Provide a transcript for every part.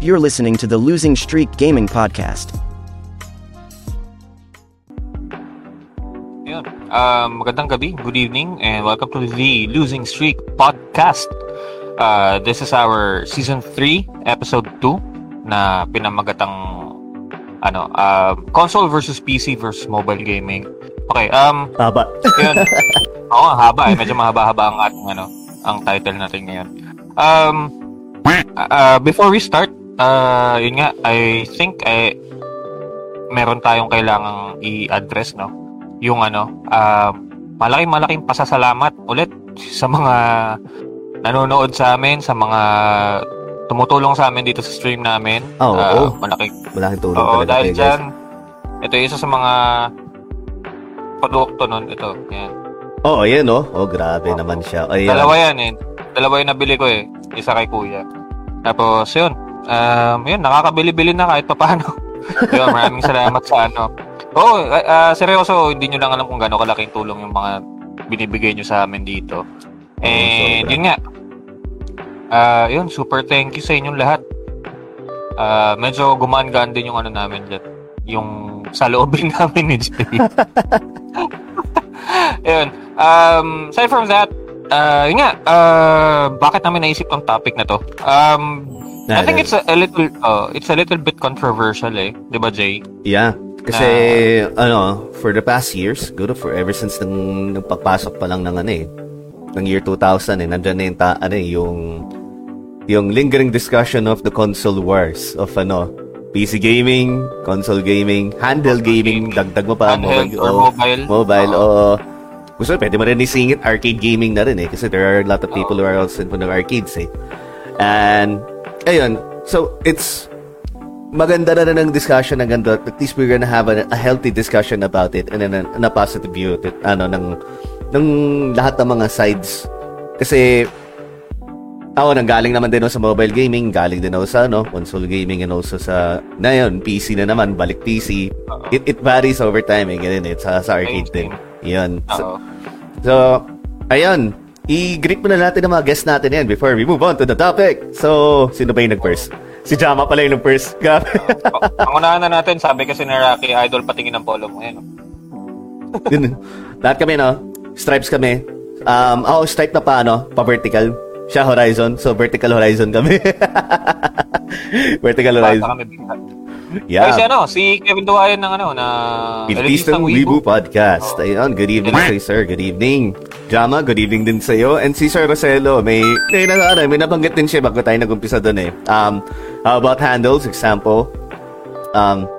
You're listening to the Losing Streak Gaming Podcast. Yun. Um, magandang gabi, good evening, and welcome to the Losing Streak Podcast. Uh, this is our Season 3, Episode 2, na pinamagatang ano, uh, console versus PC versus mobile gaming. Okay, um, Haba. yun. Oo, nga, haba eh. Medyo mahaba-haba ang ating ano, ang title natin ngayon. Um, uh, before we start, uh, yun nga, I think I meron tayong kailangang i-address, no? Yung ano, uh, malaking malaking pasasalamat ulit sa mga nanonood sa amin, sa mga tumutulong sa amin dito sa stream namin. Oo, Uh, oo. malaking Malaking tulong Oo, talaga dahil kayo, guys. dyan, ito yung isa sa mga produkto nun. Ito, yan. Oo, oh, ayan oh. Oh, grabe naman siya. Ayan. Dalawa yan eh. Dalawa yung nabili ko eh. Isa kay kuya. Tapos, yun. Um, yun, nakakabili-bili na kahit paano. yun, maraming salamat sa ano. Oo, oh, uh, seryoso, hindi nyo lang alam kung gaano kalaking tulong yung mga binibigay nyo sa amin dito. And, sobra. yun nga. Ah, yun, super thank you sa inyong lahat. Ah, medyo gumaan-gaan din yung ano namin dyan. Yung sa loobin namin ni Jay. Ayun. Um, aside from that, uh, yun nga, uh, bakit namin naisip tong topic na to? Um, I Na- think na- it's a, a little, uh, it's a little bit controversial eh. Di ba, Jay? Yeah. Kasi, ano, for the past years, siguro for ever since nang, nang pagpasok pa lang ng ano eh, ng year 2000 eh, nandyan na yung, ta, ano eh, yung, yung lingering discussion of the console wars of ano, PC gaming, console gaming, handheld gaming, dagdag mo pa, Handheld or oo. mobile? Mobile, Oo. oo. Gusto, pwede mo rin isingit arcade gaming na rin eh. Kasi there are a lot of people who are also into arcades eh. And, ayun. So, it's, maganda na ang discussion ng ganito. At least we're gonna have a, a healthy discussion about it and then a, a positive view it, ano, ng, ng lahat ng mga sides. Kasi, ako, nanggaling naman din ako sa mobile gaming, galing din ako sa, ano, console gaming and also sa, na yun, PC na naman, balik PC. It, it varies over time eh, ganun eh, sa, sa arcade din. Yun. So, Oo. So, ayun. I-greet muna natin ang mga guests natin yan before we move on to the topic. So, sino ba yung nag-first? Si Jama pala yung nag-first. Grabe. Pa- Pangunahan na natin, sabi kasi ni Rocky, idol patingin ng polo mo. Ayun. oh. Yun. Lahat kami, no? Stripes kami. Um, ako, stripe na pa, ano? Pa-vertical. Siya horizon. So, vertical horizon kami. vertical Bata horizon. kami bigla. Ay, si Yeah. ano, si Kevin Duayan ng ano, na Pilistang Weibo Podcast. Ayun, good evening sa'yo, sir. Good evening. Jama, good evening din sa'yo. And si Sir Roselo, may, may, na, ano, may nabanggit din siya bago tayo nag-umpisa doon eh. Um, how about handles, example, um,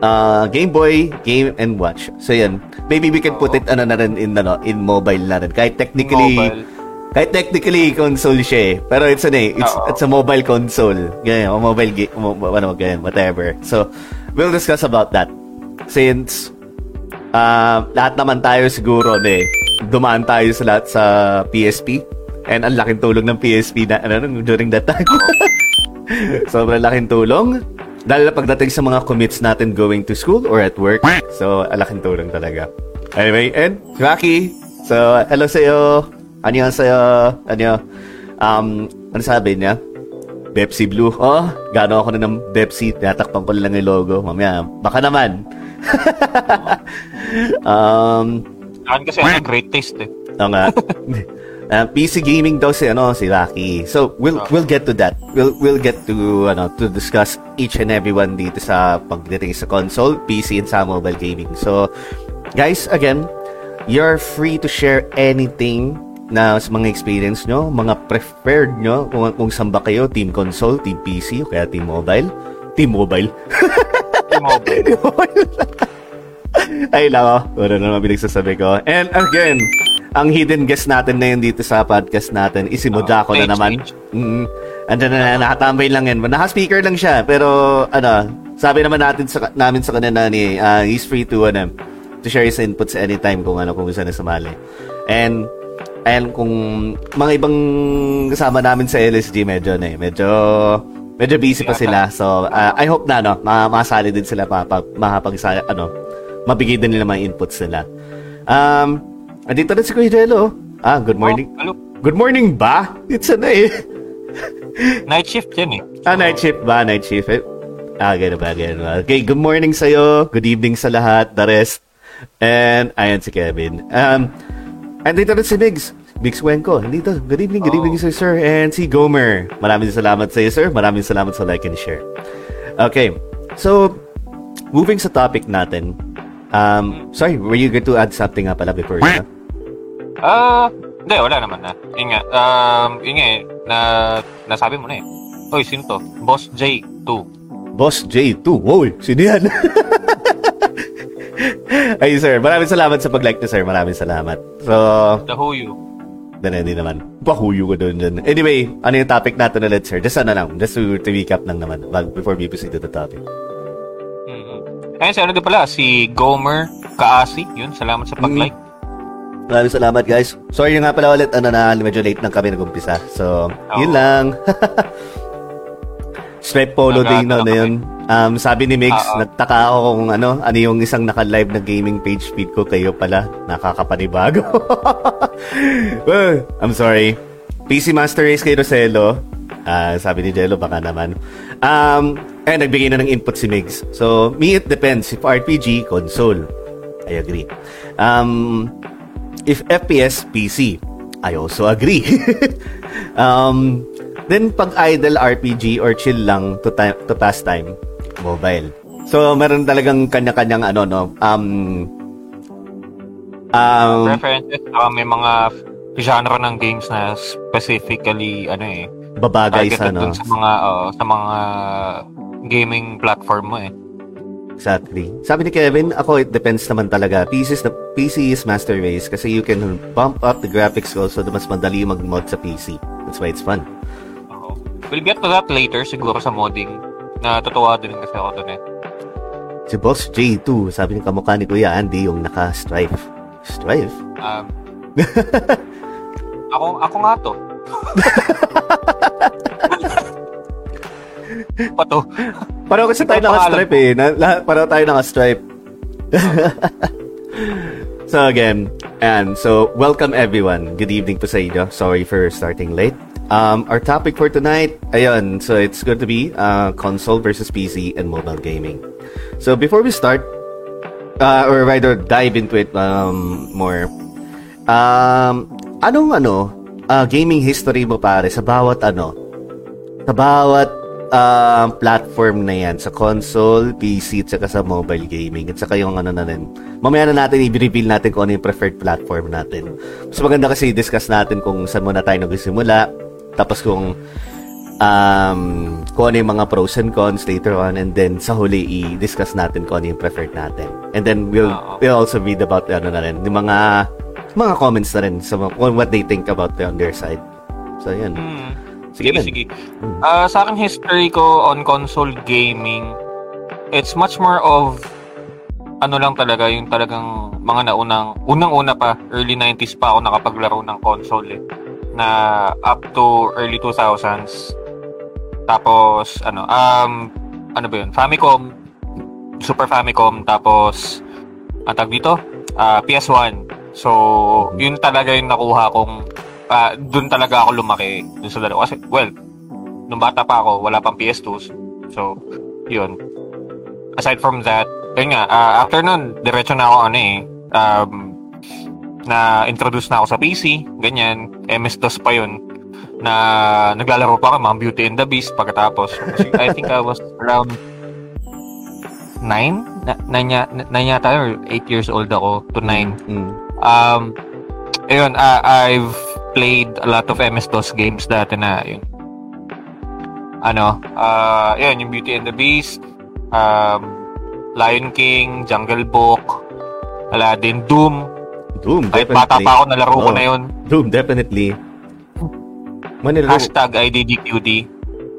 uh, Game Boy, Game and Watch. So yan, maybe we can put it ano na rin in, ano, in mobile na rin. Kahit technically, Mobile. Kahit technically console siya eh. Pero it's ano eh, it's, Oo. it's a mobile console. Ganyan, o mobile game, mo, ano, ganyan, whatever. So, we'll discuss about that. Since, uh, lahat naman tayo siguro, eh, dumaan tayo sa lahat sa PSP. And ang laking tulong ng PSP na, ano, during that time. Sobrang laking tulong. Dahil pagdating sa mga commits natin going to school or at work. So, ang laking tulong talaga. Anyway, and Rocky. So, hello sa'yo. Ano sa'yo? Ano? Um, ano sabi niya? Pepsi Blue. Oh, gano'n ako na ng Pepsi. Tinatakpan ko lang yung logo. Mamaya, baka naman. um, Akin kasi ano, great taste eh. Oo nga. Uh, PC gaming daw si ano si Rocky. So we'll Ah. we'll get to that. We'll we'll get to ano to discuss each and every one dito sa pagdating sa console, PC and sa mobile gaming. So guys, again, you're free to share anything na sa mga experience nyo, mga preferred nyo, kung, kung saan ba kayo, team console, team PC, o kaya team mobile. Team mobile. Yung mobile. Ay, nako. Wala na naman pinagsasabi ko. And again, ang hidden guest natin na yun dito sa podcast natin is si Mojako na stage, naman. stage. Mm, andyan na, nakatambay lang yan. Naka-speaker lang siya, pero ano, sabi naman natin sa, namin sa kanina ni, uh, he's free to, ano, to share his inputs anytime kung ano, kung gusto na sumali. And, and kung mga ibang kasama namin sa LSG, medyo, ano, eh, medyo, medyo busy pa sila. So, uh, I hope na, no, ma- makasali din sila pa, pa makapag, ano, mabigay din nila mga inputs nila. Um, andito na si Kuya Jello. Ah, good morning. Oh, hello. Good morning ba? It's ano eh. Night shift yan eh. Ah, night shift ba? Night shift. Eh? Ah, gano'n ba, gano'n ba. Okay, good morning sa'yo. Good evening sa lahat. The rest. And, ayan si Kevin. Um, and dito rin si Biggs. Biggs Wenko. Dito. Good evening, good Oh. evening sir, sir. And si Gomer. Maraming salamat sa iyo, sir. Maraming salamat sa like and share. Okay. So, moving sa topic natin. Um, sorry, were you going to add something nga pala before you? Ah, hindi, wala naman na. Yun nga, um, yun nga eh, na, nasabi mo na eh. Oy, sino to? Boss J2. Boss J2. Wow, sino yan? Ay, sir. Maraming salamat sa pag-like to, sir. Maraming salamat. So, You. Then, hindi naman. Pahuyo ko doon dyan. Anyway, ano yung topic natin ulit, sir? Just ano lang. Just to, to recap lang naman before we proceed to the topic. Mm-hmm. Ayun, si ano din pala, si Gomer Kaasi. Yun, salamat sa pag-like. Maraming salamat, guys. Sorry nga pala ulit, ano na, medyo late lang kami nag-umpisa. So, yun Oo. lang. Stripe polo day na, na yun. Um, sabi ni Migs, Oo. nagtaka ako kung ano, ano yung isang naka-live na gaming page feed ko, kayo pala. Nakakapanibago. well, I'm sorry. PC Master Race kay Roselo. Ah, sabi ni Jello, baka naman. Um, eh, nagbigay na ng input si Migs. So, me, it depends. If RPG, console. I agree. Um, if FPS, PC. I also agree. um, then, pag idle RPG or chill lang to, ti- to pass time, mobile. So, meron talagang kanya-kanyang ano, no? Um, um, Preferences, saka may mga genre ng games na specifically, ano eh, babagay sa, ano, sa mga, oo, sa mga gaming platform mo eh. Exactly. Sabi ni Kevin, ako it depends naman talaga. PC is, the, PC is master race kasi you can bump up the graphics also mas madali mag-mod sa PC. That's why it's fun. We'll get to that later, siguro sa modding. Natutuwa din kasi ako dun eh. Si Boss J2, sabi ni kamukha ni Kuya Andy yung naka-strife. Strife? Um, ako, ako nga to. Pato. Pareho kasi tayo naka-stripe eh. Na, lahat, pareho tayo naka-stripe. so again, and so welcome everyone. Good evening po sa inyo. Sorry for starting late. Um, our topic for tonight, ayun, so it's going to be uh, console versus PC and mobile gaming. So before we start, uh, or rather dive into it um, more, um, anong ano, uh, gaming history mo pare sa bawat ano, sa bawat um, platform na yan, sa console, PC, at saka sa mobile gaming, at saka yung ano na rin. Mamaya na natin i-reveal natin kung ano yung preferred platform natin. Mas maganda kasi i-discuss natin kung saan muna tayo nagsimula, tapos kung um, kung ano yung mga pros and cons later on, and then sa huli i-discuss natin kung ano yung preferred natin. And then we'll, Oo. we'll also read about ano na rin, yung mga mga comments na rin sa on what they think about on their side. So, yun. Hmm. Sige, Sige, sige. Ah, sa akin history ko on console gaming, it's much more of ano lang talaga, yung talagang mga naunang, unang-una pa, early 90s pa ako nakapaglaro ng console eh. Na up to early 2000s. Tapos, ano, um, ano ba yun? Famicom, Super Famicom, tapos, ang tag dito, Ah, PS1. So, yun talaga yung nakuha kong ah, doon talaga ako lumaki dun sa laro. Kasi, well, nung bata pa ako, wala pang PS2s. So, yun. Aside from that, yun nga, ah, after nun, diretso na ako, ano eh, um, na introduce na ako sa PC, ganyan, MS-DOS pa yun, na naglalaro pa ako, mga Beauty and the Beast, pagkatapos, I think I was around 9? Na, nine, ya- nine yata or 8 years old ako to 9. Mm. Um, ayun, uh, I've played a lot of MS-DOS games dati na, yun. Ano, uh, yun, yung Beauty and the Beast, um, Lion King, Jungle Book, Aladdin, Doom. Doom, Kahit definitely. bata pa ako, nalaro ko Oo. na yun. Doom, definitely. Manila, Hashtag IDDQD.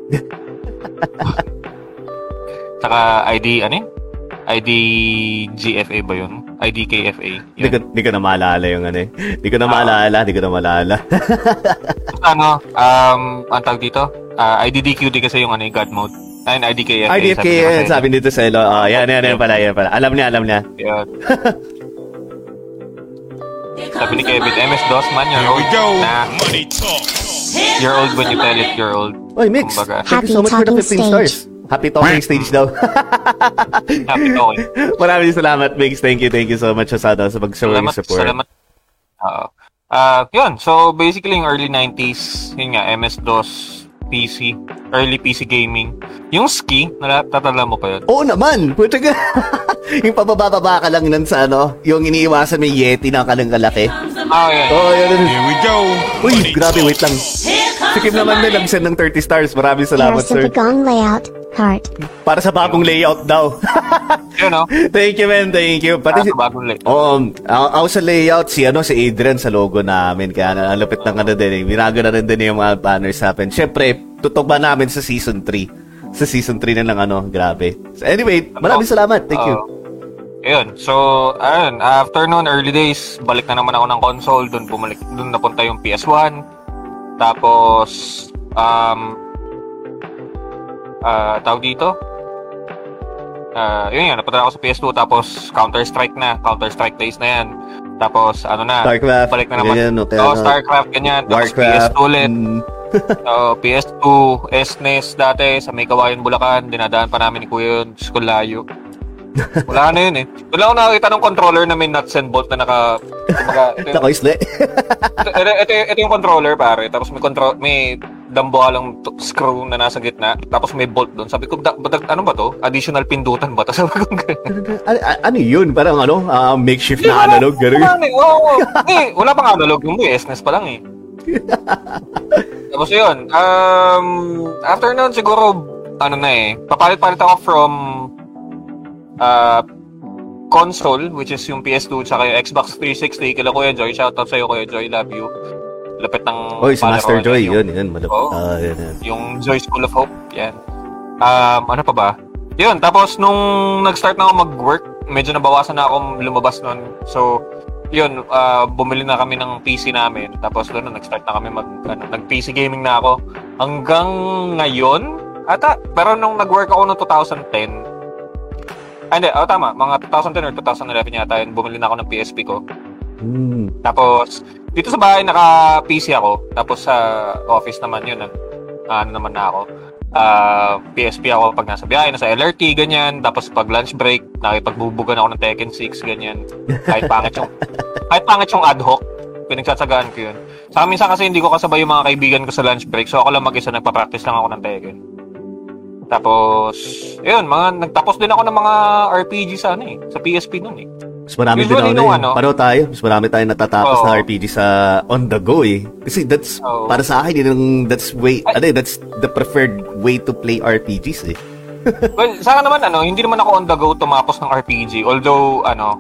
Saka ID, ano yun? IDGFA ba yun? IDKFA. Hindi Yun. ko, di ko na maalala yung ano eh. Di ko na maalala, di ko na maalala. ano, um, ang tawag dito, uh, IDDQD kasi yung ano, yung God mode. Ayun, IDKFA. RDFK, sabi sabi nito sa Elo. Oh, yan, yan, yan pala, yan pala. Alam niya, alam niya. Yun. Sabi ni Kevin, MS-DOS man, you're Here old. we go. Nah, Money talk. you're old when you tell it you're old. Oy, Mix. Kumbaga. Thank you so Happy much for the talking 15 stage. stars. Happy talking stage daw. Happy talking. Maraming salamat, Mix. Thank you, thank you so much sa, sa pag-show ng Salamat, support. salamat. Oo. Ah, yun. So, basically, yung early 90s, yun nga, MS-DOS, PC, early PC gaming. Yung ski, natatala mo pa yun? Oo naman. Puta ka. yung pababa-baba ka lang nun sa ano, yung iniiwasan may Yeti na kalang kalaki. Ah, yun. Oo, oh, yun. Here we go. Uy, grabe, wait lang. Si Kim naman din nag-send ng 30 stars. Maraming salamat, Heroes of sir. Gong layout, heart. Para sa bagong layout daw. Yun, no? thank you, man. Thank you. Para Pati si... sa bagong late. Oo, um, ako sa layout, si ano, si Adrian sa logo namin. Kaya na, ang lupit ng ano din eh. Binago na rin din yung mga banners natin. Siyempre, tutuba namin sa season 3. Sa season 3 na ng ano, grabe. So anyway, maraming salamat. Thank you. Oo. Ayun. So, ayun. After noon, early days, balik na naman ako ng console. Doon bumalik, doon napunta yung PS1. Tapos, um, ah, tawag dito? Ah, yun yan, napunta na ako sa PS2. Tapos, Counter-Strike na. Counter-Strike days na yan. Tapos, ano na, Starcraft, balik na naman. ganyan, Oo, ano, Starcraft, ganyan. Tapos, Warcraft. PS2 ulit. mm, Oo, PS2, SNES dati sa May Kawayan, Bulacan. Dinadaan pa namin ni Kuya yun. Ko layo. Wala na yun eh. Doon lang ako nakakita ng controller na may nuts and bolt na naka... Kumbaga, ito, yung, Nakaisle. ito, ito, ito yung controller pare. Tapos may control, may dambuhalang t- screw na nasa gitna. Tapos may bolt doon. Sabi ko, da, badag, ano ba to? Additional pindutan ba to? Sabi ko, ano, ano yun? Parang ano, ah, makeshift na wala- analog, Wala, gano'n. eh. Oo. Hindi, wala pang analog yung SNES pa lang eh. Tapos yun, um, after nun siguro, ano na eh, papalit-palit ako from uh, console, which is yung PS2 tsaka yung Xbox 360, kila Kuya Joy, shoutout sa'yo Kuya Joy, love you. Lapit ng Oy, si Master Joy, yung- yun, yun. Malap- Oo. ah, yun, yun. yung Joy School of Hope, yan. Um, ano pa ba? Yun, tapos nung nag-start na ako mag-work, medyo nabawasan na akong lumabas nun. So, yun, ah, bumili na kami ng PC namin. Tapos doon na nag-start na kami mag, ano, nag-PC gaming na ako. Hanggang ngayon, ata, pero nung nag-work ako noong 2010, ah, hindi, oh, tama, mga 2010 or 2011 yata yun, bumili na ako ng PSP ko. Hmm. Tapos, dito sa bahay, naka-PC ako. Tapos sa office naman yun, nag, ano naman na ako. Ah, PSP ako pag nasa biyahe, nasa LRT, ganyan. Tapos pag lunch break, nakipagbubugan ako ng Tekken 6, ganyan. Kahit pangit yung, kahit pangit yung ad hoc, pinagtsatsagaan ko yun. Sa minsan kasi hindi ko kasabay yung mga kaibigan ko sa lunch break, so ako lang mag-isa, nagpa-practice lang ako ng Tekken. Tapos, yun, mga, nagtapos din ako ng mga RPG sa ano eh, sa PSP nun eh. Mas marami din Usually ako nung na ano- Paano tayo? Mas marami tayong natatapos Oo. na RPG sa on the go eh. Kasi that's, Oo. para sa akin, yun that's way, ano eh, that's the preferred way to play RPGs eh. Well, sa akin naman, ano, hindi naman ako on the go tumapos ng RPG. Although, ano,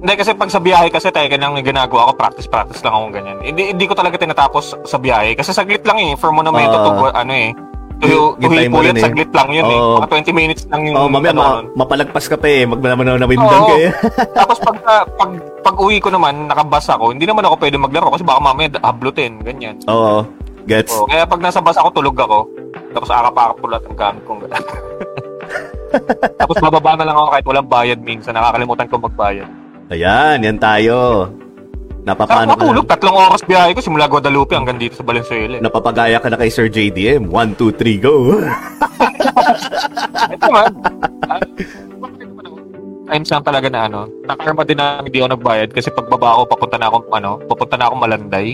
hindi kasi pag sa biyahe kasi tayo nang ginagawa ko, practice-practice lang akong ganyan. Hindi, hindi ko talaga tinatapos sa biyahe. Kasi saglit lang eh, from monumento to, Oo. ano eh, Hintay mo Hilpuyat, rin eh. saglit lang yun eh. Oo. Mga 20 minutes lang yung, Oh, mamaya ano, ma- mapalagpas ka pa eh. Magmanaman na windan Oo. ka eh. Tapos pag, ah, pag, pag uwi ko naman, nakabas ako, hindi naman ako pwede maglaro kasi baka mamaya hablutin, ganyan. Oo. Gets. So, kaya pag nasa bus ako, tulog ako. Tapos akap-akap ulat ang gamit kong ganun. Tapos bababa na lang ako kahit walang bayad minsan. Nakakalimutan ko magbayad. Ayan, yan tayo. Napapano ka matulog, na. tatlong oras biyahe ko simula Guadalupe hanggang dito sa Valenzuela. eh. Napapagaya ka na kay Sir JDM. 1, 2, 3, go. Ito man. ah, Times lang talaga na ano. Nakarma din na hindi ako nagbayad kasi pagbaba ako, papunta na ako, ano, papunta na ako Malanday.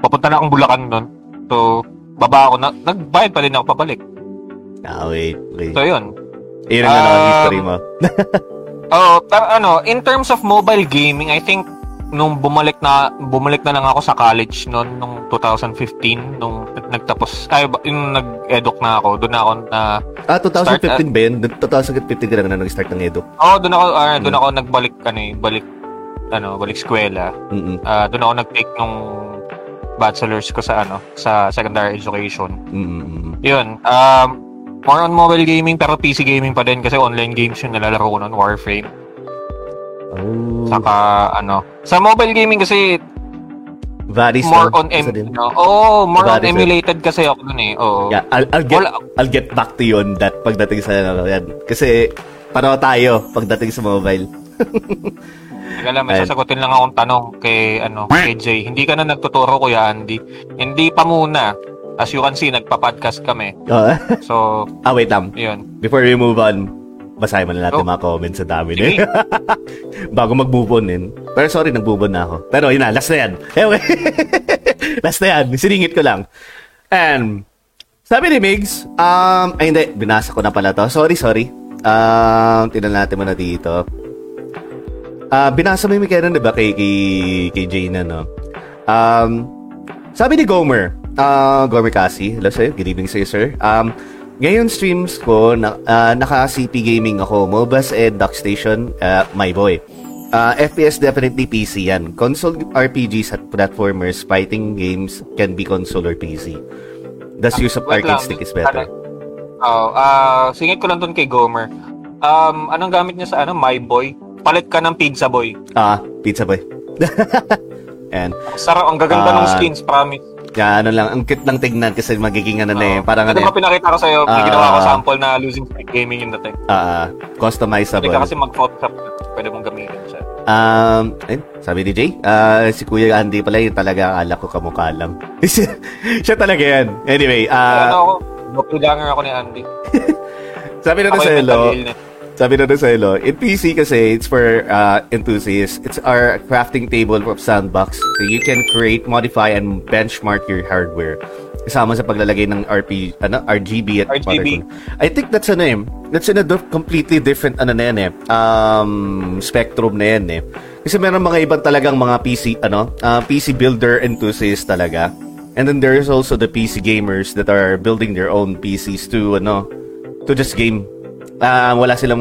Papunta na akong Bulacan nun. So, baba ako, na, nagbayad pa din ako pabalik. ah, wait, wait. So, yun. Iyon ang ano, um, history mo. Oh, pero ano, in terms of mobile gaming, I think nung bumalik na bumalik na lang ako sa college noon nung 2015 nung nagtapos ay yung nag-eduk na ako doon ako na Ah, 2015 start, ba yun? 2015 ka na nag-start ng Edo. oh doon ako ah, doon ako nagbalik ano eh, balik ano balik eskwela Mm-mm. Ah, doon ako nag-take nung bachelor's ko sa ano sa secondary education Mm-mm. yun um more on mobile gaming pero PC gaming pa din kasi online games yung nalalaro ko noon Warframe Oh. saka ano sa mobile gaming kasi Varies more on em no? oh, more on Diba, emulated kasi ako dun eh. Oo. Yeah, I'll, I'll get Wala- I'll get back to you on that pagdating sa ano yan. Kasi pareho tayo pagdating sa mobile. Teka lang, may Ayun. sasagutin lang akong tanong kay, ano, kay Jay. Hindi ka na nagtuturo, Kuya Andy. Hindi pa muna. As you can see, nagpa-podcast kami. Oh, So, ah, wait lang. yun. Before we move on, basahin mo na natin Oh. mga comments sa dami din. Bago mag-move on din. Pero sorry, nag-move on na ako. Pero yun na, last na yan. Anyway, last na yan. Siningit ko lang. And, sabi ni Migs, um, ay hindi, binasa ko na pala to. Sorry, sorry. Um, tinan natin muna dito. Ah, binasa mo yung Mikaela, di ba, kay, kay, kay Jaina, no? Um, sabi ni Gomer, ah, Gomer Kasi, hello sa'yo, good evening sa'yo, sir. Um, ngayon streams ko, na, ah, naka-CP gaming ako, MOBAs and Dockstation, uh, my boy. Ah, FPS definitely PC yan. Console RPGs at platformers, fighting games can be console or PC. Thus, use of Wait arcade lang. stick is better. Oo. ah singit ko lang dun kay Gomer. Um, anong gamit niya sa ano? My Boy? Palit ka ng Pizza Boy. Ah, pizza boy. and, Sarap, ang gaganda ng Ah, skins, promise. Ya, ano lang, ang cute lang tignan kasi magiging ano na eh, parang Ito ano ba eh, pinakita ko sa'yo? May Ah. ginawa ko sample na losing streak gaming yung dating. ah, customizable. Hindi ka kasi mag-Photoshop. Pwede mong gamitin siya. Um, ayun, sabi ni Jay, ah, si Kuya Andy pala yung talaga akala ko kamukha lang. Siya talaga yan. Anyway, ano ah, ako? Doppelganger ako ni Andy. sabi na Ako sa Hello. Sabi na sa Hello, in PC kasi, it's for uh, enthusiasts. It's our crafting table of sandbox. So you can create, modify, and benchmark your hardware. Kasama sa paglalagay ng RP, ano, RGB at RGB. I think that's ano eh. That's in a completely different ano na yan eh. Um, spectrum na yan eh. Kasi meron mga ibang talagang mga PC, ano, uh, PC builder enthusiasts talaga. And then there's also the PC gamers that are building their own PCs to, ano, to just game. Ah, wala silang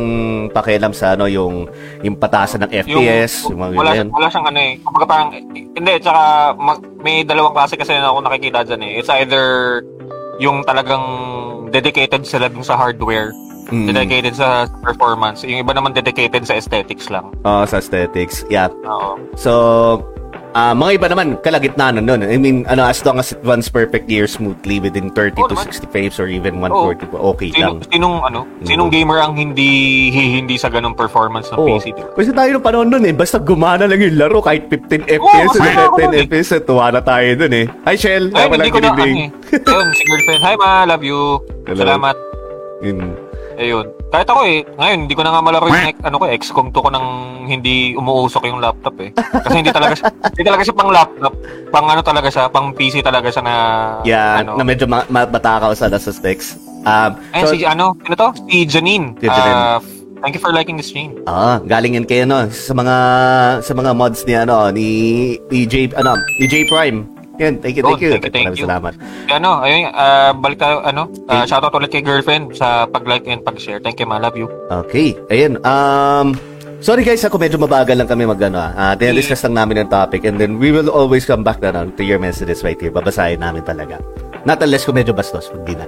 pakialam sa ano yung yung patasan ng FPS, yung, mga wala, ganyan. wala siyang ano eh. Kumbaga parang, hindi, tsaka mag, may dalawang klase kasi na ako nakikita dyan eh. It's either yung talagang dedicated sila dun sa hardware, Mm. dedicated sa performance. Yung iba naman dedicated sa aesthetics lang. Oh, sa aesthetics. Yeah. Oo. So, ah mga iba naman, kalagitnaan nun. I mean, ano, as long as it runs perfectly or smoothly within 30 Oo to naman. 60 frames or even 140, okay Sino, lang. sinong ano, sinong gamer ang hindi hindi sa ganung performance ng Oo. PC, di ba? Kasi tayo nung panahon nun eh, basta gumana lang yung laro kahit 15 FPS or ako 10 nun eh. FPS, eh, tuwa na tayo dun eh. Hi, Shell. Ay, Ako hindi ko na ano eh. Ayun, si girlfriend. Hi ma, love you. Hello. Salamat. Yun. Ayun. Kahit ako eh, ngayon hindi ko na nga malaro yung ano ko, XCOM 2 ko nang hindi umuusok yung laptop eh. Kasi hindi talaga siya, hindi talaga siya pang laptop. Pang ano talaga siya, pang PC talaga siya na Yeah, ano. na medyo ma- ma- matakaw sa sa specs. Um, Ayun, so- si ano, ano to? Si Janine. Si Janine. Ah, thank you for liking the stream. Ah, galing yan kayo no sa mga sa mga mods ni ano ni ni J ano ni J Prime. Yan, thank you, thank you. thank you, thank you. salamat. Ano, ayun, ah, balik tayo, ano, ah, shoutout ulit kay girlfriend sa pag-like and pag-share. Thank you, ma. Love you. Okay. Ayun. Um Sorry guys, ako medyo mabagal lang kami mag ano. Ah, uh, discuss lang namin ang topic and then we will always come back na ano, to your messages right here. Babasahin namin talaga. Not unless kung medyo bastos, hindi na.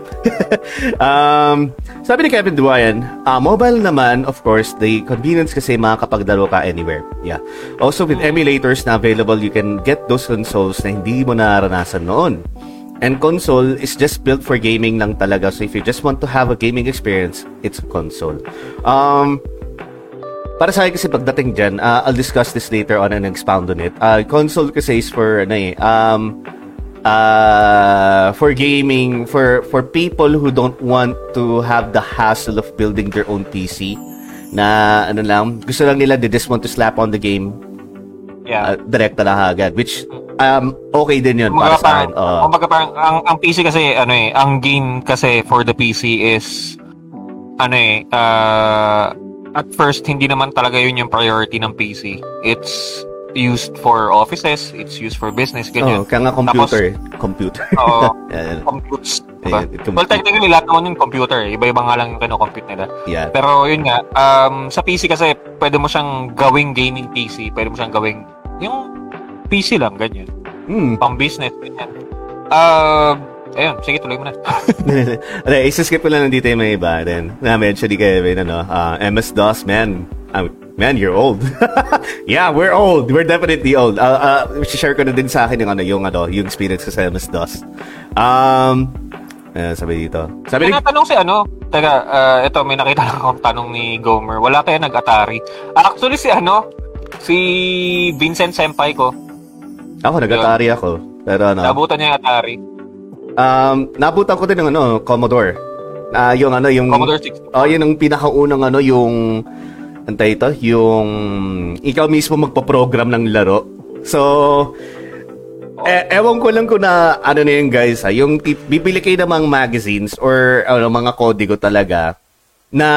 um, sabi ni Kevin Duayan, ah, mobile naman, of course, the convenience kasi makakapaglaro ka anywhere. Yeah. Also, with emulators na available, you can get those consoles na hindi mo naranasan noon. And console is just built for gaming lang talaga. So if you just want to have a gaming experience, it's a console. Um, para sa akin kasi pagdating dyan, uh, I'll discuss this later on and expound on it. Uh, console kasi is for, ano eh, um, uh, for gaming, for, for people who don't want to have the hassle of building their own PC, na, ano lang, gusto lang nila, they just want to slap on the game, uh, Yeah. direkta na agad, which, um, okay din yun para Kumbaga sa parang, akin. Oo. kumbaga parang ang, ang PC kasi, ano eh, ang game kasi for the PC is, ano eh, uh, at first, hindi naman talaga yun yung priority ng PC. It's used for offices, it's used for business, Oo, ganyan. kaya nga computer. eh. computer. Oo. Yan. computes, diba? Ayun, it Well, compute. technically, lahat naman yung computer. eh. Iba-iba nga lang yung kino-compute nila. Yeah. Pero yun nga, um, sa PC kasi, pwede mo siyang gawing gaming PC, pwede mo siyang gawing yung PC lang, ganyan. Hmm. Pang business, ganyan. Uh, ayun, sige, tuloy mo na. okay, isa-skip ko lang nandito yung may iba din. Na-mention ni Kevin, ano, uh, MS-DOS, man. Uh, man, you're old. yeah, we're old. We're definitely old. Uh, uh, share ko na din sa akin yung, ano, yung, ano, yung experience ko sa MS-DOS. Um, eh, sabi dito. Sabi ni... May natanong si ano, teka, uh, ito, may nakita lang akong tanong ni Gomer. Wala kaya nag-Atari? Actually, si ano, Si Vincent Senpai ko. Ako, nag-Atari ako. Pero ano, Nabutan niya yung Atari. um, nabutan ko din ng ano, Commodore. Ah, yung ano, yung... Commodore 64. Oh, yun ang pinakaunang ano, yung... Antay ito? Yung... Ikaw mismo magpa-program ng laro. So... Eh, ewan ko lang kung na ano na yun guys ha, yung tip, bibili kayo ng mga magazines or ano, mga kodigo talaga na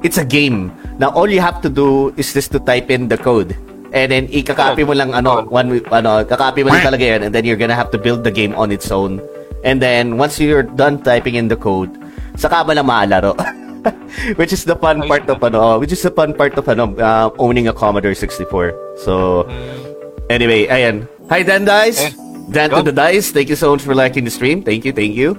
it's a game. Now all you have to do is just to type in the code. And then ikakopy mo lang ano, one ano, kakopy mo lang talaga yan and then you're gonna have to build the game on its own. And then once you're done typing in the code, saka mo lang maalaro. which is the fun part of ano, which is the fun part of ano, uh, owning a Commodore 64. So Anyway, ayan. Hi, Dan Dice. Eh, Dan to the Dice. Thank you so much for liking the stream. Thank you, thank you.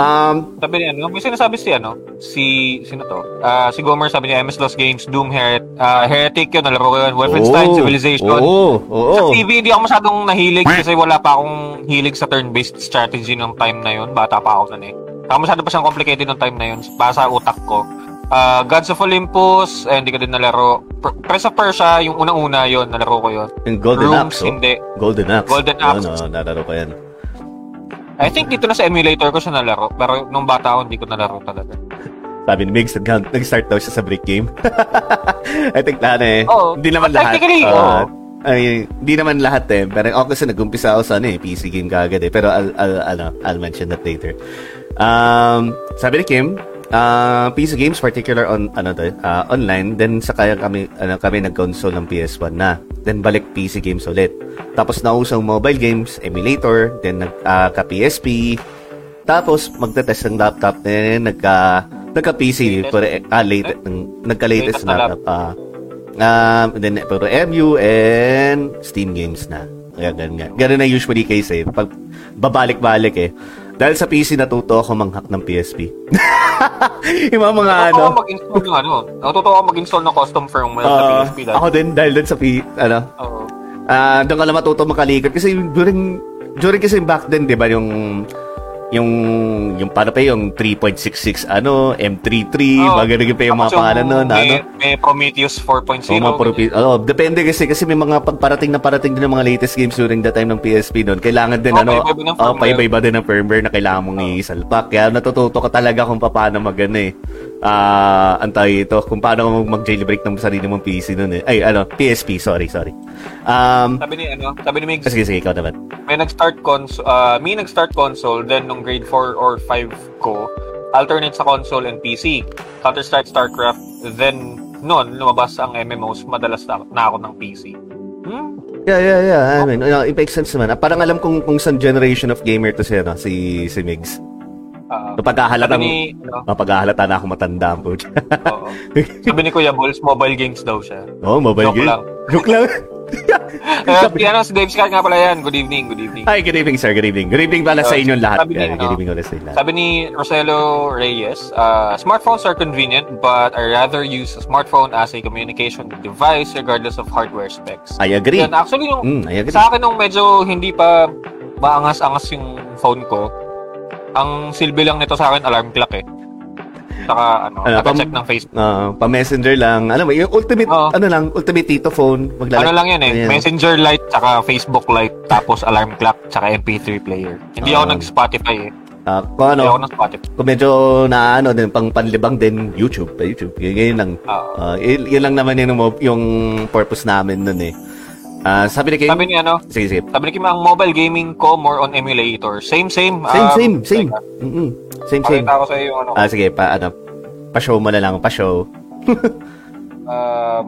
Um, Sabi niya, ano, may sinasabi si ano, si, sino to? Ah, si Gomer sabi niya, MS DOS Games, Doom, Heret, ah, Heretic yun, nalaro ko yun, Wolfenstein, oh, Civilization. Oo, oo. Sa TV, hindi ako masyadong nahilig kasi wala pa akong hilig sa turn-based strategy nung time na yun. Bata pa ako nun eh. Saka masyado pa siyang complicated nung time na yun. Para sa utak ko. Ah, Gods of Olympus, eh, hindi ko din nalaro. Pr- Prince of Persia, yung unang-una yun, nalaro ko yun. Yung Golden Rooms, Axe, oh. hindi. Golden Axe. Golden Axe. Ano, nalaro ko yan. I think dito na sa emulator ko siya nalaro. Pero nung bata ako, hindi ko nalaro talaga. Sabi ni Migs, nag- nag-start daw siya sa brick game. I think lahat eh. Oo. Hindi naman lahat. technically, Ah, oo. ay, hindi naman lahat eh. Pero ako kasi nag-umpisa ako sa ano eh, PC game kagad eh. Pero I'll, I'll, ano, I'll mention that later. Um, sabi ni Kim, uh, PC games particular on ano to, uh, online then saka kami ano kami nag-console ng PS1 na. Then balik PC games ulit. Tapos nausang mobile games emulator then nag uh, ka PSP tapos magte-test ng laptop then nagka nagka PC pero ah, late, nagka-latest Latest na laptop ah. um, then pero MU and Steam games na. Kaya ganun nga. Ganun na usually case eh. Pag babalik-balik eh dahil sa PC natuto ako manghack ng PSP yung mga mga ano ako mag-install ng ano. Natuto ako mag-install ng custom firmware sa ah, PSP dahil. ako din dahil dun sa P, ano Oo. Ah, doon ka lang matuto makalikot kasi during during kasi back then, 'di ba, yung yung yung paano pa yung 3.66 ano, M33, Oo. mga ganun pa yung mga pangalan nun, may, ano. May Prometheus 4.0. Oh, mga oh, depende kasi kasi may mga pagparating na parating din ng mga latest games during the time ng PSP doon. Kailangan din Oh, ano, oh, paiba-iba din ng firmware na kailangan mong isalpak. Kaya natututo ka talaga kung paano magano eh. Ah, antay ito, kung paano mag-jailbreak ng sarili mong PC noon eh. Ay, ano, PSP, sorry, sorry. Um, Sabi ni ano, sabi ni Migs, sige, sige, ikaw naman. may nag-start console, uh, may nag-start console, then nung grade 4 or 5 ko, alternate sa console and PC. Counter-Strike, StarCraft, then noon, lumabas ang MMOs, madalas na, na ako ng PC. Hmm? Yeah, yeah, yeah. I mean, you know, it makes sense naman. Ah, Parang alam kung kung saan generation of gamer to siya, no? si si Migs. Uh, Mapaghahalata sabi ni, ano, mapaghahalata na ako matanda po. oo. sabi ni Kuya Bulls, mobile games daw siya. oh, mobile Joke game. lang. Joke lang. Uh, ano, si Dave Scott nga pala yan. Good evening, good evening. Hi, good evening, sir. Good evening. Good evening pala sa Uh, inyong lahat. sabi ni, ano, good evening ulit sa inyo lahat. Sabi ni Rosello Reyes, uh, smartphones are convenient, but I rather use a smartphone as a communication device regardless of hardware specs. I agree. Yan, actually, yung, Mm, I agree. sa akin nung medyo hindi pa maangas-angas yung phone ko, ang silbi lang nito sa akin, alarm clock eh. Saka, ano, Ano, check pam- ng Facebook. Ah, pa-messenger lang. Alam mo, yung ultimate, Oo. ano lang, ultimate Tito phone. Maglalak- Ano lang yan eh, Ayan. Messenger Lite, saka Facebook Lite, tapos alarm clock, saka MP3 player. Hindi ako Ah. nag-Spotify eh. Ah, kung Hindi ano, ako nag-Spotify. kung medyo na ano din, pang panlibang din, YouTube. Pa YouTube. Yun, yun lang. Oo. Ah, yun, yun lang naman yung, yung purpose namin nun eh. Ah, sabi ni Kim, Sabi ni ano, sige, sige. Sabi ni Kim, ang mobile gaming ko more on emulator. Same, same. Same, Um, same, same. teka, Mm-mm. Same, same. Pakita ko sa iyo yung ano. Ah, sige, pa, ano, pa-show mo na lang, pa-show. Um,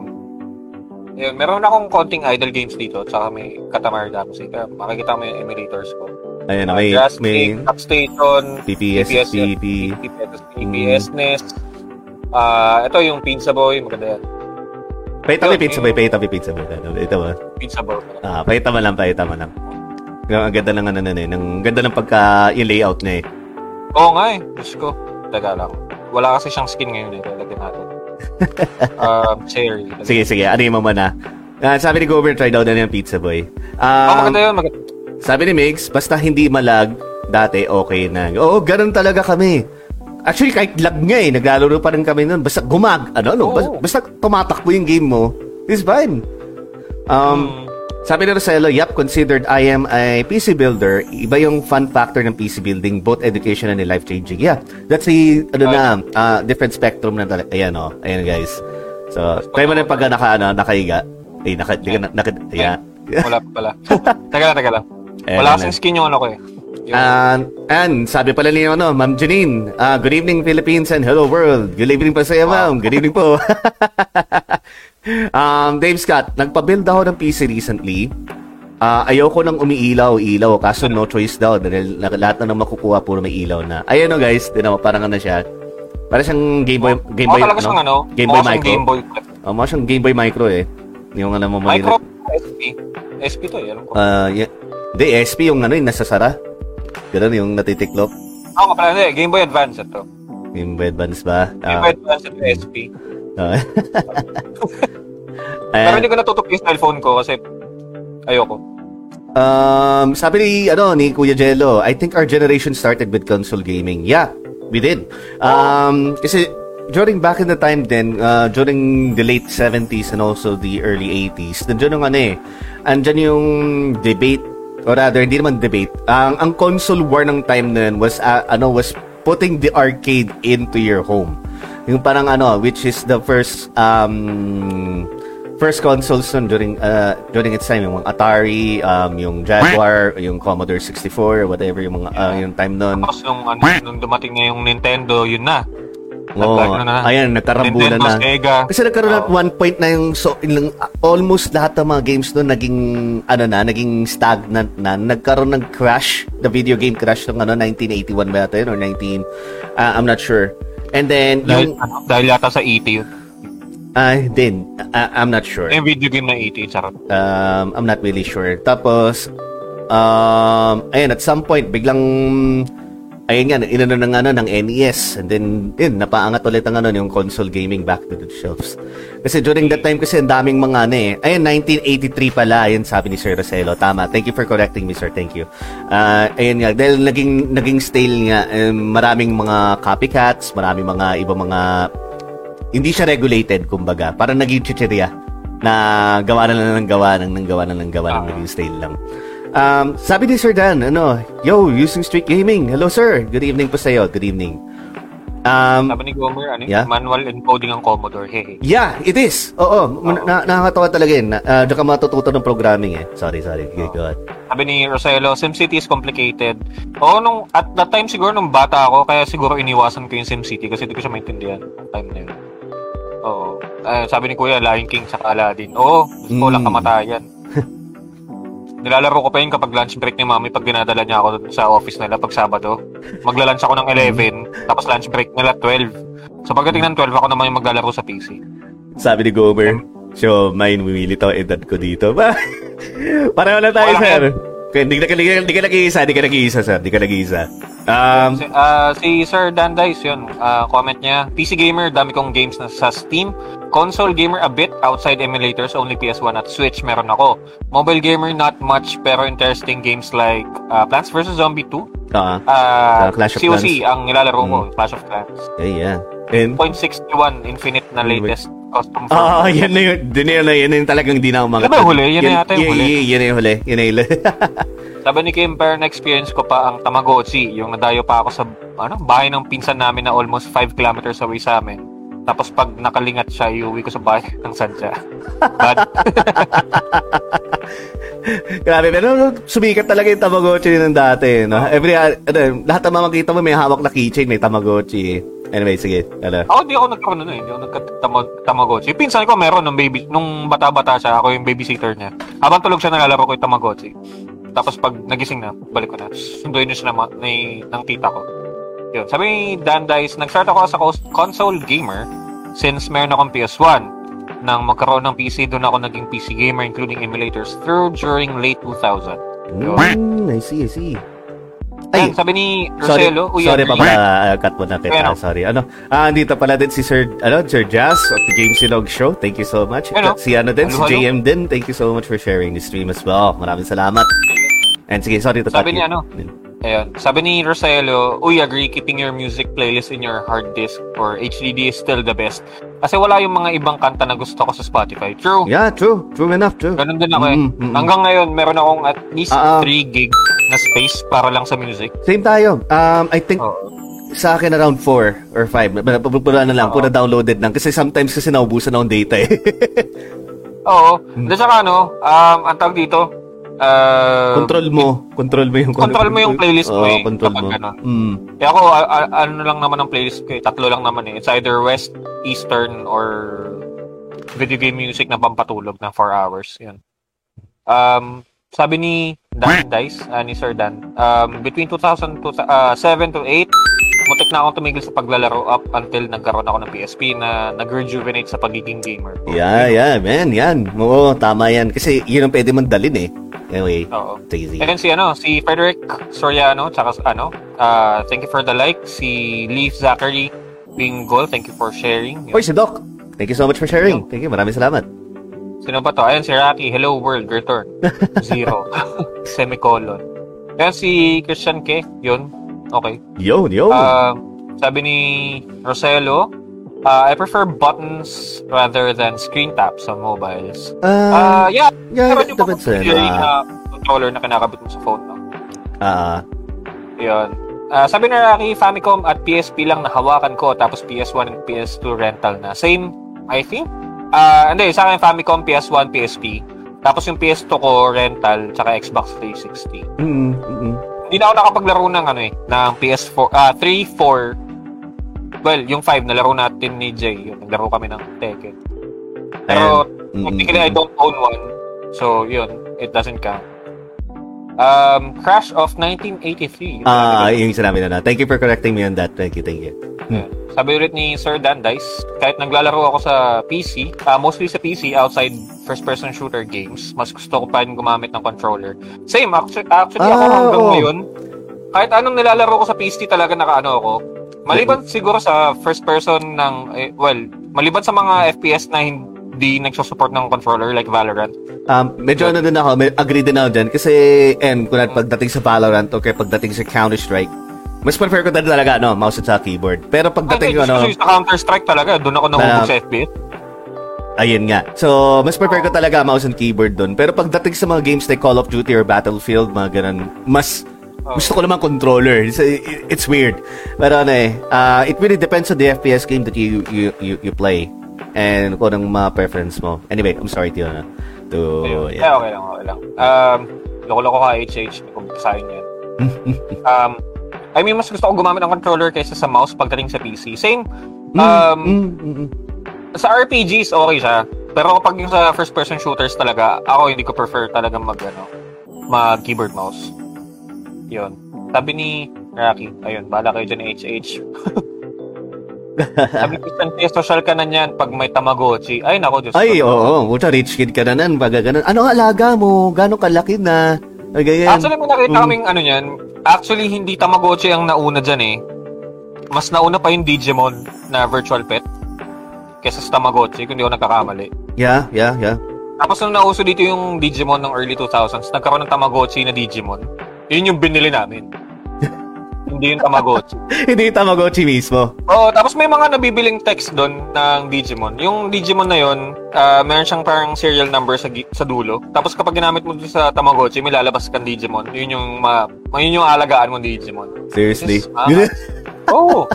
yun, meron akong konting idle games dito. Tsaka may Katamari Damacy. Kaya makikita mo yung emulators ko. Ayun, may, Just may Top Station, PPS, PPS, PP. PPS, PPS NES. Ah, ito yung Pizza Boy. Maganda yan. Pahita mo yung Ito, pizza boy, pahita yung pizza boy. Ito mo. Pizza Boy. Ah, pahita mo lang, pahita mo lang. Ang ganda ng ano na eh, ng ganda ng pagka layout niya eh. Oo nga eh. Diyos ko. Teka lang. Wala kasi siyang skin ngayon eh. Lagyan natin. um, cherry. Sige, sige, ano yung muna. Ah, sabi ni Gober, try daw na yung pizza boy. Oh, Um, maganda yun. Maganda. sabi ni Migs, basta hindi malag, dati okay na. Oo, ganun talaga kami. Actually, kahit lag nga eh, naglalaro pa rin kami nun. Basta gumag, ano, ano, basta, basta tumatakbo yung game mo, it's fine. Um, sabi ni Roselo, yep, considered I am a PC builder. Iba yung fun factor ng PC building, both educational and life-changing. Yeah, that's a, ano na, uh, different spectrum na talaga. Ayan, oh. Ayan, guys. So, try mo na yung pag naka, ano, nakaiga. Eh, naka, di ka, na- naka, ayan. Wala pa pala. teka lang, teka lang. Wala kasing skin yung ano ko eh. And, and sabi pala niyo, ano, Ma'am Janine, ah, good evening Philippines and hello world. Good evening pa sa iyo, ma'am. Good evening po. um, Dave Scott, nagpa-build ako ng PC recently. Ah, ayoko nang umiilaw, ilaw. Kaso no choice daw. Dahil lahat na nang makukuha, puro may ilaw na. Ayun no guys, mo, parang ano siya. Para siyang Game Boy, Game Boy, siyang ano, Game Boy Micro. Game Boy. Oh, mukha siyang Game Boy Micro eh. Yung ano mo Micro. SP. SP to eh, alam ko. Ah, yeah. Di, SP yung ano, yung nasasara. Ganun yung natitiklop. Ako pala, hindi. Game Boy Advance ito. Yung Boy Advance ba? Game Ah, Boy Advance ito SP. ah. Pero Ayan. hindi ko natutup yung cellphone ko kasi ayoko. Um, sabi ni, ano, ni Kuya Jello, I think our generation started with console gaming. Yeah, we did. Um, kasi during back in the time then, uh, during the late 70s and also the early 80s, nandiyan yung ano eh, andyan yung debate, or rather, hindi naman debate. Ang ang console war ng time na yun was, uh, ano, was putting the arcade into your home. Yung parang ano, which is the first, um, first consoles nun during uh, during its time yung Atari, um, yung Jaguar, yung Commodore 64, whatever yung mga uh, yung time nun. Tapos nung, ano, nung dumating na yung Nintendo, yun na. Oo, ano na. ayan, nagkarambulan na. Sega. Kasi nagkaroon Oo. at one point na yung so, ilang, almost lahat ng mga games doon naging ano na, naging stagnant na. Nagkaroon ng crash, the video game crash ng ano 1981 ba yata yun or 19 uh, I'm not sure. And then Dahil, yung ano, dahil yata sa ET yun. ah din uh, I'm not sure. Yung video game na ET, charot. Um, I'm not really sure. Tapos, um, ayun, at some point, biglang, ayun nga, inano ng, ano, ng NES. And then, yun, napaangat ulit ang ano, yung console gaming back to the shelves. Kasi during that time kasi, ang daming mga, ano eh. Ayun, 1983 pala, ayun, sabi ni Sir Roselo. Tama. Thank you for correcting me, sir. Thank you. Uh, ayun nga, dahil naging, naging stale nga, um, maraming mga copycats, maraming mga ibang mga hindi siya regulated, kumbaga. Parang naging chichirya na gawa na lang ng gawa ng ng gawa na ng gawa ng naging style lang. Um, sabi ni Sir Dan, ano, yo, using Street Gaming. Hello, sir. Good evening po sa'yo. Good evening. Um, Sabi ni Gomer, ano, Yeah? manual encoding ang Commodore. Hehe. yeah, it is. Oo, ma- na, nakakatawa talaga yun. Uh, diyan ka matututo ng programming eh. Sorry, sorry. Okay, go ahead. Sabi ni Roselo, SimCity is complicated. Oo, nung, at that time siguro nung bata ako, kaya siguro iniwasan ko yung SimCity kasi hindi ko siya maintindihan time na yun. Oo. Eh, sabi ni Kuya, Lion King sa Aladdin. Oo, gusto ko lang Mm. kamatayan. Nilalaro ko pa yun kapag lunch break ni Mami pag dinadala niya ako sa office nila pag Sabado. Magla-lunch ako ng 11, tapos lunch break nila 12. So pagdating ng 12, ako naman yung maglalaro sa PC. Sabi ni Gomer, so, may mimili to edad ko dito. Ba? Pareho na tayo, Wala sir. Hindi ka, hindi ka, hindi ka nag-iisa, hindi ka nag-iisa, sir. Hindi ka nag-iisa. Um, Si, ah, si Sir Dan Dice, yun, ah, comment niya, PC gamer, dami kong games na sa Steam. Console gamer a bit, outside emulators, only PS1 at Switch meron ako. Mobile gamer, not much, pero interesting games like ah, Plants vs. Zombie 2. ah, ah Ah, Clash of COC, Clans. ang nilalaro ko, Mm. Clash of Clans. yeah, yeah. And, 0.61 Infinite na latest custom Ah, form. yan na yun. Yun na yun, yung talagang di na umangat. Yan huli? Yan na yata yung huli. y- Yan na yung huli. Yan na yung huli. Sabi ni Kim, pero na-experience ko pa ang Tamagotchi. Yung nadayo pa ako sa ano, bahay ng pinsan namin na almost 5 kilometers away sa amin. Tapos pag nakalingat siya, iuwi ko sa bahay ng sadya. Bad. Grabe, pero sumikat talaga yung Tamagotchi ng dati, no? Every, uh, ano, lahat ng makita mo may hawak na keychain, may Tamagotchi. Anyway, sige. Ano? ako, di ako nagkaroon na, hindi ako nagka-Tamagotchi. Pinsan ko meron nung baby, nung bata-bata siya, ako yung babysitter niya. Habang tulog siya, nalalaro ko yung Tamagotchi. Tapos pag nagising na, balik ko na. Sunduin niyo siya ng, ng tita ko. Yun. Sabi ni Dan Dice, nag-start ako as a console gamer since meron akong PS1. Nang magkaroon ng PC, doon ako naging PC gamer including emulators through during late 2000. Yun. Mm, I see, I see. Ay, Ay, sabi ni Sorry, Roselo, Uy, sorry pa pala, uh, cut mo na kita. Ano? Sorry. Ano? Ah, dito pala din si Sir, ano, Sir Jazz of the James Silog Show. Thank you so much. Ano? Si ano din, si Hello, hello. JM din. Thank you so much for sharing the stream as well. Maraming salamat. And sige, sorry to Sabi cut ni you. ano, Ayun. Sabi ni Rosello, uy, agree, keeping your music playlist in your hard disk or HDD is still the best. Kasi wala yung mga ibang kanta na gusto ko sa Spotify. True. Yeah, true. True enough, true. Ganun din ako eh. Mm, mm, mm. Hanggang ngayon, meron akong at least Ah, ah. 3 gig na space para lang sa music. Same tayo. Um, I think Oo. sa akin around 4 or 5. Pura na lang, pura downloaded lang. Kasi sometimes kasi naubusan akong data eh. Oo. Hmm. Dahil saka ano, um, ang tawag dito, uh, control mo. Control mo yung... Control mo yung playlist mo eh, control mo. ganun. Mm. Eh ako, a- a- ano lang naman ang playlist ko eh. Tatlo lang naman eh. It's either West, Eastern, or video game music na pampatulog na 4 hours. Yun. Um, sabi ni Dan Dice, ah, ni Sir Dan, um, between 2007 to 8, mutik na akong tumigil sa paglalaro up until nagkaroon ako ng PSP na nag-rejuvenate sa pagiging gamer. Yeah, yeah, man. Yan. Oo, tama yan. Kasi yun ang pwede mong dalin eh. Anyway, Oo. take it easy. And then si ano, si Frederick Soriano, tsaka ano, uh, thank you for the like. Si Leaf Zachary Binggol, thank you for sharing. Oy, si Doc. Thank you so much for sharing. Thank you. Maraming salamat. Sino ba to? Ayan si Rocky, hello world, return. Zero. Semicolon. Ayan si Christian K, yun. Okay. Yo, yo. Uh, sabi ni Rosello, uh, I prefer buttons rather than screen taps on mobiles. Ah, Uh, yeah, yeah, meron yung depends rin. Ah, na controller na kinakabit mo sa phone. No? ah, Yun. Ah, sabi ni Rocky, Famicom at PSP lang nahawakan ko, tapos PS1 and PS2 rental na. Same, I think. Ah, hindi, sa akin Famicom, PS1, PSP. Tapos yung PS2 ko, rental, tsaka Xbox 360. mm, mm, Hindi na ako nakapaglaro ng ano eh, ng PS4, ah, 3, 4. Well, yung 5, nalaro natin ni Jay. Yun, naglaro kami ng Tekken. Pero, mm, technically, mm, I don't own one. So, yun, it doesn't count. Um, Crash of 1983. Yung Ah, ko. yung sinabi na na. Thank you for correcting me on that. Thank you, thank you. Sabi ulit ni Sir Dan Dice, kahit naglalaro ako sa PC, ah, mostly sa PC, outside first-person shooter games, mas gusto ko pa rin gumamit ng controller. Same, actually, actually ako Ah, hanggang oo. ngayon, kahit anong nilalaro ko sa PC talaga nakaano ako. Maliban siguro sa first-person ng, eh, well, maliban sa mga FPS na hindi nagsusupport ng controller like Valorant. Um, medyo ano din ako, may, agree din ako dyan. Kasi, and kunwari pagdating sa Valorant o kaya pagdating sa Counter-Strike, mas prefer ko talaga, no, mouse at sa keyboard. Pero pagdating ko, ano, kasi sa Counter-Strike talaga, doon ako nahubog Na- sa FPS. ayun nga. So, mas prefer ko talaga mouse and keyboard dun. Pero pagdating sa mga games like Call of Duty or Battlefield, mga ganun, mas Oh. gusto ko naman controller. It's, it's weird. Pero ano eh, uh, it really depends on the FPS game that you you you, you play. And kung anong mga preference mo. Anyway, I'm sorry to, ano, to, Ayun. yeah. Eh, okay lang, okay lang. Um, loko-loko ka, HH. Kung basahin yan. um, I mean, mas gusto ko gumamit ng controller kaysa sa mouse pagdating sa PC. Same. Um, Mm, mm, mm. Sa RPGs, okay siya. Pero kapag yung sa first-person shooters talaga, ako hindi ko prefer talaga mag, ano, mag keyboard mouse. Yun. Sabi ni Rocky, ayun, bala kayo dyan HH. Sabi ko, Christian, social ka na niyan pag may Tamagotchi. Ay, nako, Diyos Ay, ko. oo. Puta, rich kid ka na nan. Baga ganun. Ano alaga mo? Gano'ng kalaki na? Ay, ganyan. Actually, may nakita Mm. kaming ano yan. Actually, hindi Tamagotchi ang nauna dyan eh. Mas nauna pa yung Digimon na virtual pet kesa sa Tamagotchi, kung di ako nagkakamali. Yeah, yeah, yeah. Tapos nung nauso dito yung Digimon ng early 2000s, nagkaroon ng Tamagotchi na Digimon. Yun yung binili namin. Hindi yung Tamagotchi. Hindi yung Tamagotchi mismo. Oo, tapos may mga nabibiling text doon ng Digimon. Yung Digimon na yun, ah, meron siyang parang serial number sa, sa dulo. Tapos kapag ginamit mo sa Tamagotchi, may lalabas kang Digimon. Yun yung, ma, yun yung alagaan mo Digimon. Seriously. Yes, ah. Oo.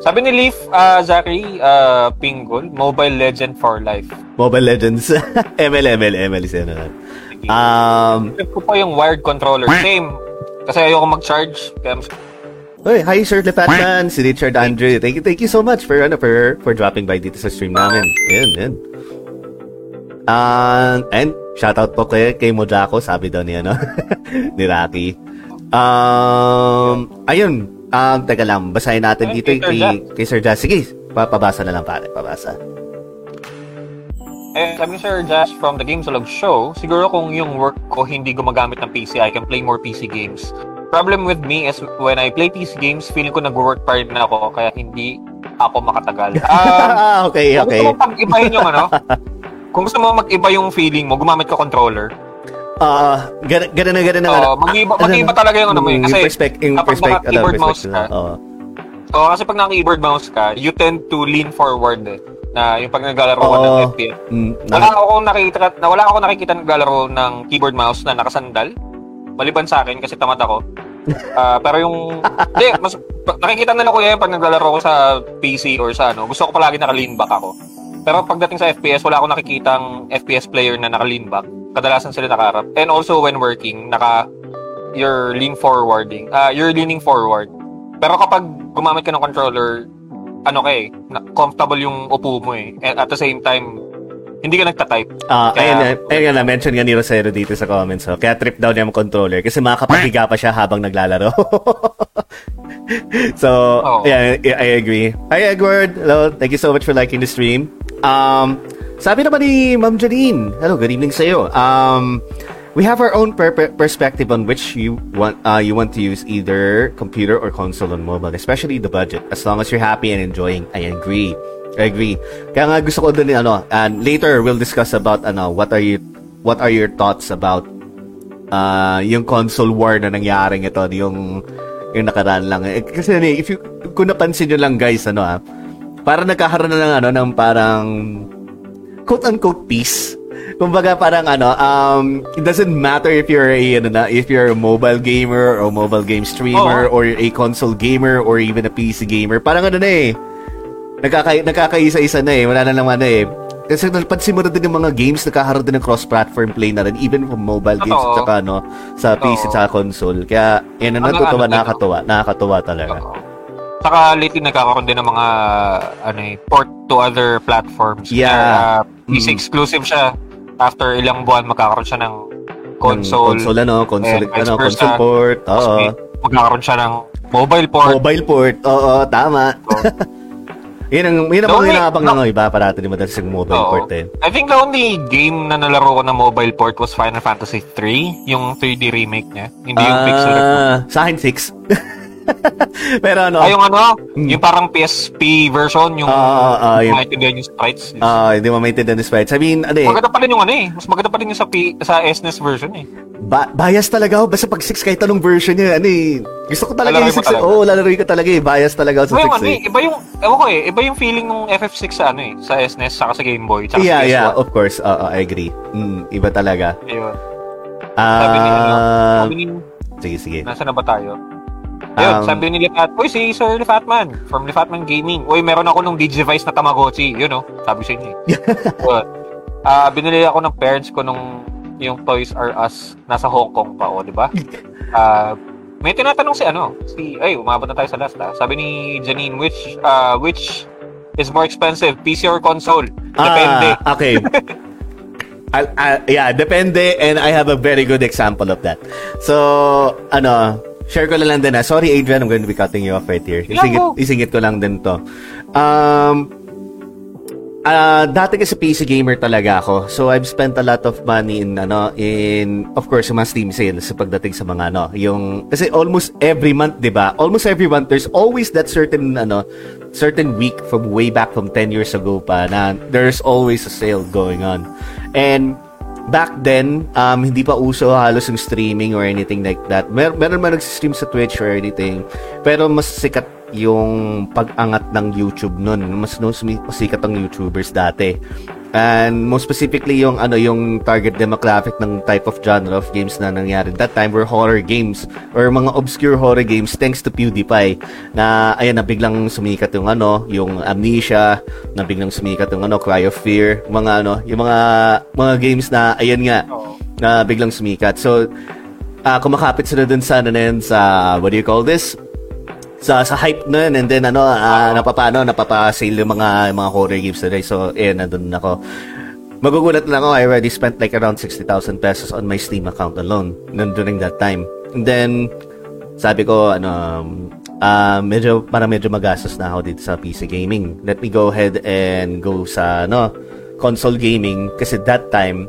Sabi ni Leaf, uh, Zachary, uh, Pinggol, Mobile Legend for Life. Mobile Legends. ML, ML, ML is ano. Um, Trip ko pa yung wired controller. Same. Kasi ayoko mag-charge. Kaya Oy, hi Sir Lepatman, si Richard Andre. Thank you, thank you so much for ano for for dropping by dito sa stream namin. Yan, yan. Um, and shoutout po kay kay Mojako, sabi daw ni ano ni Rocky. Um, ayun. Um, teka lang, basahin natin dito kay Sir kay, kay Sir Jazz. Sige, papabasa na lang pare, pabasa. Eh, sabi ni Sir Josh from the Gamesalog Show, siguro kung yung work ko hindi gumagamit ng PC, I can play more PC games. Problem with me is when I play PC games, feeling ko nag-work pa rin ako, kaya hindi ako makatagal. Um, Ah, okay, Kung okay. gusto mo pag-ibahin yung ano, kung gusto mo mag-iba yung feeling mo, gumamit ka controller. Ah, ganun, ganun na ganun na. Ano, mag-iba, ah, mag-iba ano, talaga yung ano mo eh. yung Kasi perspec- yung kapag perspec- ano, mouse ka, na, oo. Oo, kasi pag naka-keyboard mouse ka, you tend to lean forward eh. Na yung pag naglalaro ka ng. FPS. Mm, Wala na, ako nakikita, na wala ako nakikita naglalaro ng keyboard mouse na nakasandal. Maliban sa akin kasi tamad ako. Ah, pero yung hindi, mas nakikita nila ko yan pag naglalaro ko sa PC or sa ano. Gusto ko palagi naka-lean ako. Pero pagdating sa FPS, wala akong nakikitang FPS player na naka-lean. Kadalasan sila nakaharap. And also when working, naka you're lean forwarding. Ah, you're leaning forward. Pero kapag gumamit ka ng controller, ano ka eh, na- comfortable yung upo mo eh. At the same time, hindi ka nagta-type. Ah, Kaya- ayun, na- ayun nga na, mention nga ni Rosero dito sa comments. Oh. Kaya trip down niya yung controller kasi makakapahiga pa siya habang naglalaro. so, Oo. yeah, I, I agree. Hi, Edward. Hello. Thank you so much for liking the stream. Um, sabi naman ni Ma'am Janine. Hello, good evening sa'yo. Um, we have our own per- perspective on which you want uh, you want to use either computer or console on mobile, especially the budget. As long as you're happy and enjoying, I agree. I agree. Kaya nga gusto ko din ano, and later we'll discuss about ano, what are you what are your thoughts about uh, yung console war na nangyaring ito, yung yung nakaraan lang. Eh, kasi ano, if you kung napansin niyo lang guys, ano ah, parang nagkakaroon na ng ano ng parang quote unquote peace. Kumbaga parang ano, um, it doesn't matter if you're a ano na, if you're a mobile gamer or mobile game streamer Oo. or a console gamer or even a PC gamer. Parang ano na eh, nagkaka nagkakaisa-isa na eh. Wala na naman na eh. Kasi napansin mo na din yung mga games nagkakaroon din ng cross-platform play na rin even from mobile games Totoo. at saka ano, sa PC Totoo. at saka console. Kaya, yan ang Ano- natutuwa, ano- nakakatuwa. Nakakatuwa talaga. Oo. Saka lately nagkakaroon din ng mga ano eh, port to other platforms. Yeah. Kaya, uh, PC Mm. exclusive siya. After ilang buwan magkakaroon siya ng Ng console. console ano, console, eh, vice ano, console port. Oo. magkakaroon siya ng mobile port. Mobile port. Oo, tama. yun ang, yun ang mga no. ng iba parati din madalas yung mobile Oo. port eh. I think the only game na nalaro ko na mobile port was Final Fantasy 3, yung 3D remake niya. Hindi yung pixel art. Ah, sa akin 6. Pero ano, Ay, yung ano, Hmm. yung parang PSP version, yung Ah, ah, ah, yun. maintindihan yung sprites. ah, hindi mo maintindihan yung sprites. I mean, ano eh, maganda pa rin yung ano eh. Mas maganda pa rin yung sa, P, sa SNES version eh. ba- bias talaga ako. Basta pag 6 kahit anong version niya, ano eh. Gusto ko talaga Lalaroin yung mo 6. talaga? Oo, oh, lalaroin ko talaga eh. Bias talaga ako sa Iba yung 6 ano eh. eh, iba yung, ewan ko eh, iba yung feeling ng FF6 sa ano eh, sa SNES, saka sa Game Boy, saka Yeah, sa PS1. yeah, of course. Oo, I agree. Mm, iba talaga. Ayun. Sabi ni, ano, Ah, sabi ni, sige, sige. nasa na ba tayo? Ayun, Um, sabi ni Lefat, Uy, si Sir Lefatman, from Lefatman Gaming. Uy, meron ako nung Digivice na Tamagotchi. Yun, oh. Sabi sa inyo eh. Yun. Ah, binili ako ng parents ko nung yung Toys R Us nasa Hong Kong pa, oh, di ba? Ah, may tinatanong si ano, si ay, umabot na tayo sa last ah. Sabi ni Janine, which ah, which is more expensive, PC or console? Depende. Ah, okay. I'll- I'll- yeah, depende and I have a very good example of that. So, ano, share ko lang din na. Sorry Adrian, I'm going to be cutting you off right here. Isingit, go. isingit ko lang din to. Um, Ah, dati kasi PC gamer talaga ako. So I've spent a lot of money in ano in of course yung mga Steam sales sa pagdating sa mga ano, yung kasi almost every month, 'di ba? Almost every month there's always that certain ano certain week from way back from 10 years ago pa na there's always a sale going on. And back then, um, hindi pa uso halos yung streaming or anything like that. Mer meron man nag-stream sa Twitch or anything. Pero mas sikat yung pag-angat ng YouTube nun. Mas, mas sikat ang YouTubers dati. And most specifically yung ano yung target demographic ng type of genre of games na nangyari. That time were horror games or mga obscure horror games thanks to PewDiePie. Na ayan na biglang sumikat yung ano yung Amnesia na biglang sumikat yung ano Cry of Fear mga ano yung mga mga games na ayan nga na biglang sumikat. So ah kumakapit sila dun sa ano na yun, sa what do you call this sa sa hype na yun and then ano uh, napapano napapa-sale yung mga mga horror games today. So eh nandun ako. Magugulat na ako I already spent like around 60,000 pesos on my Steam account alone nung during that time. And then sabi ko ano ah medyo para medyo magastos na ako dito sa PC gaming. Let me go ahead and go sa ano console gaming. Kasi that time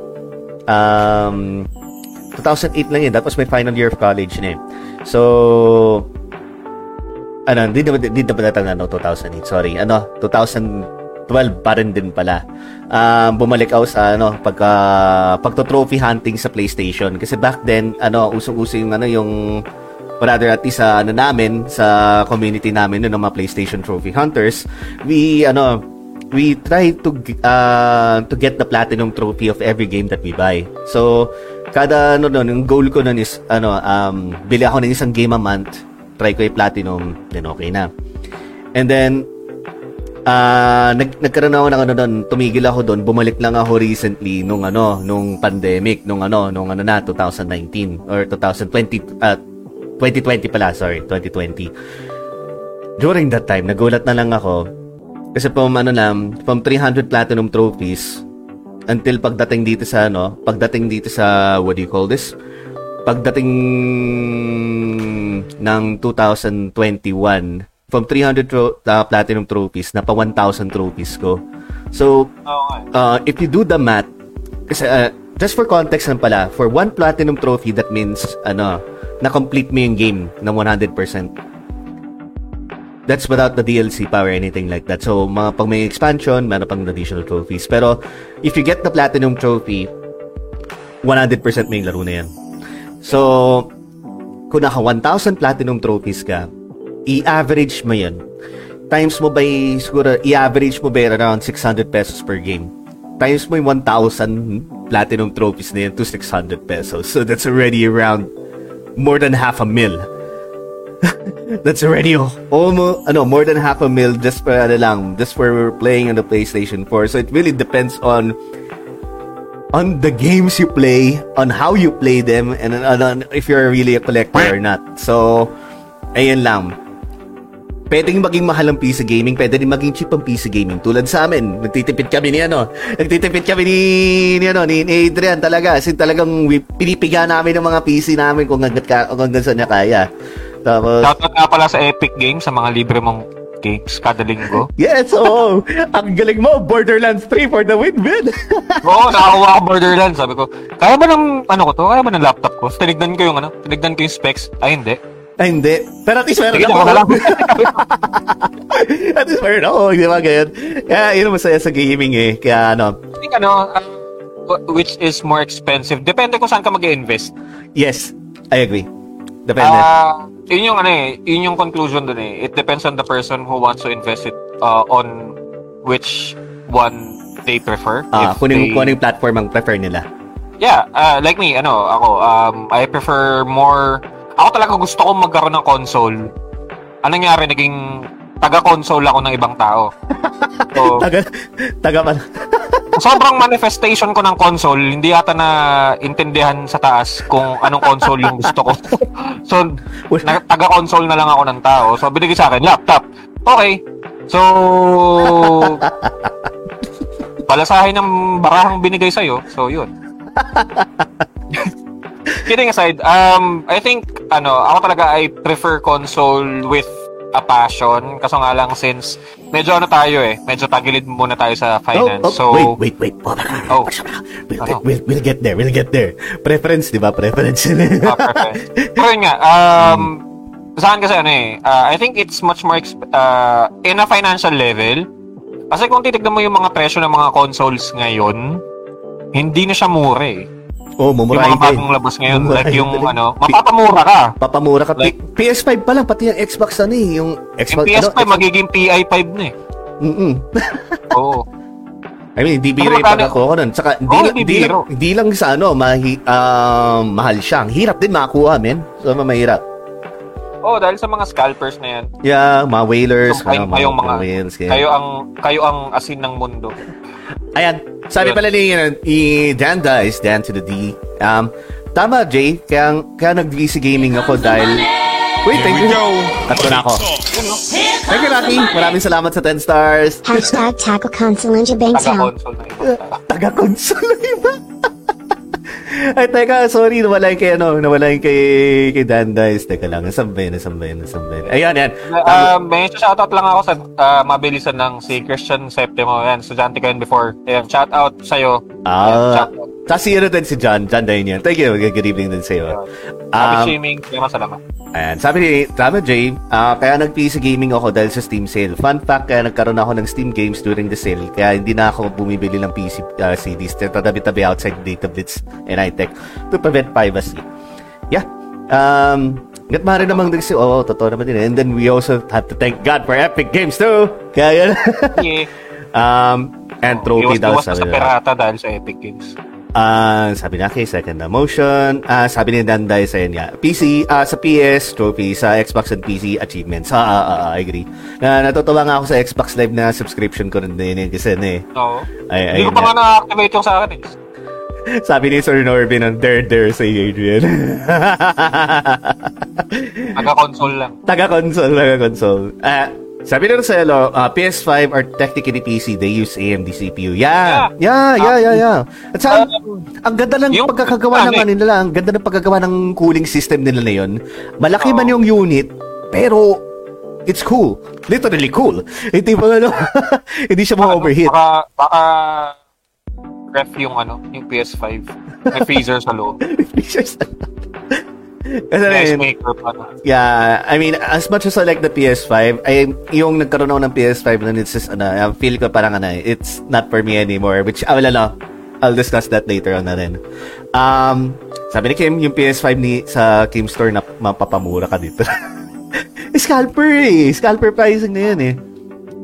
um 2008 lang yun. That was my final year of college na eh. So ano, hindi naman, hindi naman natin, ano, 2008, sorry, ano, 2000, 12 pa rin din pala. Um, bumalik ako sa ano, pagka pagto-trophy hunting sa PlayStation kasi back then ano, usong-uso yung ano yung rather at least sa ano namin sa community namin no, ng mga PlayStation Trophy Hunters, we ano we try to uh, to get the platinum trophy of every game that we buy. So kada ano no, yung goal ko nun is ano um bili ako ng isang game a month, try ko i-platinum, then okay na. And then Ah, nag nagkaroon ako ng ano doon, tumigil ako doon, bumalik lang ako recently nung ano, nung pandemic, nung ano, nung ano na 2019 or 2020 uh, 2020 pala, sorry, 2020. During that time, nagulat na lang ako kasi from ano lang, from 300 platinum trophies until pagdating dito sa ano, pagdating dito sa what do you call this? Pagdating ng 2021 from 300 tro- uh, platinum trophies na pa 1,000 trophies ko. So, uh, if you do the math, kasi, uh, just for context lang pala, for one platinum trophy, that means, ano, na-complete mo yung game ng 100%. That's without the DLC pa or anything like that. So, mga pag may expansion, meron pang additional trophies. Pero, if you get the platinum trophy, 100% may laro na yan. So, kung naka 1,000 platinum trophies ka, i-average mo yan. Times mo by, siguro, i-average mo by around 600 pesos per game. Times mo yung 1,000 platinum trophies na yan to 600 pesos. So, that's already around more than half a mil. that's already almost, ano, more than half a mil just for, ano lang, just for playing on the PlayStation 4. So, it really depends on on the games you play, on how you play them, and on, on if you're really a collector or not. So, ayan lang. Pwedeng maging mahal ang PC gaming, pwede din maging cheap ang PC gaming. Tulad sa amin, nagtitipid kami ni ano, nagtitipid kami ni, ni ano, ni, Adrian talaga. Kasi talagang pinipiga namin ng mga PC namin kung hanggang, kung hanggang saan niya kaya. Tapos, Shoutout nga pala sa Epic Games, sa mga libre mong games kada linggo. yes, oo. ang galing mo, Borderlands 3 for the win, man. Oo, nakakuha ko Borderlands. Sabi ko, kaya ba ng, ano ko to? Kaya ba ng laptop ko? So, tinignan ko yung, ano, tinignan ko yung specs. Ay, hindi. Ay, hindi. Pero at least meron ako. na lang. at least meron ako, di ba ganyan? Kaya yun masaya sa gaming eh. Kaya ano, I think, ano, wh- which is more expensive. Depende kung saan ka mag invest yes, I agree. Depende. Ah, yun yung ano eh, yun yung conclusion dun eh. It depends on the person who wants to invest it uh, on which one they prefer. Ah, kung they- kung ano yung platform ang prefer nila. Yeah, uh, like me, ano, ako, um, I prefer more, ako talaga gusto kong magkaroon ng console. Anong nangyari, naging taga-console ako ng ibang tao. So, Taga, taga man. Sobrang manifestation ko ng console, hindi yata na intindihan sa taas kung anong console yung gusto ko. so, na, taga-console na lang ako ng tao. So, binigay sa akin, laptop. Okay. So, palasahin ng barahang binigay sa'yo. So, yun. Kidding aside, um, I think, ano, ako talaga, I prefer console with a passion. Kaso nga lang, since medyo ano tayo eh, medyo tagilid muna tayo sa finance. Oh, oh, so, wait, wait, wait. Oh, Oh. We'll, Ano? we'll, we'll get there, we'll get there. Preference, di ba? Preference. Ah, perfect. Pero yun nga, um, sa akin kasi ano eh, uh, I think it's much more, exp- uh, in a financial level, kasi kung titignan mo yung mga presyo ng mga consoles ngayon, hindi na siya mura eh. Oh, Yung mumurahin mga din. bagong labas ngayon, Mumurahin like yung ano, mapapamura ka. Papamura ka. Like- P- PS5 pa lang, pati yung Xbox ano eh. Yung Yung Xbox, PS5 ano, magiging PI5 na eh. Mm-mm. Oo. I mean, hindi biro Ano yung pagkakuha ko nun. Saka, hindi, lang, hindi lang, hindi lang sa ano, mahi, um, mahal siya. Ang hirap din makakuha, men. So, mahirap. Oo, dahil sa mga scalpers na yan. Yeah, mga whalers. So, kayo, ano, kayong mga, whales, kaya- kayo ang, kayo ang asin ng mundo. Ayan, sabi pala ni, ni Danda is Dan to the D. Um, tama, Jay. Kaya, kaya nag-VC gaming ako dahil... Wait, thank you. Cut ko na ako. Thank you, Rocky. Maraming salamat sa 10 stars. Hashtag tackle console in Jabankstown. Taga-console na tao. Taga-console iba. Ay, teka, sorry, nawala yung kay, ano, nawala yung kay, kay Dandais. Teka lang, nasambay, nasambay, nasambay. Ayan, yan. Um, may shoutout lang ako sa uh, mabilisan ng si Christian Septimo. Yan, estudyante ko yun before. Ayan, shoutout sa'yo. Ayan, Ah, shoutout. Tapos si ano din si John. John yan. Thank you. Good evening din sa'yo. Happy Um, shaming. Salamat, salamat. Ayan, sabi ni Tama J, ah, kaya nag-PC gaming ako dahil sa Steam sale. Fun fact, kaya nagkaroon ako ng Steam games during the sale. Kaya hindi na ako bumibili ng PC ah, CDs. Tatabi-tabi outside data blitz and iTech to prevent privacy. Yeah. Um, Ngat maaari namang din si, oo, totoo naman din. And then we also have to thank God for Epic Games too. Kaya yun. Yeah. um, and trophy daw ka sabi sa nila. pirata dahil sa Epic Games. Ah, sabi na kay second na motion. Ah, sabi ni Danday sa niya. PC, ah, sa PS, trophy. Sa Xbox and PC, achievements. Ah, ah, ah, I agree. Na natutuwa nga ako sa Xbox Live na subscription ko rin din yun kasi na eh. Oo. Ay, Hindi ay, ko pa nga na-activate yung sa akin eh. Sabi ni Sir Norbin ang there, there sa Adrian. Taga-console lang. taga-console, taga-console. Ah, sabi nung sa Elo, ah, PS5 or technically PC, they use AMD CPU. Yeah. Yeah, yeah, yeah, yeah. At sa, ang ganda ng Yung- pagkakagawa ng ano nila, ang ganda ng pagkagawa ng cooling system nila na yun. Malaki man yung unit, pero it's cool. Literally cool. Hindi ba ano, hindi siya ma-overheat. Baka, baka ref yung ano, yung PS5. May freezer sa loob. maker pa na. Yeah, I mean, as much as I like the PS5, ay yung nagkaroon ako ng PS5 na it's just, ano, I feel ko parang, ano, it's not for me anymore, which, ah, wala lang. I'll discuss that later on na rin. Um, sabi ni Kim, yung PS5 ni, sa Kim Store na mapapamura ka dito. Scalper eh. Scalper pricing na yun eh.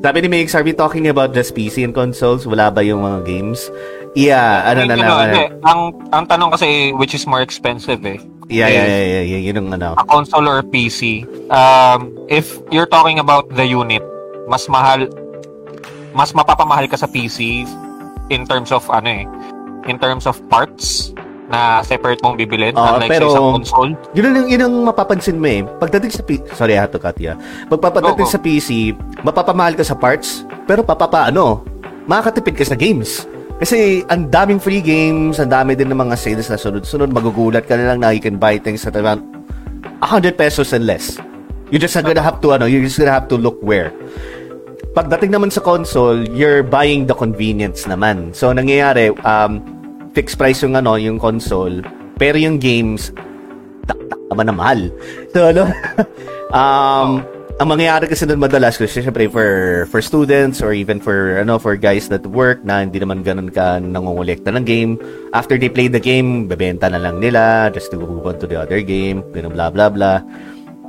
Sabi ni Mix, are we talking about just PC and consoles? Wala ba yung mga games? Yeah, ano na Hindi, na. hindi. Ang, ang tanong kasi, which is more expensive eh? Yeah, yeah, yeah, yeah, yeah, yun ang ano. A console or PC? Um, if you're talking about the unit, mas mahal, mas mapapamahal ka sa PC in terms of ano eh, in terms of parts na separate mong bibilin Ah, unlike pero- sa isang console. Yun ang, yun ang mapapansin mo eh. Pagdating sa P- Sorry, I have to cut ya. Pagpapadating sa PC, mapapamahal ka sa parts, pero papapa ano, makakatipid ka sa games. Kasi ang daming free games, ang dami din ng mga sales na sunod-sunod, magugulat ka na lang na you can buy things at around 100 pesos and less. You just gonna have to, ano, you're just gonna have to look where. Pagdating naman sa console, you're buying the convenience naman. So, nangyayari, um, fixed price yung ano, yung console, pero yung games, tak-tak naman na mahal. So, ano, um, ang mangyayari kasi doon madalas kasi syempre for for students or even for ano for guys that work na hindi naman ganun ka nangongolekta ng game. After they play the game bebenta na lang nila just to move on to the other game ganun blah blah blah.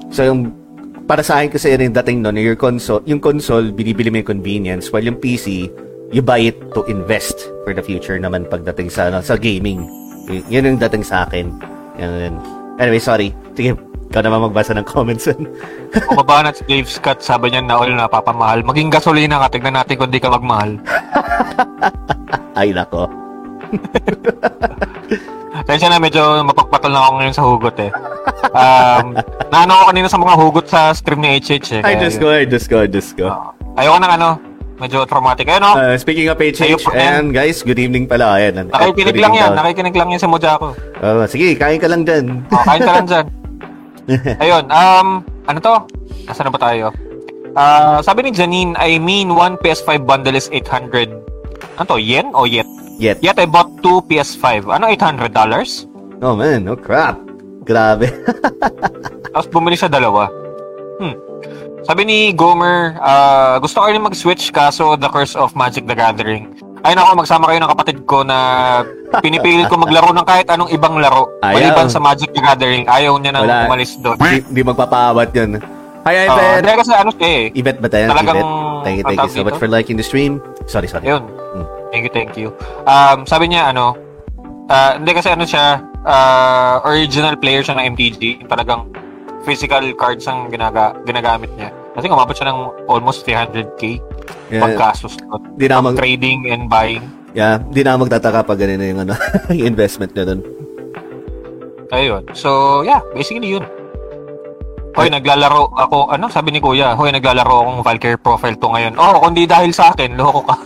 So yung para sa akin kasi rin dating noon yung console yung console binibili mo yung convenience while yung PC you buy it to invest for the future naman pagdating sa ano, sa gaming. Y- yun yung dating sa akin. Yan. anyway sorry. Sige ikaw naman magbasa ng comments Bumaba na si Dave Scott, sabi niya na all napapamahal. Maging gasolina ka, tignan natin kung di ka magmahal. ay nako Kaya na medyo mapagpatol na ako ngayon sa hugot eh. Um, naano ko kanina sa mga hugot sa stream ni HH eh. ay kaya just yun. go ay just go just go Ayoko ng ano, medyo traumatic. Ayun oh, Uh, speaking of HH, yan. and guys, good evening pala. Ayan. nakikinig lang yan. Nakikinig lang yan sa Mojako. Oh, sige, kain ka lang dyan. Oh, kain ka lang dyan. Ayun, um, ano to? Nasaan na ba tayo? Ah, sabi ni Janine, I mean, one PS5 bundle is 800. Ano to? Yen o yet? Yet. Yet I bought two PS5. Ano, $800? Oh man, oh crap. Grabe. Tapos bumili siya dalawa. Hmm. Sabi ni Gomer, ah, gusto ko rin mag-switch kaso the curse of Magic the Gathering. Ay nako, magsama kayo ng kapatid ko na pinipilit ko maglaro ng kahit anong ibang laro. Ayaw. Maliban sa Magic the Gathering, ayaw niya nang Wala. umalis doon. di, di magpapaawat yun. Hi, Uh, Ivan. hindi kasi ano siya eh. Ibet ba tayo? Talagang- Ibet. Thank you, thank you so much for liking the stream. Sorry, sorry. Ayun. Hmm. Thank you, thank you. Um, sabi niya, ano, ah, hindi kasi ano siya, ah, original player siya ng MTG. Talagang physical cards ang ginaga, ginagamit niya. I think umabot siya ng almost 300k Yeah, pagkasos doon. di na mag, Trading and buying. yeah, di na magtataka pag ganun na yung, ano, yung investment na dun. Ayun. So, yeah, basically yun. Hoy, naglalaro ako, ano, sabi ni Kuya, hoy, naglalaro akong Valkyrie profile to ngayon. Oh, kundi dahil sa akin, loko ka.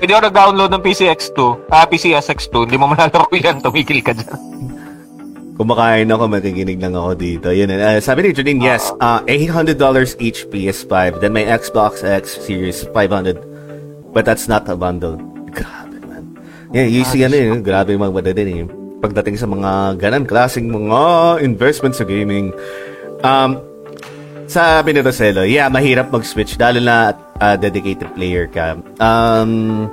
Hindi ako nag-download ng PCX2, ah, PCSX2, hindi mo malalaro yan, tumigil ka dyan. Kumakain ako, makikinig lang ako dito. Yun, uh, sabi ni Janine, yes, uh, $800 each PS5. Then my Xbox X Series 500. But that's not a bundle. Grabe, man. Yeah, easy ano eh. Grabe yung mga din eh. Pagdating sa mga ganan klaseng mga investment sa gaming. Um, sabi ni Roselo, yeah, mahirap mag-switch lalo na uh, dedicated player ka. Um,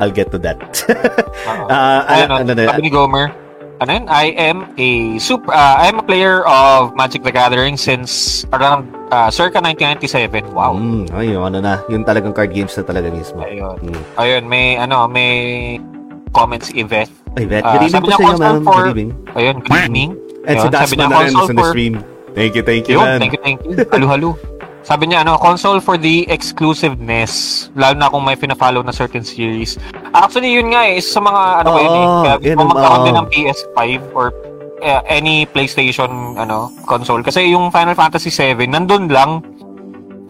I'll get to that. uh, Ayun, ano, ano, ano, sabi ni Gomer, ano yun? I am a super, uh, I am a player of Magic the Gathering since around uh, circa 1997. Wow. Mm, ayun, ano na. Yung talagang card games na talaga mismo. Ayun. Mm. Ayun, may ano, may comments si Yvette. Ay, Vet, Ah, good evening sabi po sa iyo, ma'am. for- Good evening. Ayun, good evening. And si Ayun, sabi Dasman na rin sa stream. Thank you, thank you, Yun, man. thank you, thank you. Halo-halo. Sabi niya, ano, console for the exclusiveness. Lalo na kung may pina-follow na certain series. Actually, yun nga eh, isa sa mga, ano ba yun eh. Kaya yun magkaroon din ng PS5 or eh, any PlayStation ano console. Kasi yung Final Fantasy 7, nandun lang.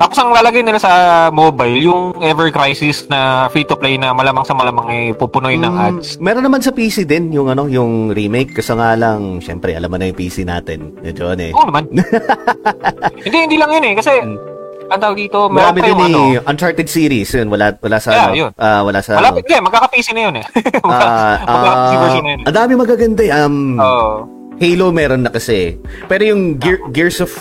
Tapos ang lalagay nila sa mobile, yung Ever Crisis na free-to-play na malamang sa malamang eh, pupunoy ng Mm, ads. meron naman sa PC din yung ano, yung remake kasi nga lang, syempre alam mo na yung PC natin. Medyo ano eh. Oo naman. hindi, hindi lang yun eh. Kasi, ang tawag dito, meron Marami din ano. eh, Uncharted series, yun, wala wala sa Yeah, ano, yun. ah, wala sa Malapit din, magkaka-PC na yun eh. Ah, magkaka-PC ah, version na yun. Ang dami magaganda eh. Um, Oo. Halo meron na kasi. Pero yung Gear, Gears of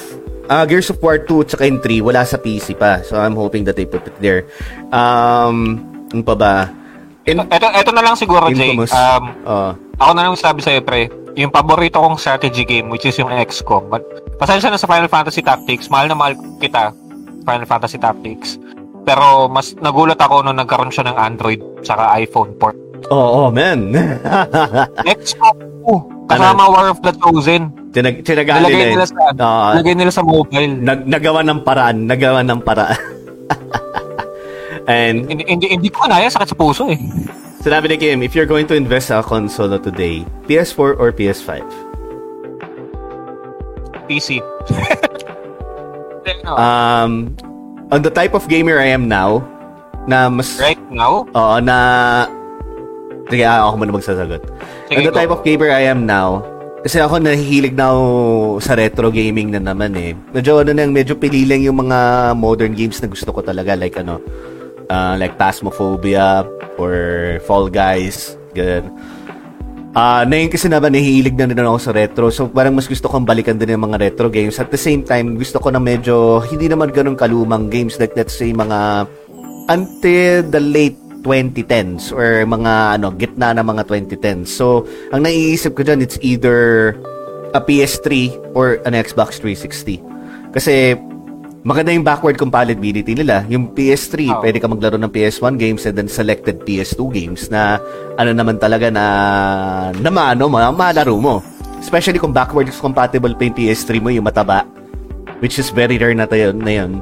ah, Gears of War 2 at saka yung 3 wala sa PC pa. So I'm hoping that they put it there. Um, ano pa ba? In, Ito, ito na lang siguro, Jay. Infamous. Um, oh, ako na lang sabi sa'yo, pre. Yung paborito kong strategy game, which is yung XCOM. But, pasensya na sa Final Fantasy Tactics. Mahal na mahal kita, Final Fantasy Tactics. Pero, mas nagulat ako nung nagkaroon siya ng Android saka iPhone port. oh, oh, man. XCOM 2, kasama War of the Chosen. Tinag, tinagaan Nilagay nila. sa, Oo. nilagay nila sa mobile. nag, nagawa ng paraan. Nagawa ng paraan. And Hindi, hindi, hindi ko na, sakit sa puso eh. sinabi ni Kim, if you're going to invest sa console today, PS4 or PS5? PC. Ano, Um, on the type of gamer I am now, na mas right now, Oo, na... Sige, ah, ako muna magsasagot. Sige, the type of gamer I am now, kasi ako nahihilig na ako sa retro gaming na naman eh. Medyo ano na, medyo pili lang yung mga modern games na gusto ko talaga. Like ano, ah, like Phasmophobia or Fall Guys, ganun. Ah, na yun kasi naman nahihilig na rin ako sa retro. So parang mas gusto kong balikan din yung mga retro games. At the same time, gusto ko na medyo hindi naman ganun kalumang games like let's say mga until the late 2010s or mga ano gitna ng mga 2010s. So, ang naiisip ko dyan, it's either a PS3 or an Xbox 360. Kasi maganda yung backward compatibility nila. Yung PS3, Oo. pwede ka maglaro ng PS1 games and then selected PS2 games na ano naman talaga na na maano, ma, malaro mo. Especially kung backwards compatible pa yung PS3 mo, yung mataba. Which is very rare na tayo na yun.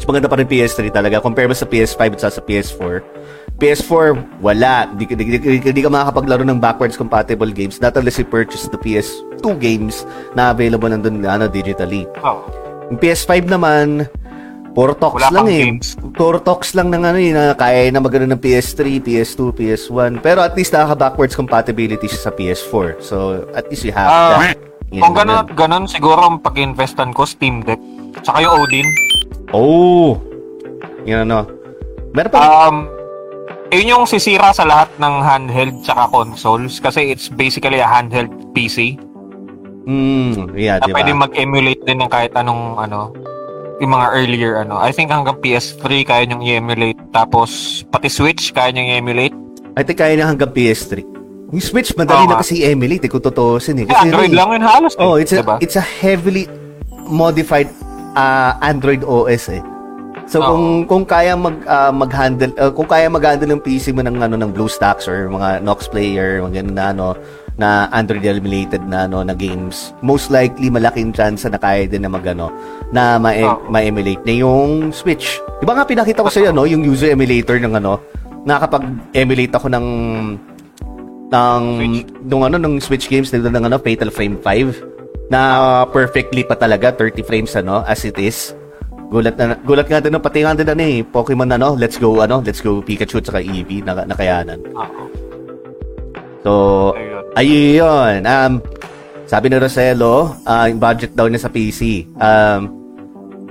Mas maganda pa rin PS3 talaga. Compare mo sa PS5 at sa PS4. PS4, wala. Di, di, di, di, di ka makakapaglaro ng backwards compatible games. Not unless you purchase the PS2 games na available nandun ano, digitally. oh, Yung PS5 naman, puro talks Wala lang eh. games. Puro talks lang ng ano eh, na kaya na magano ng PS3, PS2, PS1. Pero at least nakaka-backwards compatibility siya sa PS4. So, at least you have Ah, that. Yan, kung ganun. ganon, siguro ang pag-investan ko, Steam Deck. Tsaka yung Odin. Oh! Yan ano. Meron pa Um, yun yung sisira sa lahat ng handheld tsaka consoles kasi it's basically a handheld PC Mm, yeah, na di pwede mag-emulate din ng kahit anong ano yung mga earlier ano. I think hanggang PS3 kaya niyong i-emulate tapos pati Switch kaya niyong i-emulate. I think kaya na hanggang PS3. Yung Switch, madali Oo na kasi i-emulate eh, kung totoosin eh. Kasi Android ano eh, lang yun halos. eh, Oh, it's a, diba? it's a heavily modified uh, Android OS eh. So Oo. kung kung kaya mag ah, mag-handle uh, kung kaya mag-handle ng PC mo ng ano ng BlueStacks or mga Nox player, mga ganun na ano na Android emulated na ano na games, most likely malaking chance na kaya din na magano na ma- Oo. ma-emulate na yung Switch. 'Di ba nga pinakita ko sa iyo no, yung user emulator ng ano, nakakapag-emulate ako ng ng Switch. nung ano ng Switch games nila ng ano Fatal Frame 5 na perfectly pa talaga 30 frames ano as it is. Gulat na gulat nga din no, pati nga din ano eh Pokemon ano, let's go ano, let's go Pikachu at saka Eevee na nakayanan. Oo. So Ayun. Um sabi ni Roselo, ah, yung budget daw niya sa PC. Um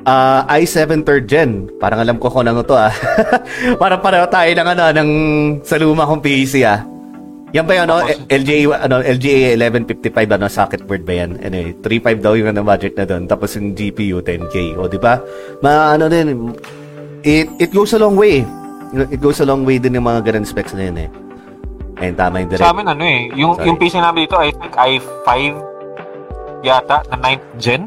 Ah, i7 third gen. Parang alam ko kung ano to ah. Parang pareho tayo ng ano, ng sa luma kong PC ah. Yan ba yung ano, LGA, ano, LGA 1155, ano, socket board ba yan? Anyway, 3.5 daw yung ano, budget na doon. Tapos yung GPU, 10K. O, di ba? Ma, ano din, it, it goes a long way. It goes a long way din yung mga ganun specs na yun eh. Ayun, tama yung direct. Sa amin ano eh, yung, Sorry. yung PC namin dito, I think i5 yata, na 9th gen.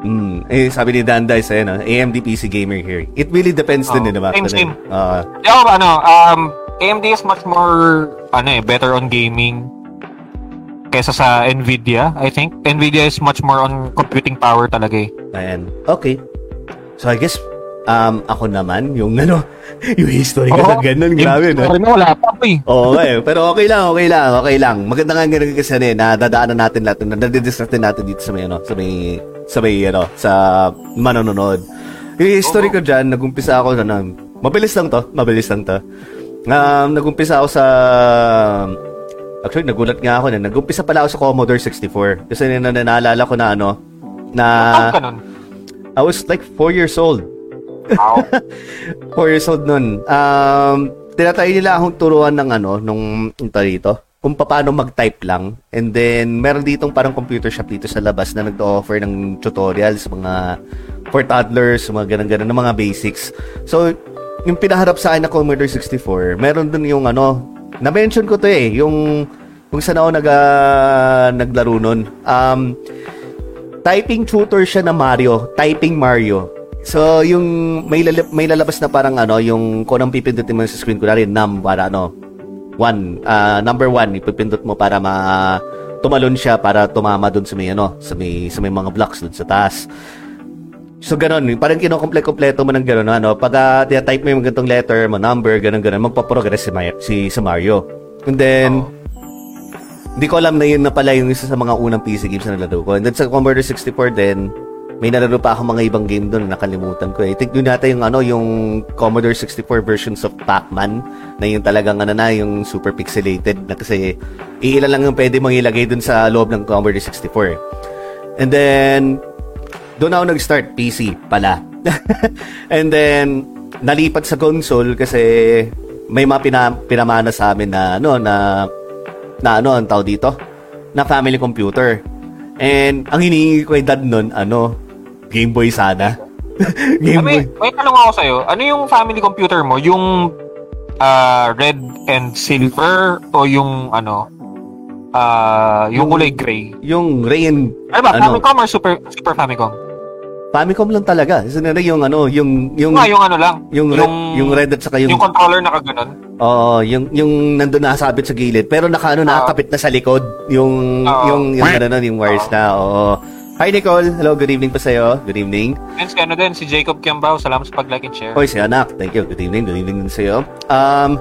Mm, eh, sabi ni Dan Dice, ayun, ah, AMD PC gamer here. It really depends Oh, din, din naman. same, same. Uh, ako ba, ano, um, AMD is much more, ano eh, better on gaming kesa sa Nvidia, I think. Nvidia is much more on computing power talaga eh. ayan. Okay. So, I guess, um, ako naman, yung ano, yung history ko na ganun, grabe, no? Sorry na, wala pa ako eh. Oo, okay. Pero okay lang, okay lang, okay lang. Maganda nga ganun kasi ano eh, nadadaanan natin lahat, nadidiscuss din natin dito sa may, ano, sa may, sa may, ano, sa manonood. Yung history ko dyan, nagumpisa ako, ano, mabilis lang to, mabilis lang to. Um, nagumpisa ako sa, actually, nagulat nga ako na, nagumpisa pala ako sa Commodore 64. Kasi na, na, naalala ko na, ano, na. I was like 4 years old. Wow. 4 years old nun. Um, tinatry nila akong turuan ng ano, nung ito dito, kung paano mag-type lang. And then, meron ditong parang computer shop dito sa labas na nag-offer ng tutorials, mga for toddlers, mga ganun-ganun, ng mga basics. So, yung pinaharap sa akin na Commodore 64, meron dun yung ano, na-mention ko to eh, yung kung saan ako nag, ah, naglaro nun. Um, typing tutor siya na Mario, typing Mario. So, yung may, lalab- may lalabas na parang ano, yung kung anong pipindutin mo sa screen, kunwari, num, para ano, one, ah, number one, ipipindot mo para ma, tumalon siya para tumama dun sa may ano, sa may, sa may mga blocks dun sa taas. So, ganun. Parang kinukomple-kompleto mo ng ganun, ano. Pag uh, type mo yung ganitong letter, mo number, ganun, ganun, magpaprogress si, Maya, si, si Mario. And then, hindi ko alam na yun na pala yung isa sa mga unang PC games na nalaro ko. And then sa Commodore 64 din, may nalaro pa ako mga ibang game doon na nakalimutan ko. eh. I think yun nata yung ano, yung Commodore 64 versions of Pac-Man na yung talagang ano na, yung super pixelated na kasi iilan lang yung pwede mong ilagay dun sa loob ng Commodore 64. And then, doon ako nag-start PC pala. And then, nalipat sa console kasi may mga pina, pinamana sa amin na ano na na ano ang tawag dito na family computer. And ang hinihingi ko kay dad nun, ano, Game Boy sana. Game may, Boy. may tanong ako sa'yo. Ano yung family computer mo? Yung ah, red and silver o yung ano ah yung kulay gray? Yung Rain, Ano ba? Ano? Famicom or Super Super Famicom? Famicom lang talaga. Isa na yung ano, yung yung Yung, yung ano lang. yung red, yung red at saka yung Yung controller na kaganon. Oo, yung yung nandun nakasabit sa gilid pero naka ano nakakapit na sa likod yung Oo. yung yung ano yung wires na. Oo. Hi Nicole, hello, good evening pa sa'yo. Good evening. And si ano din, si Jacob Kiambao. Salamat sa pag-like and share. Hoy, si anak. Thank you. Good evening. Good evening din sa'yo. Um,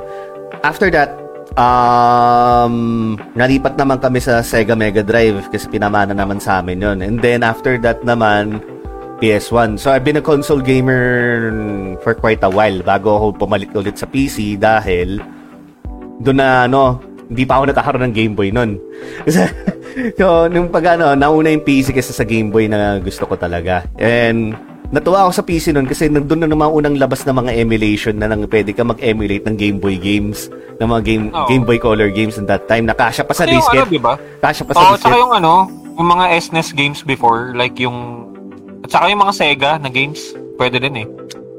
after that, um, nalipat naman kami sa Sega Mega Drive kasi pinamana naman sa amin yon. And then, after that naman, PS1. So, I've been a console gamer for quite a while bago ako pumalit ulit sa PC dahil doon na, ano, hindi pa ako nagkakaroon ng Game Boy nun. Kasi, so, nung pag ano, nauna yung PC kasi sa Game Boy na gusto ko talaga. And, natuwa ako sa PC nun kasi nandun na naman unang labas na mga emulation na nang pwede ka mag-emulate ng Game Boy games, ng mga game, Oo. Game Boy Color games in that time. Nakasya pa sa Kasi yung ano, disket. di ba? Kasya pa sa Oo, tsaka disket. yung ano, yung mga SNES games before, like yung... At saka yung mga Sega na games, pwede din eh.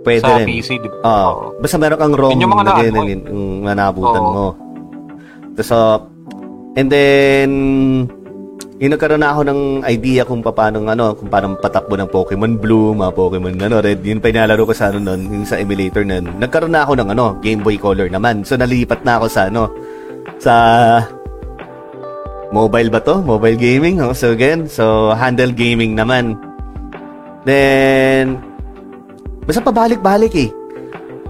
Pwede sa rin. PC, di ba? Oo. Oo. Basta meron kang ROM Yun yung mga na ganyan, eh. yun, yung nanabutan Oo. mo. So, and then, yung nagkaroon na ako ng idea kung paano ano, kung paano patakbo ng Pokemon Blue, mga Pokemon ano, Red, yun pa nilalaro ko sa ano nun, yung sa emulator nun. Nagkaroon na ako ng ano, Game Boy Color naman. So nalipat na ako sa ano, sa mobile ba to? Mobile gaming? Oh, so again, so handle gaming naman. Then, basta pabalik-balik eh.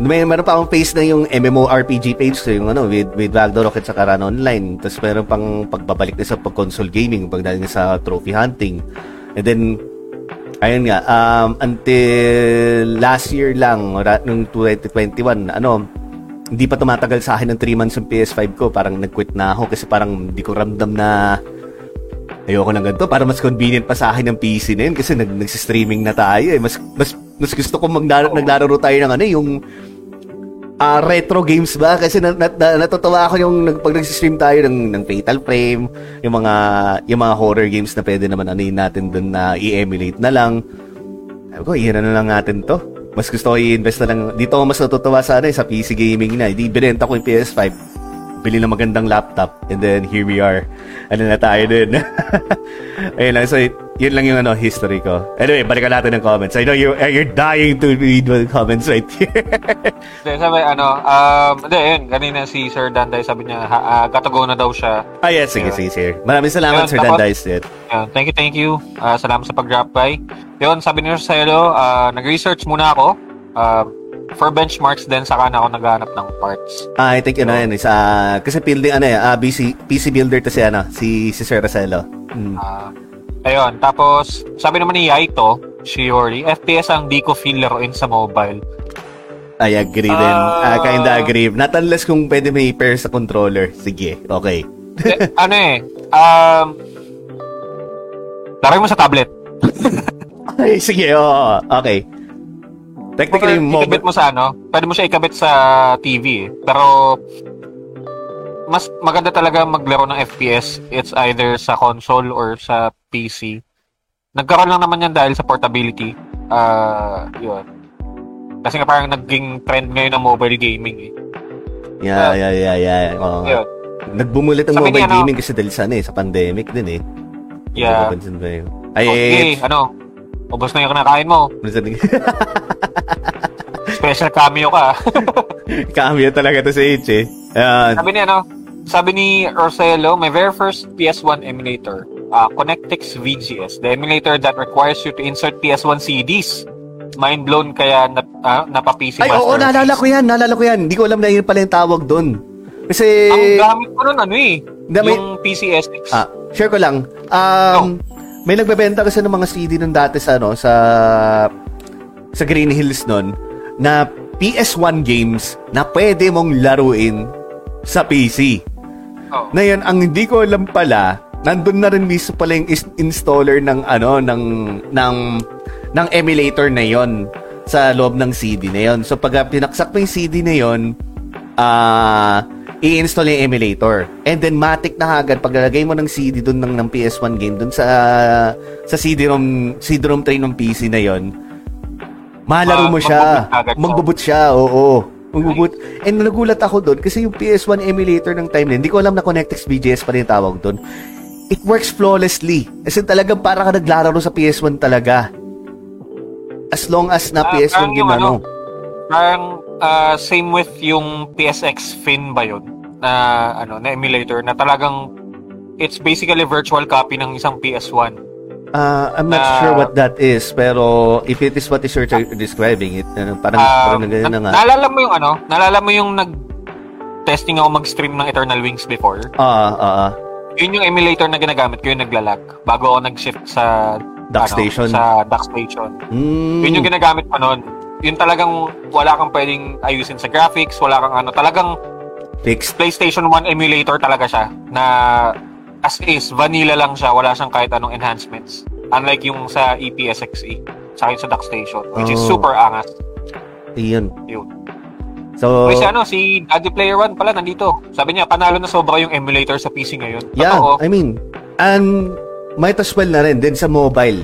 May meron pa akong page na yung MMORPG page so yung ano with with Ragnarok at saka Run Online. Tapos meron pang pagbabalik na sa pag console gaming pagdating sa trophy hunting. And then ayun nga um until last year lang nung 2021 ano hindi pa tumatagal sa akin ng 3 months yung PS5 ko parang nag-quit na ako kasi parang hindi ko ramdam na ayoko ng ganito para mas convenient pa sa akin ng PC na yun kasi nag nagsi-streaming na tayo eh. Mas mas mas gusto ko mag naglalaro tayo ng ano yung uh, retro games ba kasi na, na, na, natutuwa ako yung nag, pag nagsi-stream tayo ng ng Fatal Frame, yung mga yung mga horror games na pwede naman ano natin doon na i-emulate na lang. Sabi ko, iyan na lang natin to. Mas gusto ko i-invest na lang. Dito ako mas natutuwa sa, ano, eh, sa PC gaming na. Hindi, binenta ko yung PS5 bili ng magandang laptop and then here we are. Ano na tayo din ayun lang so yun lang yung ano history ko. Anyway balikan natin ng comments. I know you're, you're dying to read the comments right here. Then, sabi ano um hindi yun kanina si Sir Danday sabi niya ha, uh, gotta go na daw siya. Ah yes sige sige sige maraming salamat Yun, Sir tapos- Danday. Yun, thank you thank you. Uh, salamat sa pag-drop by. Yun sabi ni Roselo uh, nag-research muna ako. Uh, for benchmarks din saka na ako naghanap ng parts ah I think ano yan is ah, kasi building ano eh ah, PC, PC builder to si ano si si Sir Roselo mm. Ah, ayun, tapos sabi naman ni Yaito, Shiori, FPS ang di ko feel laruin sa mobile. I agree din ah, Ah. kinda agree not unless kung pwede may pair sa controller sige okay Eh, ano eh, um, laruin mo sa tablet. okay sige oo okay technically Pwede mobile ikabit mo sa ano, pwede mo siya ikabit sa TV eh. Pero, mas maganda talaga maglaro ng FPS. It's either sa console or sa PC. Nagkaroon lang naman yan dahil sa portability. Ah, yun. Kasi nga parang naging trend ngayon ng mobile gaming eh. yeah yeah yeah yeah oo nga. Yun. Nagbumulit ang Sabi mobile niya, gaming kasi dahil sa ano eh, sa pandemic din eh. Yeah. Ay, Okay, ano? Ubos na yung kinakain mo. Special cameo ka. cameo talaga to sa H eh. Ayan. sabi ni ano, sabi ni Roselo, my very first PS1 emulator, uh, Connectix VGS, the emulator that requires you to insert PS1 CDs. Mind blown kaya na, uh, napapisi Ay, oo, naalala ko yan, naalala ko yan. Hindi ko alam na yun pala yung tawag doon. Kasi, Ang gamit ko nun ano eh, may- yung PCSX. ah, share ko lang. Um, may nagbebenta kasi ng mga CD nun dati sa, ano, sa, sa Green Hills nun, na PS1 games na pwede mong laruin sa PC. Oh. Ngayon, ang hindi ko alam pala, nandun na rin mismo pala yung installer ng ano ng ng ng emulator na yon sa loob ng CD na yon. So pag pinaksak mo yung CD na yon, ah i-install yung emulator. And then matic na agad paglalagay mo ng CD doon ng, ng PS1 game doon sa sa CD-ROM CD-ROM tray ng PC na yon. Malaro Ma- mo agad siya. Magbubut siya, oo. Magbubut. And nagulat ako doon kasi yung PS1 emulator ng time na, hindi ko alam na Connectix VGS pa rin tawag doon. It works flawlessly. As in talagang para ka naglalaro sa PS1 talaga. As long as na Ah, PS1 parang game ano. Parang ah, same with yung PSX Fin ba yun? Na, ano, na emulator na talagang it's basically a virtual copy ng isang PS1. Ah, I'm not na- sure what that is, pero if it is what is you're describing, it, ano, parang, parang Um, ganyan na na- nga. naalala mo yung ano? Naalala mo yung nag testing ako mag-stream ng Eternal Wings before? Ah, ah, ah. Yun yung emulator na ginagamit ko yung naglalag bago ako nag-shift sa Dock ano, station. sa dock station. Mm, Yun yung ginagamit ko noon. Yun talagang wala kang pwedeng ayusin sa graphics, wala kang ano, talagang fixed. PlayStation 1 emulator talaga siya na as is, vanilla lang siya, wala siyang kahit anong enhancements. Unlike yung sa E EPSXE, sa akin sa dock station, which is Oh. super angas. Iyon. Yun. So, Kasi ano, si Daddy Player 1 pala nandito. Sabi niya, panalo na sobra yung emulator sa PC ngayon. yeah, Totoo. I mean, and might as well na rin din sa mobile.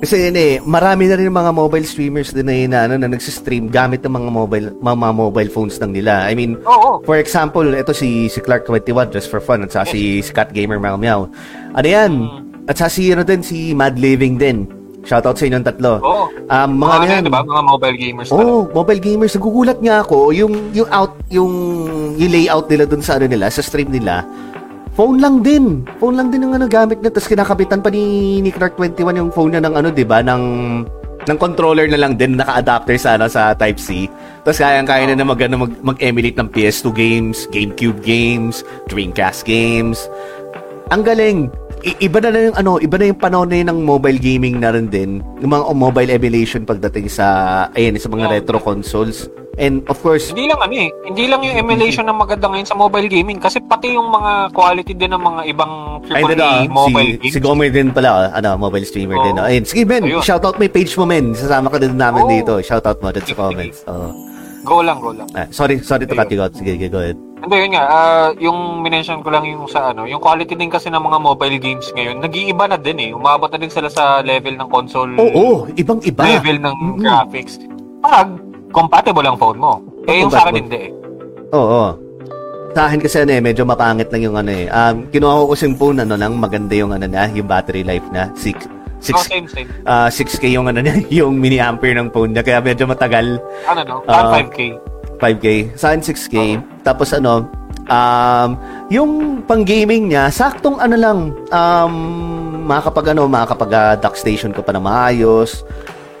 Kasi yun eh, marami na rin mga mobile streamers din na yun na, ano, na nagsistream gamit ng mga mobile, mga, mobile phones ng nila. I mean, Oo. For example, ito si si Clark21 just for fun at saka si Scott Gamer Meow Meow. Ano yan? Mm. At saka si ano din si Mad Living din. Shoutout sa inyong tatlo. Oo. Um, mga Mga, ano ano, yan. diba? Mga mobile gamers talaga. Oh, mobile gamers. Nagugulat nga ako yung yung out yung yung layout nila dun sa ano nila, sa stream nila. Phone lang din. Phone lang din ang ano gamit na tapos kinakapitan pa ni ni Clark21 yung phone niya ng ano, 'di ba, ng ng controller na lang din naka-adapter sa ano, sa Type C. Tapos kayang-kaya na na mag, ano, mag, mag-emulate ng PS2 games, GameCube games, Dreamcast games. Ang galing. I- iba na na yung ano, iba na yung panahon na yun ng mobile gaming na rin din. Yung mga mobile emulation pagdating sa ayan, sa mga Yeah. retro consoles. And of course, Hindi lang ano eh, hindi lang yung emulation ng maganda ngayon sa mobile gaming kasi pati yung mga quality din ng mga ibang AAA ano, mobile si, games. si Gomer din pala, ano, mobile streamer Oo. din. Ayun, sige Ben, Ayun. shoutout mo yung page mo men. Sasama ka din namin Oo. dito. Shoutout mo dun sa comments. Oo. Go lang, go lang. Ah, sorry, sorry to Ayun. cut you out. Sige, go ahead. Hindi, yun nga, ah, yung minention ko lang yung sa ano, yung quality din kasi ng mga mobile games ngayon, nag-iiba na din eh. Umabot na din sila sa level ng console, Oo, ibang-iba. level ng Mm-mm. graphics. Pag compatible ang phone mo. Eh, yung sa akin hindi eh. Oo. Sa akin kasi ano eh, medyo mapangit lang yung ano eh. Um, kinuha ko kasi yung phone, ano lang, maganda yung ano na, yung battery life na. 6, Oh, 6, same, same. ah 6K yung ano niya, yung mini ampere ng phone niya. Kaya medyo matagal. Ano no? Ah. 5K. 5K. Sa akin 6K. Tapos ano, um, yung pang-gaming niya, saktong ano lang, um, makakapag ano, makakapag uh, dock station ka pa na maayos.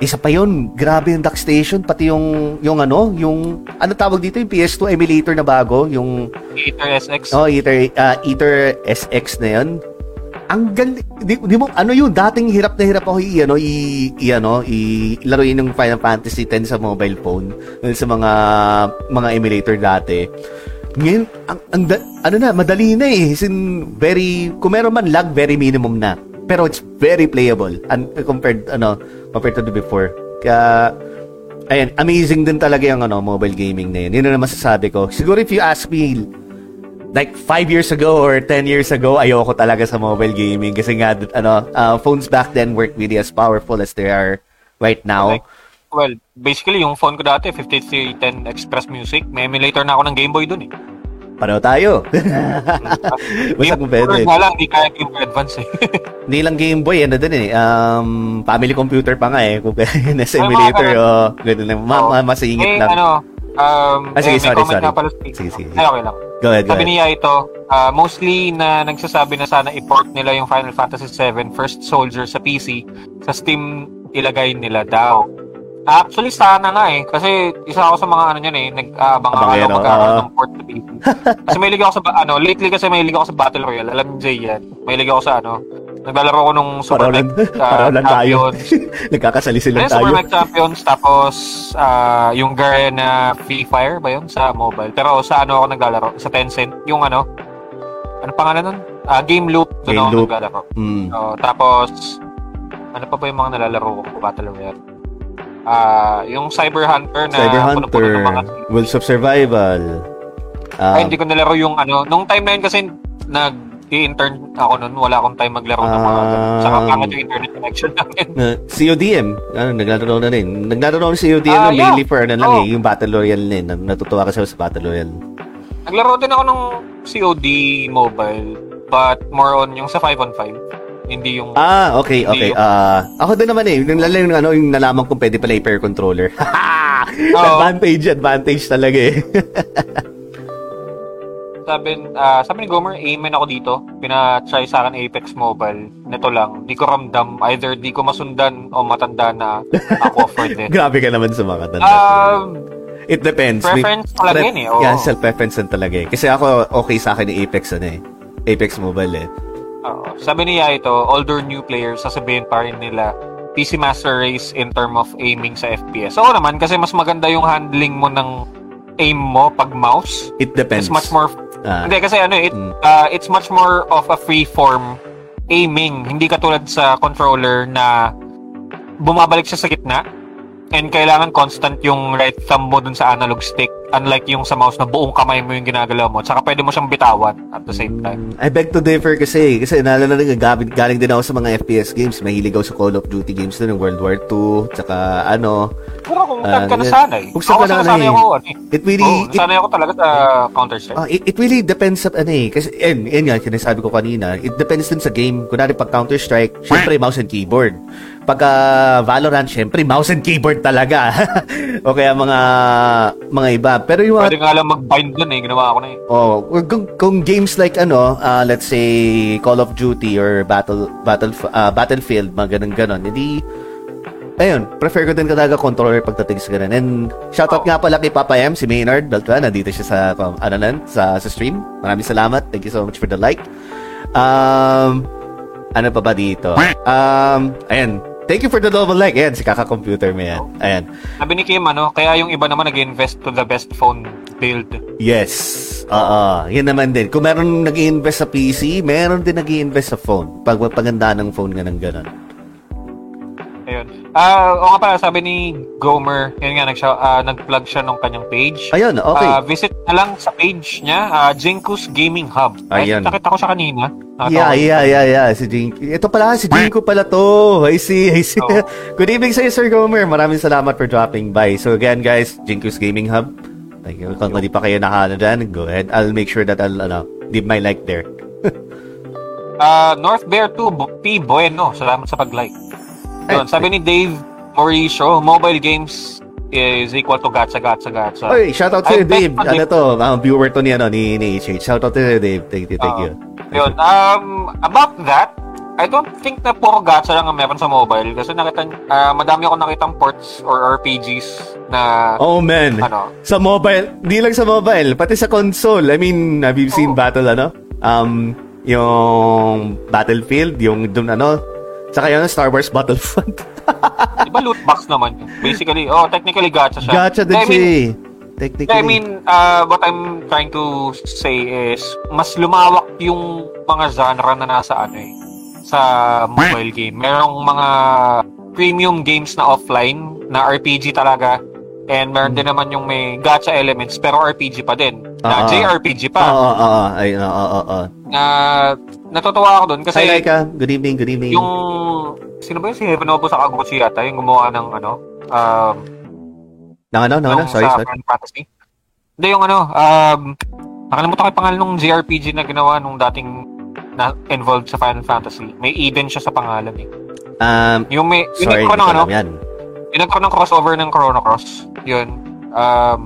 Isa pa yun, grabe yung dock station, pati yung, yung ano, yung, ano tawag dito, yung PS2 emulator na bago, yung, Ether SX. oh, Ether, uh, Ether SX na yun. Ang galing, di, mo, ano yun, dating hirap na hirap ako i, ano, i, i ano, i, laruin yung Final Fantasy 10 sa mobile phone, sa mga, mga emulator dati. Ngayon, ang, ang, da- ano na, madali na eh. As in, very, kung meron man lag, very minimum na. Pero it's very playable and compared, ano, compared to the before. Kaya, ayun, amazing din talaga yung, ano, mobile gaming na yun. Yun na masasabi ko. Siguro if you ask me, like 5 years ago or 10 years ago, ayoko talaga sa mobile gaming kasi nga, ano, uh, phones back then weren't really as powerful as they are right now. Like, well, basically, yung phone ko dati, 5310 Express Music, may emulator na ako ng Game Boy dun eh. Pareho tayo. Basta kung pwede. Nga lang, di kaya Game Boy Advance eh. Hindi lang Game Boy, ano din eh. Um, family computer pa nga eh. Kung nasa Ay, mga emulator, ganun. oh, ganun lang. Ma- ma- masingit eh, lang. ano, um, Ah, sige, eh, sorry, sorry. pala sa Sige, sige. Ay, okay lang. Go ahead, go Sabi ahead. niya ito, ah, mostly na nagsasabi na sana i-port nila yung Final Fantasy VII First Soldier sa PC, sa Steam ilagay nila daw. Actually, sana nga eh. Kasi isa ako sa mga ano niyan eh. Nag-aabang ako Abangero, magkakaroon oo. ng port sa PC. kasi may ako sa, ano, lately kasi may ako sa Battle Royale. Alam niyo, Jay yan. May ako sa ano. Naglalaro ko nung Super Mech ah, tayo. Champions. Nagkakasali sila tayo. Super Mech Champions. Tapos, ah, yung Garena Free Fire ba yun? Sa mobile. Pero sa ano ako naglalaro? Sa Tencent. Yung ano? Ano pangalan nun? Ah, Game Loop. Doon Game ako Loop. naglalaro. Mm. Oh, tapos, ano pa ba yung mga nalalaro ko Battle Royale? Ah, yung Cyber Hunter na Cyber Hunter, mga Wills of Survival. Um, Ay, hindi ko nalaro yung ano. Nung time na yun kasi nag i-intern ako nun, wala akong time maglaro ng mga ganun. Saka Ah. pangit yung internet connection namin. Uh, CODM, ano, naglalaro na rin. Naglalaro na si CODM Ah, na yeah. mainly for ano lang Oh. eh, yung Battle Royale na eh. Natutuwa kasi ako sa Battle Royale. Naglaro din ako ng COD mobile, but more on yung sa 5 on 5. Hindi yung... Ah, okay, okay. Yung- Ah, ako din naman eh. Yung yung ano, yung nalaman kong pwede pala i-pair controller. Advantage, advantage talaga eh. sabi, ah, sabi ni Gomer, amen ako dito. Pina-try sa akin Apex Mobile. Nito lang, di ko ramdam. Either di ko masundan o matanda na ako for this. Grabe ka naman sa mga tanda. Um, It depends. May- preference talaga Pre- yun eh, oo. Yeah, self-preference talaga eh. Kasi ako, okay sa akin yung Apex ano eh. Apex Mobile eh. Oo. sabi niya ito, older new players, sasabihin pa rin nila, PC Master Race in term of aiming sa FPS. Oo naman, kasi mas maganda yung handling mo ng aim mo pag mouse. It depends. It's much more Ah. Hindi kasi ano, it, Mm. uh, it's much more of a free form aiming. Hindi katulad sa controller na bumabalik siya sa gitna and kailangan constant yung right thumb mo dun sa analog stick unlike yung sa mouse na buong kamay mo yung ginagalaw mo. Tsaka pwede mo siyang bitawan at the same time. I beg to differ kasi kasi naalala na galing, galing din ako sa mga FPS games. Mahilig ako sa Call of Duty games na ng World War 2 tsaka ano. Pero kung saan ka yeah. nasanay. Kung saan ako ka nasanay. nasanay ako, ano eh. It really Oo, it, nasanay ako talaga sa Counter-Strike. ah, it, it really depends sa ano eh. Kasi yun, yun nga, sinasabi ko kanina. It depends din sa game. Kunwari pag Counter-Strike, syempre mouse and keyboard. Pagka Valorant, syempre mouse and keyboard talaga. o kaya mga mga iba. Pero yung Pwede nga lang mag-bind dun eh. Ginawa ko na eh. Oh, kung, kung games like ano, uh, let's say Call of Duty or Battle Battle uh, Battlefield, mga ganun ganon. Hindi Ayun, prefer ko din talaga controller pagdating sa ganun. And shoutout nga pala kay Papa M, si Maynard Beltran. Nandito siya sa, ano nan, sa, sa stream. Maraming salamat. Thank you so much for the like. Um, ano pa ba dito? Um, ayan, thank you for the double like. Ayan, si kaka-computer mo yan. Ayan. Sabi ni Kim, ano, kaya yung iba naman nag-invest to the best phone build. Yes. Oo. Yan naman din. Kung meron nag invest sa PC, meron din nag invest sa phone. Pag paganda ng phone nga ng ganun. Ayun. Ah, o nga pala, sabi ni Gomer, yun nga, nag uh, nag-plug siya ng kanyang page. Ayun, okay. Ah, visit na lang sa page niya, uh, Jinku's Gaming Hub. Ay, Ayun. nakita ko siya kanina. Nakatawa Yeah, yeah, yeah, yeah. Si Jink. Ito pala, si Jinko pala to. I see, I see. Oo. Good evening sa'yo, Sir Gomer. Maraming salamat for dropping by. So again, guys, Jinko's Gaming Hub. Thank you. Kung hindi pa kayo nakano dyan, go ahead. I'll make sure that I'll, ano, leave my like there. Ah, North Bear 2, Bo- P. Bueno. Salamat sa pag-like. Yun, Ay, sabi ni Dave Mauricio, mobile games is equal to gacha, gacha, gacha. Oy, shout out to Dave. Ano to, ang viewer to ni, ano, ni, ni HH. Shout out to you, Dave. Thank you, thank you. Yun, um, about that, I don't think na puro gacha lang ang meron sa mobile kasi nakita, ah, madami ako nakitang ports or RPGs na Oh, man. Ano? Sa mobile, di lang sa mobile, pati sa console. I mean, have you seen Oo. Battle, ano? Um, yung Battlefield, yung dun, ano? Saka yung Star Wars Battlefront. Di ba loot box naman yun? Basically, oh, technically gacha siya. Gacha din I siya mean, eh. Technically. I mean, uh, what I'm trying to say is, mas lumawak yung mga genre na nasa ano eh, sa mobile game. Merong mga premium games na offline, na RPG talaga, and meron din naman yung may gacha elements, pero RPG pa din. Na Ah, ah. JRPG pa. oo, oo. Oo, natutuwa ako doon kasi Hi, Laika. Good evening, good evening. yung sino ba yun? Si Hevenobu Sakaguchi yata, yung gumawa ng ano, um, Nang ano, nang ano? Sorry, sa sorry. Final Fantasy. Hindi, yung ano, um, nakalimutan ko yung pangalan ng JRPG na ginawa nung dating na involved sa Final Fantasy. May Eden siya sa pangalan eh. Um, Yung may, yung sorry, hindi ng ko ano, yan. yung nagkaroon ng crossover ng Chrono Cross. Yun. Um,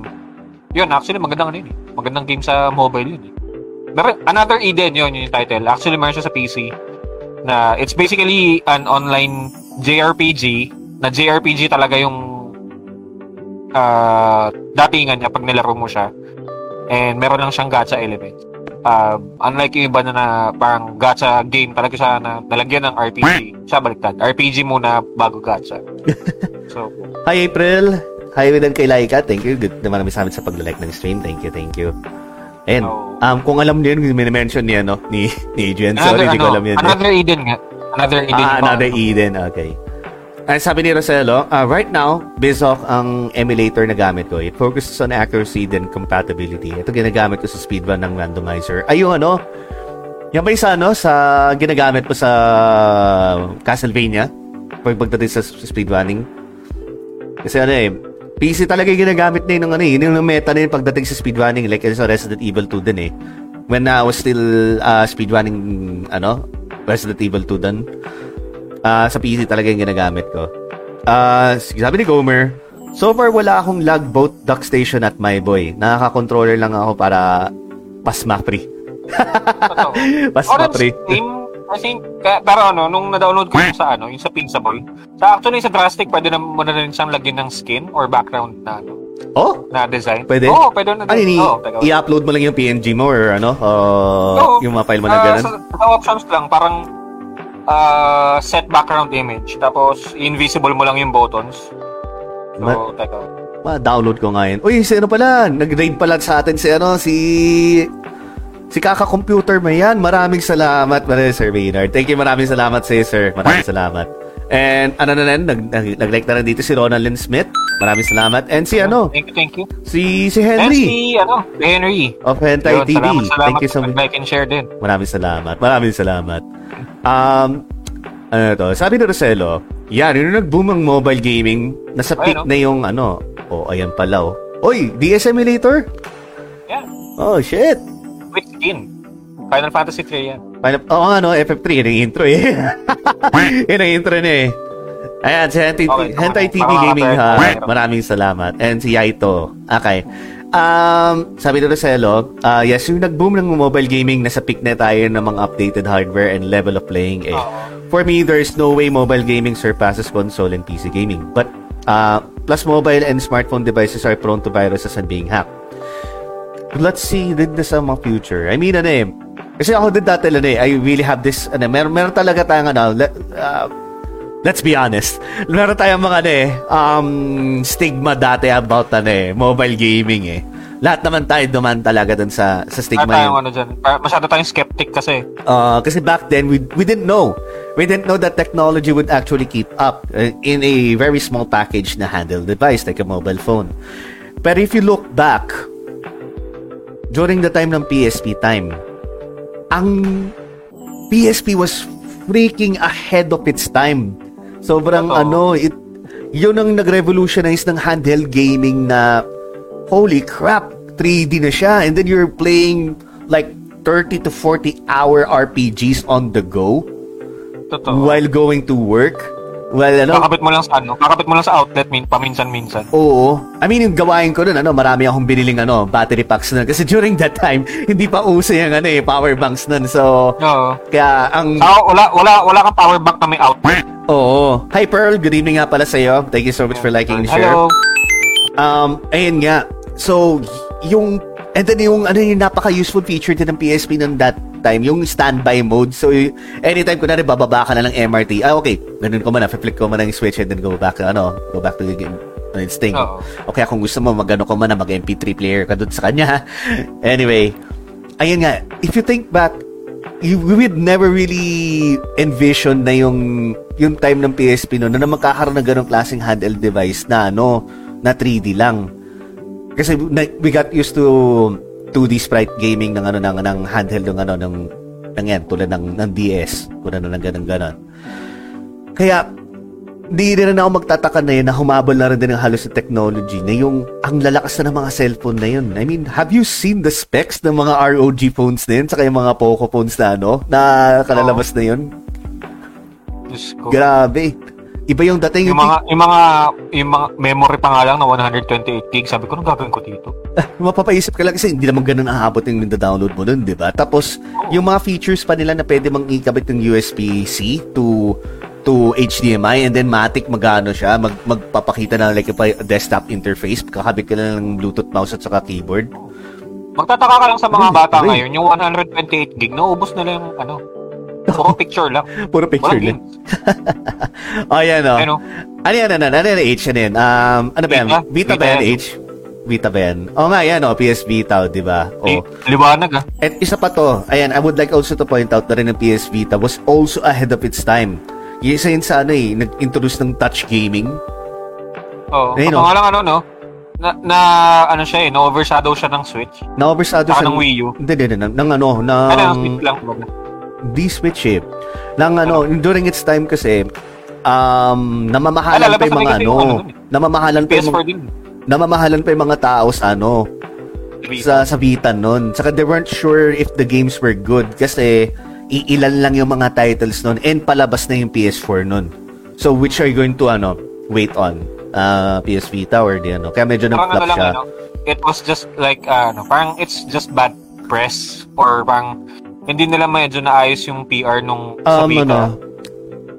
yun, actually, magandang ano yun eh. Magandang game sa mobile yun eh. Another Eden, yun, yun yung title. Actually, meron siya sa PC. Na, it's basically an online JRPG, na JRPG talaga yung uh, datingan niya pag nilaro mo siya. And meron lang siyang gacha element. Uh, unlike yung iba na, na parang gacha game talaga siya na nalagyan ng RPG. Siya baliktad. RPG muna bago gacha. so, Hi, April. Hi, Widan kay Laika. Thank you. Good naman namin sa amin sa pag-like ng stream. Thank you, thank you. Ayan. Oh. Um, kung alam niyo yun, may-mention niya, no? Ni, ni Adrian. Sorry, hindi ko alam yun. Another Eden nga. Another Eden. Ah, pa. another Eden. Okay. Ang sabi ni Roselo, uh, right now, Bizok ang emulator na gamit ko. It focuses on accuracy and compatibility. Ito ginagamit ko sa speedrun ng randomizer. Ay, yung ano, yung ba isa, ano, sa ginagamit mo sa Castlevania? Pag pagdating sa speedrunning? Kasi ano eh, PC talaga yung ginagamit na yun ng ano eh. Yun yung meta na yun pagdating sa speedrunning. Like, sa Resident Evil 2 din eh. When I was still uh, speedrunning, ano, Resident Evil 2 din. Ah, sa PC talaga yung ginagamit ko. Ah, sabi ni Gomer, so far wala akong lag boat dock station at my boy. Nakaka-controller lang ako para pasma free. Pasma Orange free. I think, kaya, pero ano, nung na-download ko yung sa ano, yung sa Pizza Boy, sa actually sa Drastic, pwede na mo na rin siyang lagyan ng skin or background na ano, Oh, na design. Pwede? Oo, pwede na ano teka. i-upload mo lang yung PNG mo or ano, uh, Oo. yung mga file mo na Ah, ganun. sa, sa options lang, parang ah, set background image, tapos invisible mo lang yung buttons. So, Ma- teka. Ma-download ko nga yun. Uy, si ano pala, nag-raid pala sa atin si ano, si si Kaka Computer mo yan. Maraming salamat, maraming Sir Maynard. Thank you, maraming salamat sa sir. Maraming salamat. And ano na rin, nag, nag, nag-like na rin dito si Ronaldin Smith. Maraming salamat. And si ano, Thank you, thank you. si si And Henry si, ano, Henry. of Hentai Yun, TV. salamat, salamat. Thank you so much. Like and share din. Maraming salamat. Maraming salamat. Um, ano to? Sabi ni Roselo, yan, yung nag-boom ang mobile gaming, nasa peak oh. na yung ano, oh, ayan pala, oh. Oy, DS Emulator? Yeah. Oh, shit. With skin. Final Fantasy 3 yan. Final, oo nga, no, FF3, yun ang intro eh. yun ang intro na eh. Ayan, si Hentai, Okay, Hentai okay. TV Para Gaming Hub. Maraming salamat. And si Yaito. Okay. Um, sabi ni Roselo, uh, yes, yung nag-boom ng mobile gaming, nasa peak na tayo ng mga updated hardware and level of playing eh. For me, there's no way mobile gaming surpasses console and PC gaming. But, uh, plus mobile and smartphone devices are prone to viruses and being hacked. Let's see din na sa mga future. I mean, ano eh, kasi ako din dati, ano eh, I really have this, ano, meron, meron talaga tayong, ano, le- uh, let's be honest. Meron tayong mga ano eh, um, stigma dati about ano eh, mobile gaming eh. Lahat naman tayo duman talaga dun sa, sa stigma yun. ano dyan. Masyado tayong skeptic kasi. Uh, kasi back then, we, we didn't know. We didn't know that technology would actually keep up uh, in a very small package na handheld device like a mobile phone. But if you look back, during the time ng PSP time, ang PSP was freaking ahead of its time. Sobrang Totoo. ano, it, yun ang nag-revolutionize ng handheld gaming na holy crap, 3D na siya. And then you're playing like 30 to 40 hour RPGs on the go Totoo. while going to work. Well, ano, Kakapit mo lang sa ano, kakapit mo lang sa outlet min paminsan-minsan. Oo. I mean, yung gawain ko nun, ano, marami akong biniling ano, battery packs nun. Kasi during that time, hindi pa uso yung ano, eh, power banks nun. So, Oo. kaya ang... Saka wala wala wala kang power bank na may outlet. Oo. Hi, Pearl. Good evening nga pala sa'yo. Thank you so much for liking and share. Hello. Um, ayun nga. So, yung, and then yung, ano yung napaka-useful feature din ng PSP ng that time, yung standby mode. So, anytime ko na rin, bababa ka na ng MRT. Ah, okay. Ganun ko man, flick ko man yung switch and then go back, ano, go back to the game. ano, instinct. Oo. Okay, kung gusto mo, magano ko man na mag-MP3 player ka dun sa kanya. anyway, ayun nga, if you think back, you, we would never really envision na yung yung time ng PSP no na magkakaroon ng ganong klaseng handheld device na ano na 3D lang. Kasi na, we got used to 2D sprite gaming ng ano ng ng handheld ng ano ng ng yan tulad ng ng DS kung ano ng ganun ganon. Kaya di rin ako magtataka na yun na humabol na rin din ng halos sa technology na yung ang lalakas na ng mga cellphone na yun. I mean, have you seen the specs ng mga ROG phones na yun saka yung mga Poco phones na ano na kalalabas na yun? Grabe. Iba yung dating Yung mga, yung mga, yung mga memory pa nga lang na 128 gig, sabi ko, anong gagawin ko dito? mapapaisip ka lang kasi hindi naman ganun aabot yung download mo nun, di ba? Tapos, yung mga features pa nila na pwede mang ikabit ng USB-C to to HDMI and then Matic magano siya, mag, magpapakita na like a desktop interface, kakabit ka lang ng Bluetooth mouse at saka keyboard. Magtataka ka lang sa mga bata ngayon, yung 128 gig, naubos nila yung ano, puro picture lang. Puro picture Walang lang. Oh, yan o. Ano? Ano yan, ano, ano, ano, H, ano yan? Um, ano ba yan? Vita? Vita ba yan, yan. H? Vita ba yan? Oo nga, yan o, PS Vita, di ba? Eh, Oh. liwanag ah. At isa pa to, ayan, I would like also to point out na rin ng PS Vita was also ahead of its time. Yung isa yun sa ano eh, nag-introduce ng touch gaming. Oo. Ayun, oh. nga lang ano, no? Na, na ano siya eh, na-overshadow siya ng Switch. Na-overshadow siya. ng Wii U. Hindi, hindi, hindi. Ng, ano, ng... Ano, Switch lang. Di Switch eh. Ng ano, during its time kasi, um, namamahalan Alala, pa yung mga ano, yung ano eh. namamahalan pa yung PS4 mga, namamahalan pa yung mga tao sa ano, sa sa Vita nun. Saka they weren't sure if the games were good kasi iilan lang yung mga titles nun and palabas na yung PS4 nun. So which are you going to ano wait on? Uh, PS Vita or di ano? Kaya medyo nag-flop ano siya. ano, it was just like, uh, ano, parang it's just bad press or parang hindi nila medyo naayos yung PR nung sa Um, Vita. ano,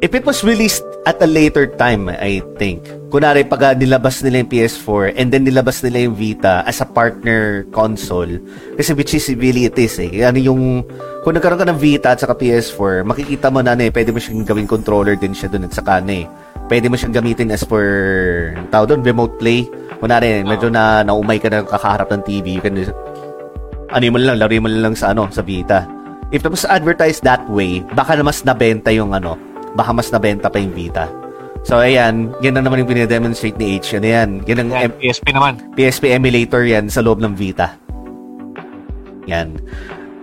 if it was released at a later time, I think, kunwari pag ah, nilabas nila yung PS4 and then nilabas nila yung Vita as a partner console, kasi which is really it is eh. Ano yung, kung nagkaroon ka ng Vita at saka PS4, makikita mo na ano eh, pwede mo siyang gawing controller din siya dun at saka ano eh. Pwede mo siyang gamitin as for, tawag doon, remote play. Kunwari, medyo na naumay ka na kakaharap ng TV, you can ano mo lang, laro mo lang sa ano, sa Vita. If it was advertised that way, baka na mas nabenta yung ano, baka mas nabenta pa yung Vita. So, ayan, yan na naman yung pinidemonstrate ni H. Ano yan? Yan ang em- PSP naman. PSP emulator yan sa loob ng Vita. Yan.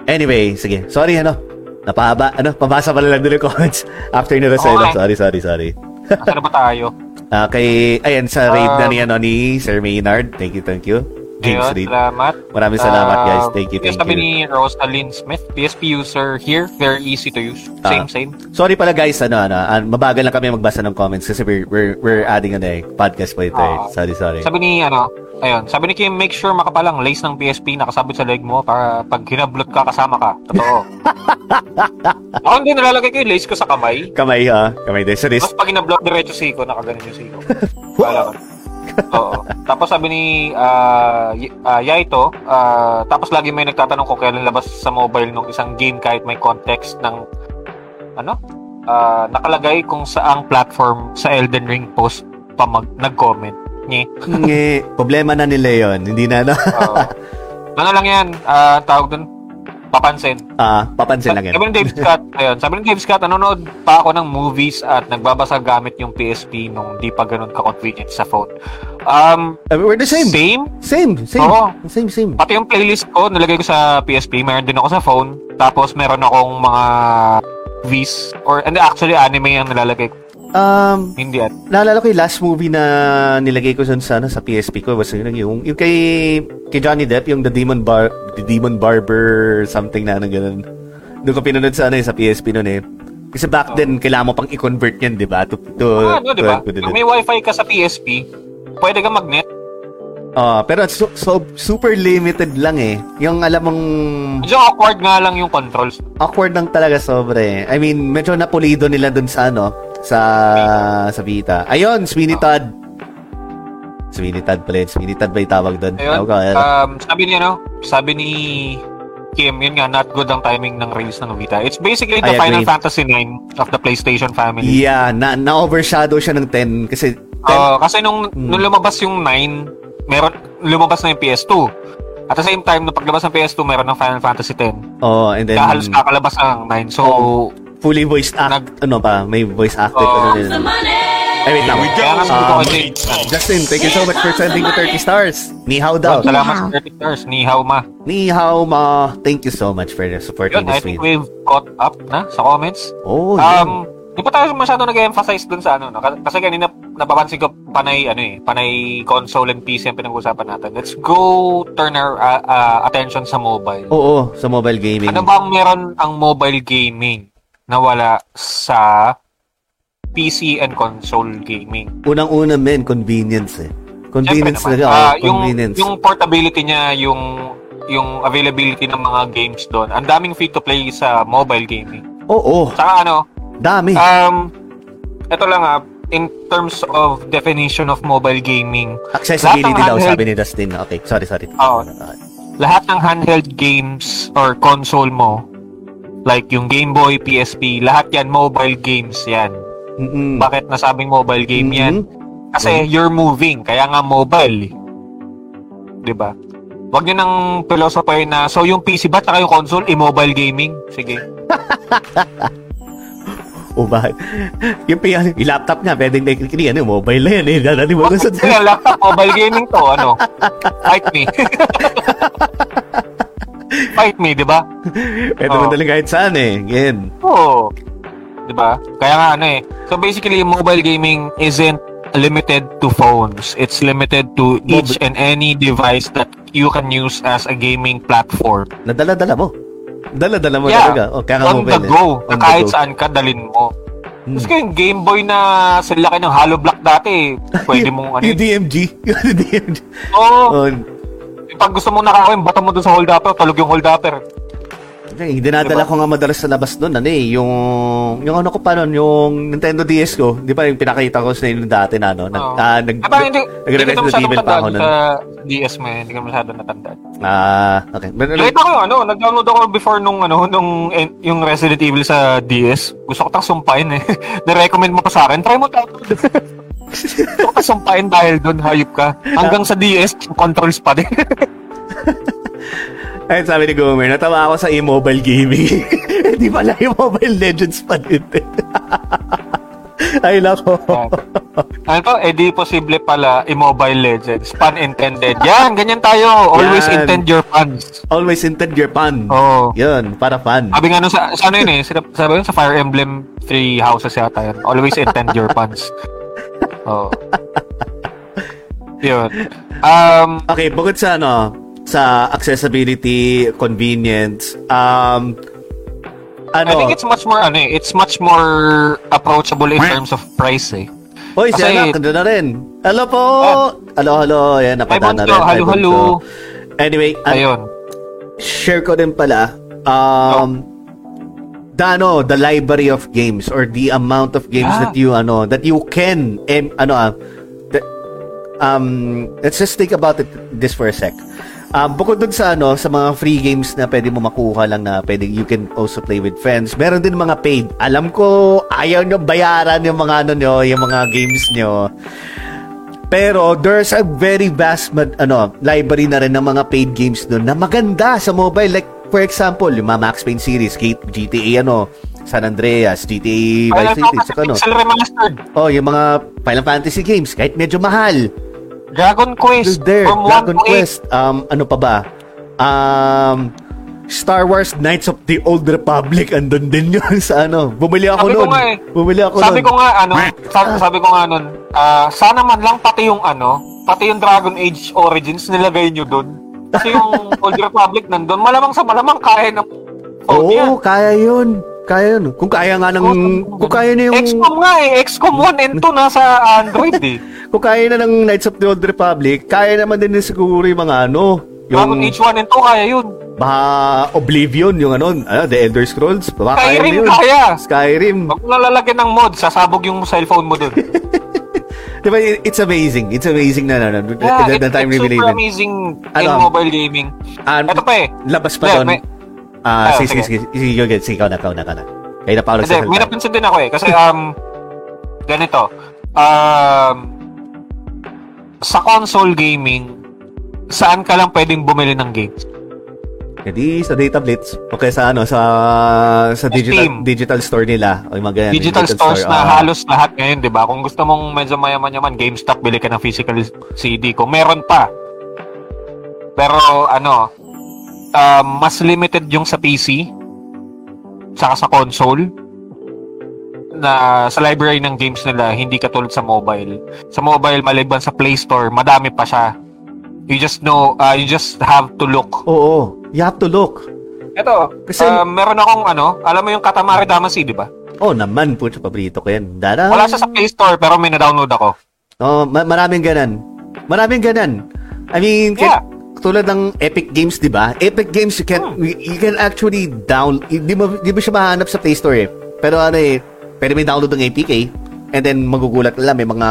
Anyway, sige. Sorry, ano? Napahaba. Ano? Pabasa pala lang din yung comments after nila sa Okay. Sorry, sorry, sorry. Saan na ba tayo? Ah, kay, ayan, sa raid na Um, ni, ano, ni Sir Maynard. Thank you, thank you. James Ayun, salamat. Maraming salamat, guys. Um, Thank you, thank sabi you. ni Rosalind Smith, PSP user here, very easy to use. Ah. Same, same. Sorry pala guys, ano, ano, ah, mabagal lang kami magbasa ng comments kasi we're, we're, we're adding ano eh, podcast po ito eh. Ah. Sorry, sorry. Sabi ni, ano, ayun, sabi ni Kim, make sure makapalang lace ng PSP nakasabit sa leg mo para pag hinablot ka, kasama ka. Totoo. Ako hindi nalalagay ko yung lace ko sa kamay. Kamay ha, kamay din. Sa wrist. Tapos pag hinablot, diretso siko, nakaganon yung siko. Wala ka. Oo. Tapos sabi ni y- ah, Yaito, ah, tapos lagi may nagtatanong kung kailan labas sa mobile nung isang game kahit may context ng ano? ah, nakalagay kung saang platform sa Elden Ring post pa mag nag-comment. Nye. Nge, problema na nila yon Hindi na, no? Oo. ano lang yan, ah, tawag dun, papansin. Ah, papansin lang yan. Sabi ni Dave Scott, ayun, sabi ni Dave Scott, nanonood pa ako ng movies at nagbabasa gamit yung PSP nung di pa ganun ka-convenient sa phone. Um, Uh, we're the same. same. Same, same. Oo. Same, same. Pati yung playlist ko, nilagay ko sa PSP, meron din ako sa phone. Tapos meron akong mga Vs, or and actually anime ang nilalagay ko. Um, Hindi at. naalala ko yung last movie na nilagay ko sa, ano, sa PSP ko was yung, yung, yung kay, kay Johnny Depp, yung The Demon Bar, The Demon Barber, something na ano ganun. Doon ko pinanood sa, ano, eh, sa PSP noon eh. Kasi back then, kailangan mo pang i-convert yan, di ba? To, to, Ah, ano, di ba? Pag may wifi ka sa PSP, pwede ka mag-net. Ah, pero so, so, super limited lang eh. Yung alam mong Medyo awkward nga lang yung controls. awkward lang talaga sobre. I mean, medyo napulido nila dun sa ano, sa sa Vita. Ayun, Sweeney Todd. Sweeney Todd pala yun. Sweeney Todd ba yung tawag dun? Ayun, ayun. um, sabi niya, no? Sabi ni Kim, yun nga, not good ang timing ng release ng Vita. It's basically the I Final agree. Fantasy 9 of the PlayStation family. yeah, na, na-overshadow siya ng 10 kasi 10, Oo, kasi nung, Hmm. nung lumabas yung 9, meron, lumabas na yung PS2. At the same time, nung paglabas ng PS2, meron ng Final Fantasy 10. oh, and then halos kakalabas ng 9. So, Oh. fully voiced act, Nag- ano pa, may voice acted. Oh. ano din. Ay, wait lang. Um, Justin, thank you so much for sending the 30 stars. Ni hao daw. salamat sa 30 stars. Ni hao ma. Ni hao ma. Thank you so much for supporting Yun, I this think video. we've caught up na sa comments. Oh, yeah. Um, di pa tayo masyado nag-emphasize dun sa ano, no? Kasi- Kasi kanina, napapansin ko, panay, ano eh, panay console and PC ang pinag-uusapan natin. Let's go turn our uh, uh, attention sa mobile. Oo, sa mobile gaming. Ano ba ang meron ang mobile gaming na wala sa PC and console gaming? Unang-una, men, convenience eh. Convenience talaga, oh, yung, convenience. yung portability niya, yung yung availability ng mga games doon. Ang daming free to play sa mobile gaming. Oo, Saka ano, dami. um, ito lang ah, in terms of definition of mobile gaming, Accessibility daw, handheld- sabi ni Dustin. Okay, sorry, sorry. oh, lahat ng handheld games or console mo, like yung Game Boy, PSP, lahat yan mobile games yan. Mm-mm. Bakit nasabing mobile game yan? Mhm. Kasi you're moving, kaya nga mobile. 'Di ba? Huwag niyo nang philosophy na, so yung PC ba tsaka yung console, i-mobile gaming? Sige. O ba? Yung, yung, yung laptop niya, pwedeng technically, ano, mobile na yan eh. Dadali mo sa... Kaya laptop, mobile gaming to, ano? Fight me. Fight me, di ba? Pwede mo Oo. daling kahit saan eh. Again. Oo. Di ba? Kaya nga ano eh. So basically, mobile gaming isn't limited to phones. It's limited to each and any device that you can use as a gaming platform. Nadala-dala mo. Dala-dala mo Yeah. talaga. O, kaya nga On the mobile eh. go. On the kahit go. saan ka, dalin mo. Hmm. Tapos yung Game Boy na sa laki ng hollow block dati, pwede mong ano. Yung DMG. Yung DMG. Oo. Oh, pag gusto mong nakakawin, bata mo dun sa hold upper, tulog yung hold upper. Okay, dinadala Diba? ko nga madalas sa labas noon, ano eh, yung, yung ano ko pa noon, yung Nintendo DS ko, di ba yung pinakita ko sa inyo dati na, ano, nag, Oo. ah, nag, Ah, parang hindi, hindi ka nag-Resident masyadong Evil pa ako noon. sa DS mo, eh. hindi ka masyadong natandaan. Ah, okay. But, Nakita ko yung ano, nag-download ako before nung ano, nung en- yung Resident Evil sa DS. Gusto ko tang sumpain eh. Na-recommend mo pa sa akin, try mo download. Gusto ko sumpain dahil doon, hayop ka. Hanggang sa DS, controls pa din. ayun sabi ni Gomer, natawa ako sa e-mobile gaming. Hindi pala e-mobile legends pa din. Ay, nako. ano to, eh di posible pala i-Mobile Legends. Pun intended. Yan, ganyan tayo. Always Yan. intend your puns. Always intend your fun. Oo. Yun, para fun. Sabi nga nung sa, sa ano yun eh, sabi yun sa Fire Emblem Three Houses yata yun. Always intend your puns. Oh. Yun. Um, Okay, bukod sa ano, sa accessibility, convenience, um, ano, I think it's much more ano eh, it's much more approachable in terms of price eh. Hoy, si anak, na rin. Hello po! Hello, hello. Ayan, Hi, napadaan na rin. Hello, hello. Anyway, an- Ayun. share ko din pala, um, the, ano, the library of games or the amount of games Ah. that you, ano, that you can, em, ano, ah, that, um, let's just think about it this for a sec. Um, bukod dun sa ano, sa mga free games na pwede mo makuha lang na pwede you can also play with friends. Meron din mga paid. Alam ko ayaw nyo bayaran yung mga ano nyo, yung mga games nyo. Pero there's a very vast ano, library na rin ng mga paid games doon na maganda sa mobile. Like for example, yung mga Max Payne series, GTA ano, San Andreas, GTA Vice City, saka ano. Remastered. Oh, yung mga Final Fantasy games, kahit medyo mahal. Dragon Quest. There, from 1 Dragon to 8. Quest. Um, ano pa ba? Um, Star Wars Knights of the Old Republic andun din yun sa ano. Bumili ako Sabi ko noon. nga eh. Bumili ako Sabi noon. ko nga ano, sabi, sabi ko nga nun, ah, sana man lang pati yung ano, pati yung Dragon Age Origins nilagay nyo doon. Kasi yung Old Republic nandun, malamang sa malamang kaya ng phone Oo, yan. kaya yun. Kaya yun. Kung kaya nga ng... Kung kaya na yung... XCOM nga eh, XCOM 1 and 2 nasa Android eh. Kung kaya na ng Knights of the Old Republic, kaya naman din siguro yung mga ano... Dragon Yung Age 1 and 2 kaya yun. baka Oblivion, yung ano, ano, The Elder Scrolls. Baka kaya Skyrim yun. kaya. Skyrim. Huwag mo lalagyan ng mod, sasabog yung cellphone mo doon. Diba, it's amazing. It's amazing na, na, na, Yeah, the, it, the time it's super amazing in Ano? mobile gaming. Ah, Ito pa eh. Labas pa Hindi, doon. may- Ah, Ah, sige, sige, sige. sige, sige, sige, sige, ikaw na, ikaw na, ikaw na. Kaya na pa ako Hindi, may napansin din ako eh. Kasi, um, ganito. Um, sa console gaming, saan ka lang pwedeng bumili ng games? Hindi, sa Data Blitz. O kaya sa ano, sa sa digital Steam. digital store nila. O yung mga ganyan, Digital, stores na ah. halos lahat ngayon, di ba? Kung gusto mong medyo mayaman-yaman, GameStop, bili ka ng physical CD. Kung meron pa. Pero, ano, um, mas limited yung sa PC, saka sa console, na sa library ng games nila, hindi katulad sa mobile. Sa mobile, maliban sa Play Store, madami pa siya. You just know, uh, you just have to look. Oo, you have to look. Ito, Kasi- uh, meron akong ano, alam mo yung Katamari Damacy, di ba? Oh, naman po, paborito ko yan. Dada. Wala siya sa Play Store, pero may na-download ako. Oh, ma- maraming ganan. Maraming ganan. I mean, Yeah. Tulad ng Epic Games, 'di ba? Epic Games you can you can actually down hindi mo hindi mo siya mahanap sa Play Store eh. Pero ano eh, pwede may download ng APK and then magugulat lang may mga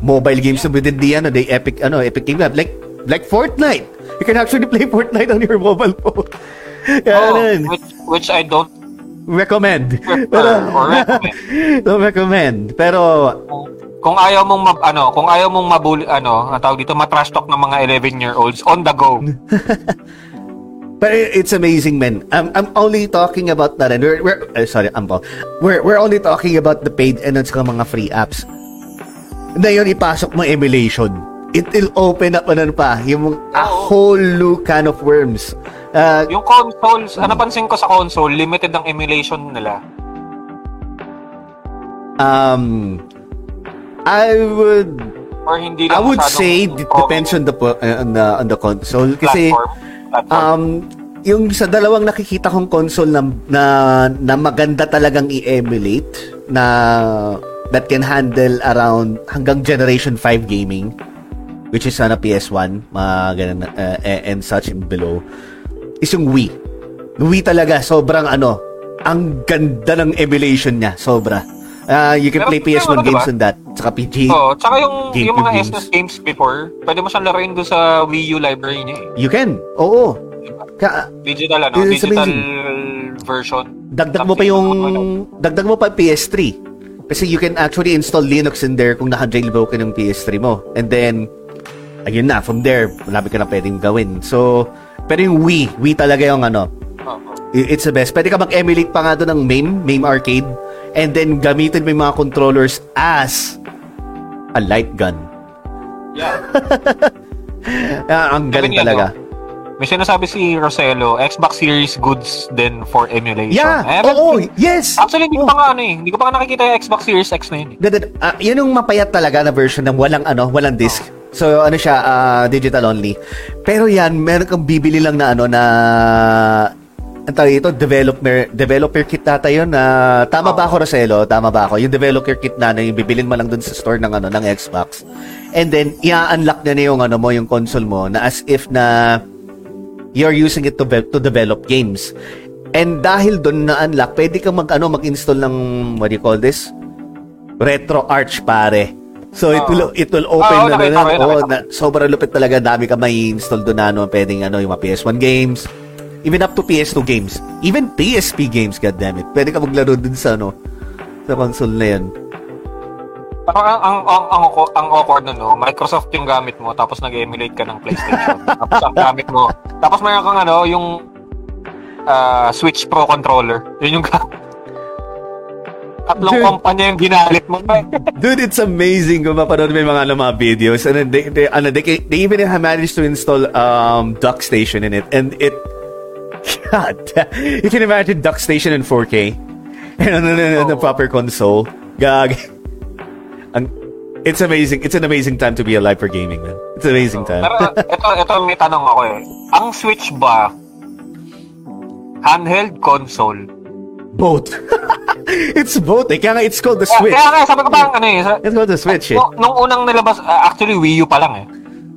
mobile games na within the ano, the Epic ano, Epic Game Lab like like Fortnite. You can actually play Fortnite on your mobile phone. Oh, Yan. which, which I don't recommend. prefer or recommend. Don't recommend. Pero Kung ayaw mong mab, ano, kung ayaw mong mabuli ano, ang tawag dito matrash talk ng mga 11-year-olds on the go. But it- it's amazing, man. I'm, I'm only talking about that. And we're, we're uh, sorry, I'm Paul. We're, we're only talking about the paid and saka mga free apps. Na yun, ipasok mo emulation. It will open up ano pa, yung a whole new can of worms. Uh, Yung consoles, ano napansin ko sa console, limited ang emulation nila. um, I would Or hindi I would say it depends on the uh, on the on the console kasi platform. platform. Um, yung sa dalawang nakikita kong console na, na, na maganda talagang i-emulate na that can handle around hanggang generation 5 gaming which is sana PS1 mga ganun, uh, and such and below is yung Wii. Wii talaga sobrang ano ang ganda ng emulation niya sobra. Uh, you can Pero play pero PS1 ano, games diba? on that. Tsaka PG. Oo, tsaka yung, GameCube yung mga games. SNES games before, pwede mo siyang laruin doon sa Wii U library niya eh. You can. Oo. Ka, Digital ano, It's digital amazing. version. dagdag mo pa yung dagdag mo pa PS3 kasi you can actually install Linux in there kung naka-jailbroken yung PS3 mo and then ayun na from there malapit ka na pwedeng gawin so pero yung Wii Wii talaga yung ano it's the best pwede ka mag-emulate pa nga doon ng MAME MAME arcade and then gamitin mo yung mga controllers as a light gun Yeah. Ah, ang galing talaga May sinasabi si Rosello, Xbox Series goods din for emulation. yeah haven't- oo yes Actually, hindi Oh. pa nga ano eh. Hindi ko pa nga nakikita yung Xbox Series X na yun. eh. Ah, yun yung mapayat talaga na version ng walang ano, walang disc. So ano siya, ah, digital only. Pero yan, meron kang bibili lang na ano na ang tawag ito, developer developer kit data yun na tama ba ako Roselo? Tama ba ako? Yung developer kit na, na yung bibilin mo lang dun sa store ng ano ng Xbox. And then i-unlock na, na yung ano mo, yung console mo na as if na you're using it to, ve- to develop games. And dahil doon na unlock, pwede kang mag ano mag-install ng what do you call this? Retro Arch pare. So it will it will open Oo, na nakita na, yun, oh, nakita na sobrang lupit talaga dami ka may install doon na ano pwedeng ano yung mga PS1 games even up to PS2 games even PSP games god damn it pwede ka maglaro dun sa ano sa console na yan Parang ang, ang, ang, ang, ang awkward nun, no? Microsoft yung gamit mo, tapos nag-emulate ka ng PlayStation. tapos ang gamit mo. Tapos mayroon kang ano, yung ah, Switch Pro controller. Yun yung gamit. Tatlong Dude. kumpanya yung ginalit mo. Dude, it's amazing kung mapanood yung mga, ano, mga videos. And they, they, ano, they, they even have managed to install um, Duck Station in it. And it... God, you can imagine Duck Station in 4K. And ano, ano, ano, Oo. proper console. Gag. Ang, it's amazing. It's an amazing time to be alive for gaming, man. It's an amazing time. Pero ito, ito may tanong ako eh. Ang Switch ba, handheld console? both. it's both. Eh. Kaya nga, it's called the Switch. kaya nga, sabi ko parang ano eh. It's called the Switch, eh. nung, unang nilabas, ah, actually Wii U pa lang eh.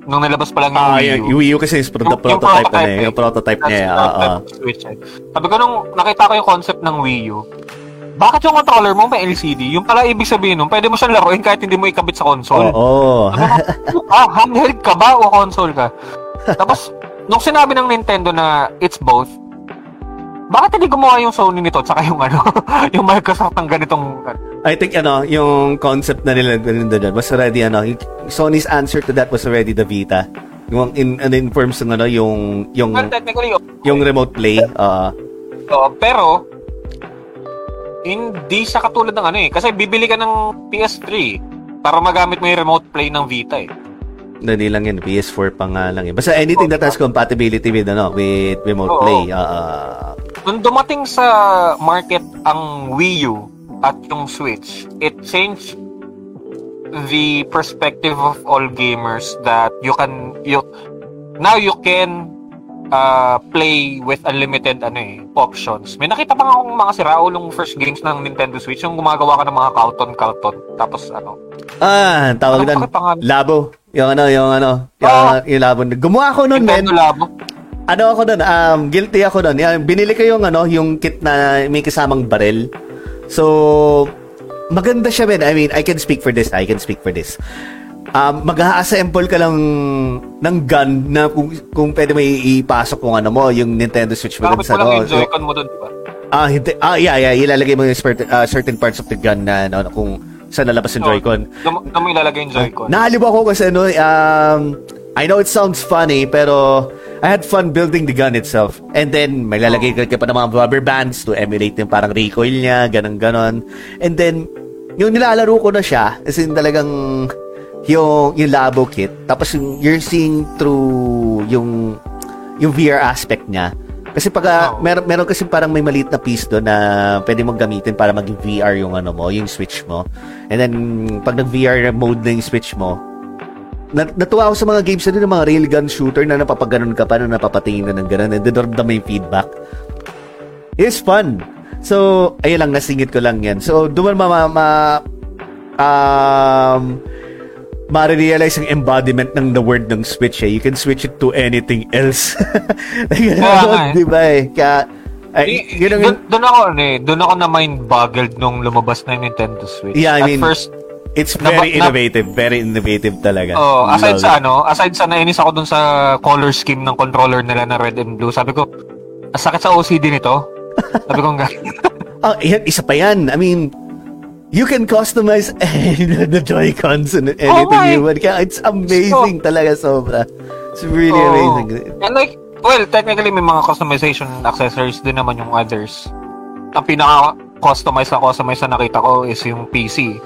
Nung nilabas pa lang yung Ah, Wii U. yung Wii U kasi is pro- the Yung- yung prototype na eh. Yung prototype niya. Ah, ah. prototype ng Switch eh. Sabi ko nung nakita ko yung concept ng Wii U, bakit yung controller mo may LCD? Yung pala ibig sabihin nun, pwede mo siyang laruin kahit hindi mo ikabit sa console. Oo. ah, handheld ka ba o console ka? Tapos, nung sinabi ng Nintendo na it's both, bakit hindi gumawa yung Sony nito tsaka yung ano, yung Microsoft ng ganitong I think ano, yung concept na nila doon was already ano, Sony's answer to that was already the Vita. Yung in ano, in terms ng ano, yung yung Well, technically, okay. yung remote play. Uh, Oo, pero hindi siya katulad ng ano eh. Kasi bibili ka ng PS3 para magamit mo yung remote play ng Vita eh. hindi lang yun, PS4 pa nga lang eh. Basta anything that has compatibility with ano, with remote Oo. play. Uh, Nung dumating sa market ang Wii U at yung Switch, it changed the perspective of all gamers that you can you now you can uh, play with unlimited ano eh, options. May nakita pa nga akong mga siraulong first games ng Nintendo Switch yung gumagawa ka ng mga Calton-Calton. Tapos ano, ah, tawag Ano doon. Labo. Yung ano, yung ano, yung, Ah. yung labo. Gumawa ako nun, men. Labo. Ano ako doon, um, guilty ako doon. Binili ko yung ano, yung kit na may kasamang barel. So, maganda siya, man. I mean, I can speak for this. I can speak for this. Um, mag-assemble ka lang ng gun na kung, kung pwede may ipasok kung ano mo, yung Nintendo Switch mo dun Dapat sa mo lang ano. yung Joy-Con mo doon, di ba? Ah, hindi. Ah, yeah, yeah. Ilalagay mo yung certain, ah, certain parts of the gun na ano, kung saan lalabas yung Joy-Con. Doon mo ilalagay yung Joy-Con. Nahalib ako kasi ano, um, I know it sounds funny, pero I had fun building the gun itself. And then, may lalagay ka pa ng mga rubber bands to emulate yung parang recoil niya, ganun ganon And then, yung nilalaro ko na siya, as in talagang yung, yung labo kit, tapos yung, you're seeing through yung yung VR aspect niya. Kasi pag Oo. meron meron kasi parang may maliit na piece doon na pwede mong gamitin para maging VR yung ano mo, yung switch mo. And then pag nag-VR mode na yung switch mo, nat- natuwa ako sa mga games na din, mga railgun shooter na napapaganon ka pa na napapatingin na ng ganun and then may feedback. It's fun. So, ayun lang, nasingit ko lang yan. So, doon ma, ma, ma um, ma-realize ang embodiment ng the word ng switch eh. You can switch it to anything else. Kaya nga eh. Di ba eh? Kaya, ay, Di- yun ang, doon, ako ano eh, doon ako na mind boggled nung lumabas na yung Nintendo Switch. Yeah, I At mean, first, it's very na- innovative. Very innovative talaga. oh, aside Love sa ano, aside sa nainis ako dun sa color scheme ng controller nila na red and blue, sabi ko, "Ang sakit sa OCD nito. sabi ko nga, Oh, yan, isa pa yan. I mean, you can customize the Joy-Cons and anything Oh you want. Kaya it's amazing talaga sobra. It's really Oo. amazing. And like, well, technically may mga customization accessories din naman yung others. Ang pinaka customize na customize na nakita ko is yung PC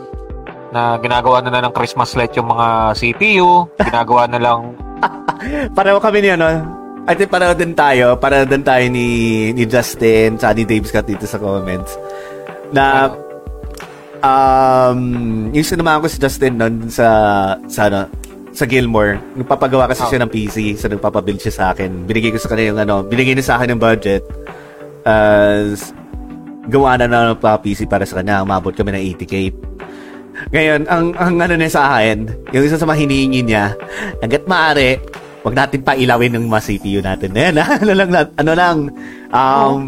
na ginagawa na na ng Christmas light yung mga CPU, ginagawa na lang Pareho kami ni ano. I think pareho din tayo. Pareho din tayo ni, ni Justin sa ni Dave Scott dito sa comments. Na um, yung sinamahan ko si Justin nun sa sa ano, sa Gilmore, nagpapagawa kasi Oh. siya ng PC, so nagpapabuild siya sa akin. Binigay ko sa kanya yung ano, binigay niya sa akin ng budget. As gawa na na ng pa PC para sa kanya, umabot kami ng 80k. Ngayon, ang, ang ano niya sa akin, yung isa sa mga hinihingi niya, hanggat maaari, wag natin pa ilawin ng mga CPU natin. Ayan, ano lang, ano lang, um,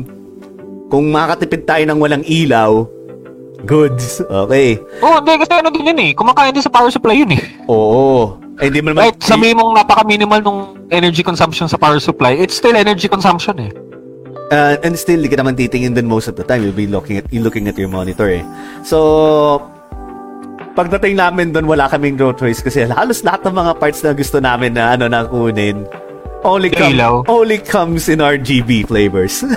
kung makakatipid tayo ng walang ilaw, Goods. Okay. Oo, oh, hindi. Kasi ano din yun eh. Kumakain din sa power supply yun eh. Oo. Eh, hindi mo naman... Kahit sabihin mong napaka-minimal nung energy consumption sa power supply, it's still energy consumption eh. Uh, and still, hindi ka naman titingin din most of the time. You'll be looking at, you're looking at your monitor eh. So, pagdating namin doon, wala kaming no choice kasi halos lahat ng mga parts na gusto namin na ano na kunin, only, come, Ilaw. only comes in RGB flavors.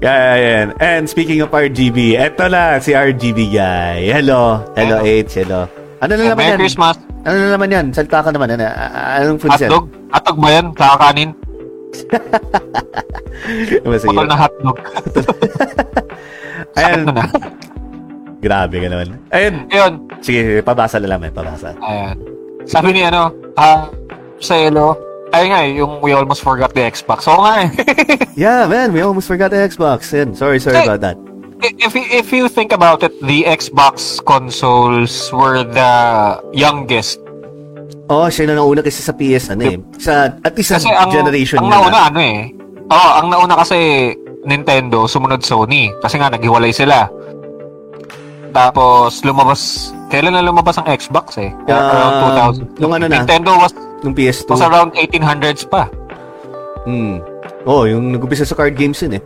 Kaya yan. And speaking of RGB, eto na si RGB guy. Hello. Hello, Hello. H. Hello. Ano na naman Merry yan? Christmas. Ano na naman yan? Salta ka naman. Ano, anong food yan? Hotdog? Hotdog ba yan? Kakakanin? Putol na hotdog. Na. Grabe ka naman. Ayun. Ayun. Sige, pabasa na lang. eh, Pabasa. Ayan. Sabi ni ano, ah, sa Elo, ay nga eh, yung we almost forgot the Xbox. Oo nga eh. Yeah, man. We almost forgot the Xbox. Yan. Sorry, sorry Hey. about that. if you, if you think about it, the Xbox consoles were the youngest. Oh, siya na nauna kasi sa PS, ano eh. Sa, at least sa ang, generation ang niya nauna na. ano eh. Oo, ang nauna kasi Nintendo, sumunod Sony. Kasi nga, naghiwalay sila. Tapos, lumabas, kailan na lumabas ang Xbox eh? Ah, around 2000. nung ano na? Nintendo was, Nung PS2. was around 1800s pa. Hmm. Oh, yung nag-umpisa sa card games yun eh.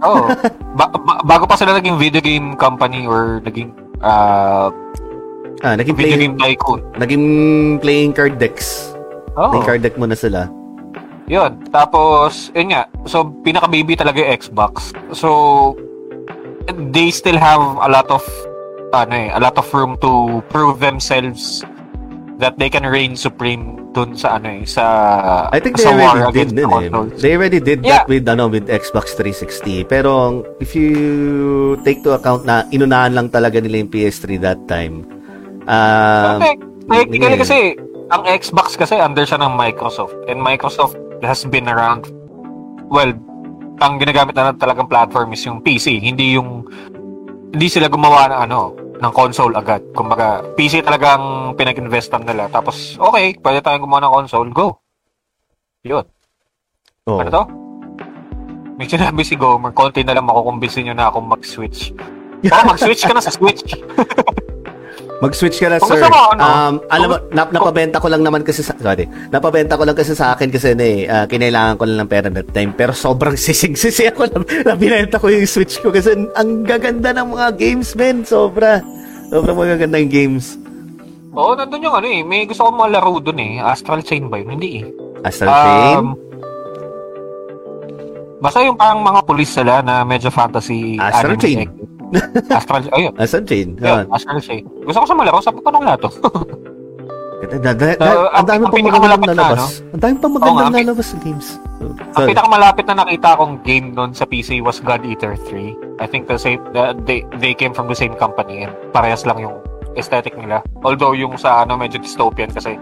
Oo. ba- ba- bago pa sila naging video game company or naging ah, Ah, naging video playing, game tycoon. naging playing card decks. Oo. Playing card deck muna sila. Yun. Tapos, yun nga. So, pinaka-baby talaga yung Xbox. So, they still have a lot of, ano eh, a lot of room to prove themselves that they can reign supreme dun sa ano eh, sa I think they sa war already did din eh. They already did Yeah. that with, ano, with Xbox 360. Pero, if you take to account na inunahan lang talaga nila yung PS3 that time, um, Correct. Technically yeah. kasi, ang Xbox kasi under siya ng Microsoft. And Microsoft has been around, well, ang ginagamit na talagang platform is yung PC. Hindi yung, hindi sila gumawa ng ano, ng console agad. Kumbaga, PC talagang pinag-investan nila. Tapos, okay, pwede tayong gumawa ng console, go. Yun. oh. Ano to? May sinabi si Gomer, konti na lang makukumbisin nyo na akong mag-switch. Oh, mag-switch ka na sa Switch. Mag-switch ka na, Kung sir. gusto mo, ano? um, alam mo, Kung- nap- napabenta ko lang naman kasi sa, sorry, napabenta ko lang kasi sa akin kasi na eh, ah, kinailangan ko lang ng pera that time. Pero sobrang sisig-sisi ako na, na binenta ko yung Switch ko kasi ang gaganda ng mga games, men. Sobra. Sobrang magaganda yung games. Oo, oh, nandun yung ano eh. May gusto ko mga laro dun eh. Astral Chain ba yun? Hindi eh. Astral Chain? Um, basta yung parang mga pulis sila na medyo fantasy Astral anime Chain. Astral Ayun. Astral Chain. Yun, Yun. Astral Chain. Gusto ko sa malaro. Sabi ko nung lato. Da- da- da- Uh, ang dami ang pang magandang na, lalabas. Ang dami pang magandang nga, lalabas sa games. So, Ang pinakamalapit na nakita akong game nun sa PC was God Eater 3. I think the same, the, they, they came from the same company and parehas lang yung aesthetic nila. Although yung sa ano medyo dystopian kasi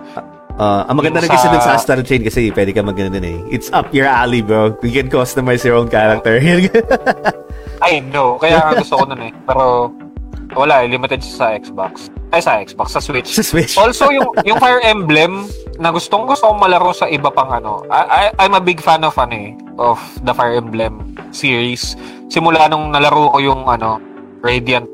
Ah, ang maganda rin Yung kasi sa- dun sa Astral Chain kasi pwede ka mag din eh. It's up your alley, bro. You can customize your own character. I know. Kaya nga gusto ko nun eh. Pero wala eh. Limited siya sa Xbox. Ay, sa Xbox. Sa Switch. sa Switch. Also, yung yung Fire Emblem na gustong gusto kong malaro sa iba pang ano. I, I, I'm a big fan of ano eh, of the Fire Emblem series. Simula nung nalaro ko yung ano, Radiant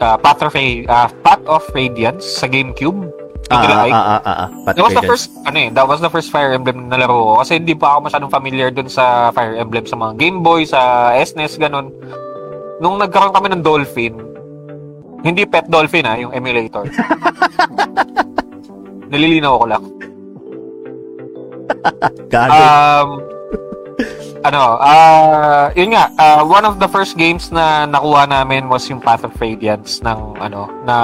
uh, Path of uh, Path of Radiance sa GameCube. Ah, ah, ah, ah, ah, ah. That was the first ano eh, that was the first Fire Emblem na nalaro ko kasi hindi pa ako masyadong familiar dun sa Fire Emblem sa mga Game Boy, sa SNES ganun. Nung nagkaroon kami ng Dolphin, hindi pet dolphin ah, yung emulator. Nalilinaw ko lang. God, Um, ano, ah, yun nga, ah, one of the first games na nakuha namin was yung Path of Radiance ng, ano, na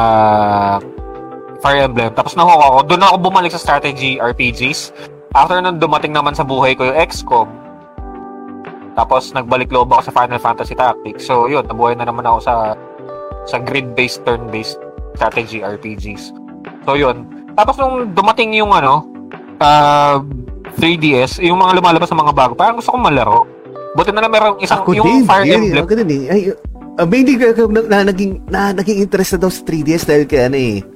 Fire Emblem. Tapos nakuha ko, doon ako bumalik sa strategy RPGs. After nung dumating naman sa buhay ko yung XCOM, tapos nagbalik loob ako sa Final Fantasy Tactics. So, yun, nabuhay na naman ako sa sa grid-based, turn-based strategy RPGs. So, yun. Tapos nung dumating yung ano, uh, 3DS, yung mga lumalabas sa mga bago, parang gusto kong malaro. Buti na lang meron isang, ako yung din. Fire Yun, Emblem. Ako din eh. Ay, uh, mainly na, na, na, naging, na, naging interested daw sa 3DS dahil kay ano eh.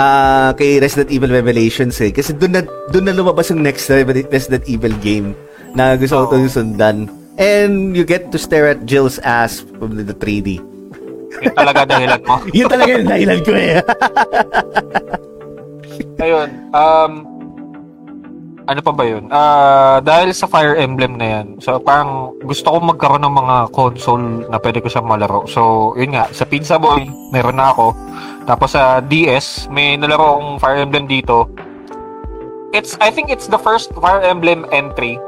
Ah, kay Resident Evil Revelations eh. Kasi doon na, doon na lumabas yung next Resident Evil game na gusto ko itong sundan. And you get to stare at Jill's ass from the 3D. Yun talaga dahilan mo. Yun talaga yung dahilan ko eh. Ayun. Um, ano pa ba yun? Ah, dahil sa Fire Emblem na yan, so parang gusto ko magkaroon ng mga console na pwede ko siyang malaro. So, yun nga, sa Pizza Boy, meron na ako. Tapos sa DS, may nalaro akong Fire Emblem dito. It's, I think it's the first Fire Emblem entry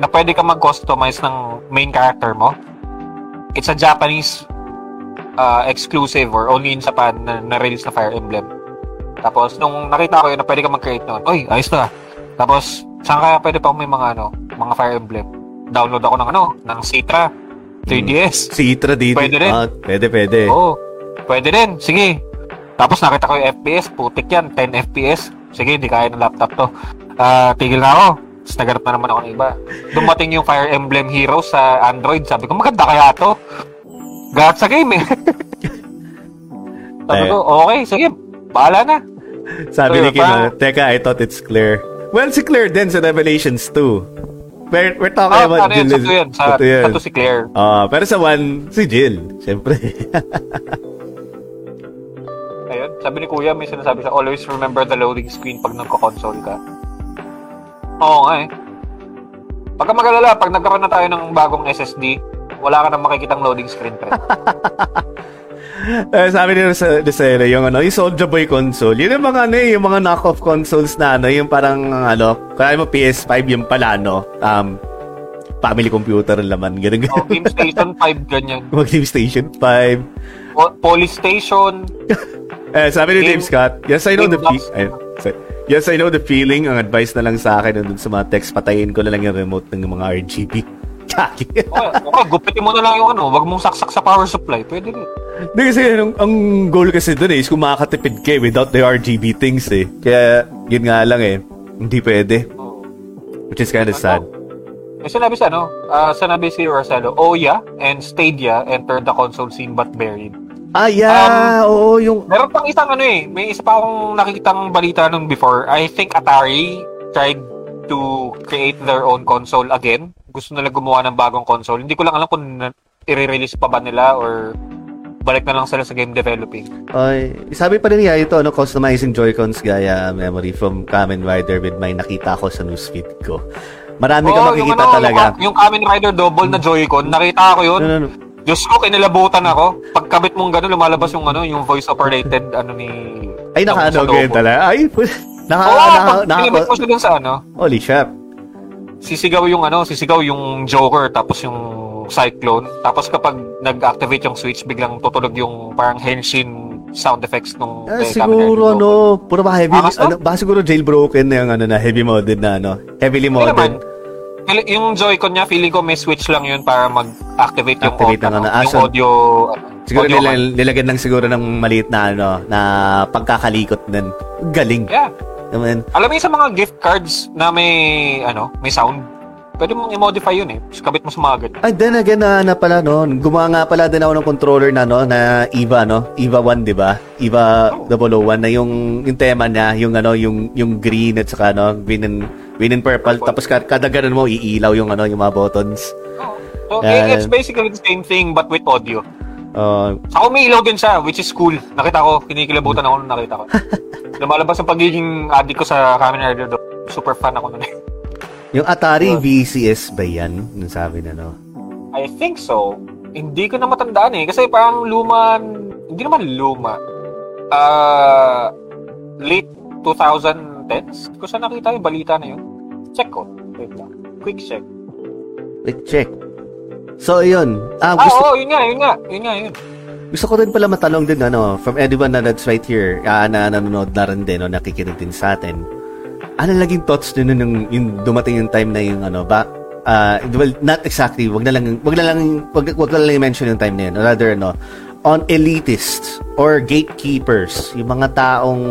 na pwede ka mag-customize ng main character mo. It's a Japanese uh, exclusive or only in Japan na na-release na Fire Emblem. Tapos, nung nakita ko yun na pwede ka mag-create nun, Uy, ayos na. Tapos, saan kaya pwede pa may mga ano, mga Fire Emblem? Download ako ng ano, ng Citra, 3DS. Si Itra dito. Pwede rin. Ah, pwede, pwede. Oo. pwede rin. Sige. Tapos nakita ko yung FPS, putik yan, 10 FPS. Sige, hindi kaya ng laptop to. Ah, tigil na ako. Tapos naganap na naman ako ng iba. Dumating yung Fire Emblem Heroes sa Android. Sabi ko, maganda kaya to. Gat sa game eh. Sabi ko, okay, sige, bahala na. Sabi ni Ayun, Kim, teka, I thought it's clear. Well, si Claire din sa Revelations 2. We're, we're talking Ah, about ano yun, sa Jill. yun. Sa, Sa to yun. sa to si Claire. Ah, pero sa one, si Jill. Siyempre. Ayun, sabi ni Kuya, may sinasabi siya, always remember the loading screen pag nagko-console ka. Oo nga eh. Pagka magalala, pag nagkaroon na tayo ng bagong SSD, wala ka nang makikitang loading screen pre. Eh, sabi sa Desere, yung ano, yung Soulja Boy console, yun yung mga ano eh, yung mga knockoff consoles na ano, yung parang ano, kaya mo PS5 yung pala no, um, family computer laman, ganun ganun. Game Station 5, ganyan. Mag Game Station 5. Po- Police Station, Eh, sabi ni Dave Scott, yes, I know the fe- ay. Yes, I know the feeling. Ang advice na lang sa akin nandun sa mga text, patayin ko na lang yung remote ng mga RGB. Kaki. okay, okay, gupitin mo na lang yung ano, wag mong saksak sa power supply, pwede rin. Hindi kasi ang, ang goal kasi doon eh, is kung makakatipid ka eh, without the RGB things eh. Kaya, yun nga lang eh, hindi pwede. Oo. Which is kind of sad. May sinabi sa ano, ah, sinabi si Rosalo, Oya and Stadia entered the console scene but buried. Ah, yeah! oo, yung... Meron pang isang ano eh, may isa pa akong nakikitang balita nung before. I think Atari tried to create their own console again. Gusto nila gumawa ng bagong console. Hindi ko lang alam kung i-release pa ba nila or balik na lang sila sa game developing. Ay, sabi pa rin niya ito, ano, customizing Joy-Cons gaya memory from Kamen Rider with my nakita ko sa newsfeed ko. Marami ka Oo, makikita ano, talaga. Yung, yung Kamen Rider double na Joy-Con, nakita ko yun. No, no, no. Diyos ko, kinilabutan ako. Pagkabit mong gano'n, lumalabas yung ano, yung voice operated ano ni... Ay, naka-ano ganyan talaga. Ay, naka, Oo, naka, pag naka, kinabit mo siya dun sa ano, holy shit. sisigaw yung ano, sisigaw yung Joker tapos yung Cyclone. Tapos kapag nag-activate yung switch, biglang tutulog yung parang Henshin sound effects nung Ah, Rider siguro, ano, puro ba heavy, no? ano, baka siguro jailbroken na yung, ano, na heavy modded na, ano, heavily modded. Yung- Joy-Con niya, feeling ko may switch lang yun para mag-activate yung, Activate audio, ano. Ah, yung so- audio. Siguro audio mic. nilagyan lang siguro ng maliit na, ano, na pagkakalikot nun. Galing. Yeah. Naman. Alam mo yung sa mga gift cards na may, ano, may sound, pwede mong i-modify yun eh. Kabit mo sa mga ganyan. Ay, then again, na, na pala, no, gumawa nga pala din ako ng controller na, no, na EVA, no, EVA 1, di ba? EVA 001, na yung, yung tema niya, yung, ano, yung, yung green at saka, no, green and, green and purple, Purple. tapos kada, kada ganun mo, iilaw yung, ano, yung mga buttons. So, Yeah. it's basically the same thing but with audio. Uh, Sa ako may ilaw din siya, which is cool. Nakita ko, kinikilabutan ako nung nakita ko. Lumalabas ang pagiging addict ko sa Kamen Rider. Super fan ako nun. Eh. yung Atari Yeah. VCS ba yan? Yung sabi na, no? I think so. Hindi ko na matandaan eh. Kasi parang luma, hindi naman luma. Ah, late 2010s? Ko sa nakita yung balita na yun. Check ko. Wait lang. Quick check. Let's check. So, yun. Ah, Ah, gusto, oo, yun nga, yun nga. Yun nga, yun. gusto ko rin pala matanong din, ano, from anyone na that's right here, ah, na nanonood na rin din, o nakikinig din sa atin. Ano naging thoughts nyo nun yung, yung dumating yung time na yung, ano, ba, ah, well, not exactly, wag na lang, wag na lang, wag, wag na lang i-mention yung time na yun. Rather, ano, on elitists or gatekeepers, yung mga taong,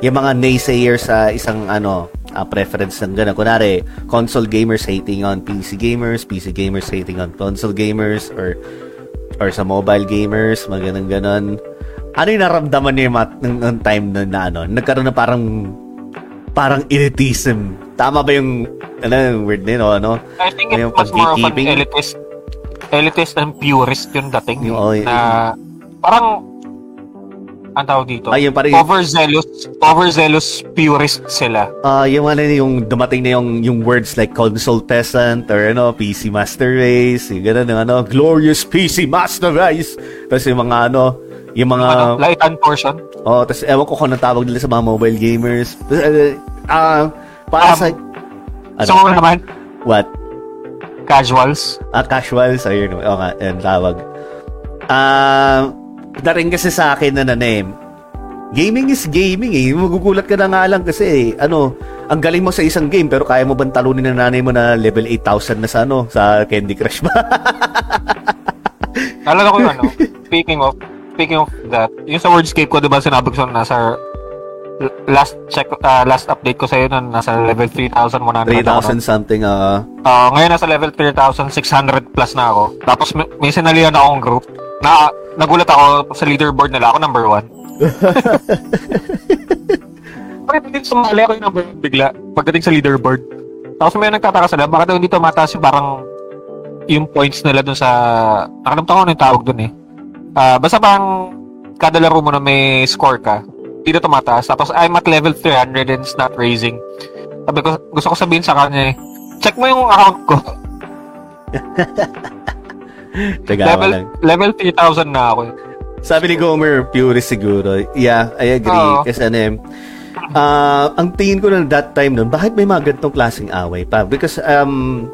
yung mga naysayers sa isang, ano, ah, preference ng gano'n. Kunwari, console gamers hating on PC gamers, PC gamers hating on console gamers, or or sa mobile gamers, mga ganun ganon. Ano yung naramdaman niyo mat ng, ng time na, na ano, nagkaroon na parang parang elitism Tama ba yung, ano, yung word din, o ano? I think it's Yung much more of an elitist, elitist and purist yung dating. Yung- oh, eh, na, parang, ang tawag dito, Ay, yung parang- overzealous, overzealous purist sila. Ah, yung ano yung dumating na yung yung words like console peasant or ano PC master race, yung ganun yung ano glorious PC master race. Tapos yung mga ano, yung mga ano, light and portion. Oh, tapos ewan ko kung anong tawag nila sa mga mobile gamers. Tapos, uh, ah, para Um, sa ano, So, naman, what? casuals. Ah, casuals, ayun, oh, nga, yan tawag. Ah, na rin kasi sa akin na na name. Gaming is gaming eh. Magugulat ka na nga lang kasi eh. Ano, ang galing mo sa isang game pero kaya mo bang talunin ng nanay mo na level 8,000 na sa ano, sa Candy Crush ba? Naalala ko yung ano, speaking of, speaking of that, yung sa Wordscape ko, di ba sinabi ko sa nasa last check, ah, last update ko sa'yo nun, nasa level 3,100 3,000 something ah. Ah, ngayon nasa level 3,600 plus na ako. Tapos may, may sinalihan akong group. Na, nagulat ako sa leaderboard nila. Ako number one. Bakit hindi sumali ako yung number one bigla pagdating sa leaderboard? Tapos may nagtataka sila, bakit hindi tumataas yung parang yung points nila dun sa... Nakalimutan ko ano yung tawag dun eh. Ah, basta parang kada laro mo na may score ka, hindi na tumataas. Tapos I'm at level 300 and it's not raising. Sabi ko, gusto ko sabihin sa kanya eh, check mo yung account ko. Taga level, lang. level 3,000 na ako. Sabi ni Gomer, purist siguro. Yeah, I agree. Oo. Kasi ano eh, ah, ang tingin ko ng that time nun, bakit may mga ganitong klaseng away pa? Because um,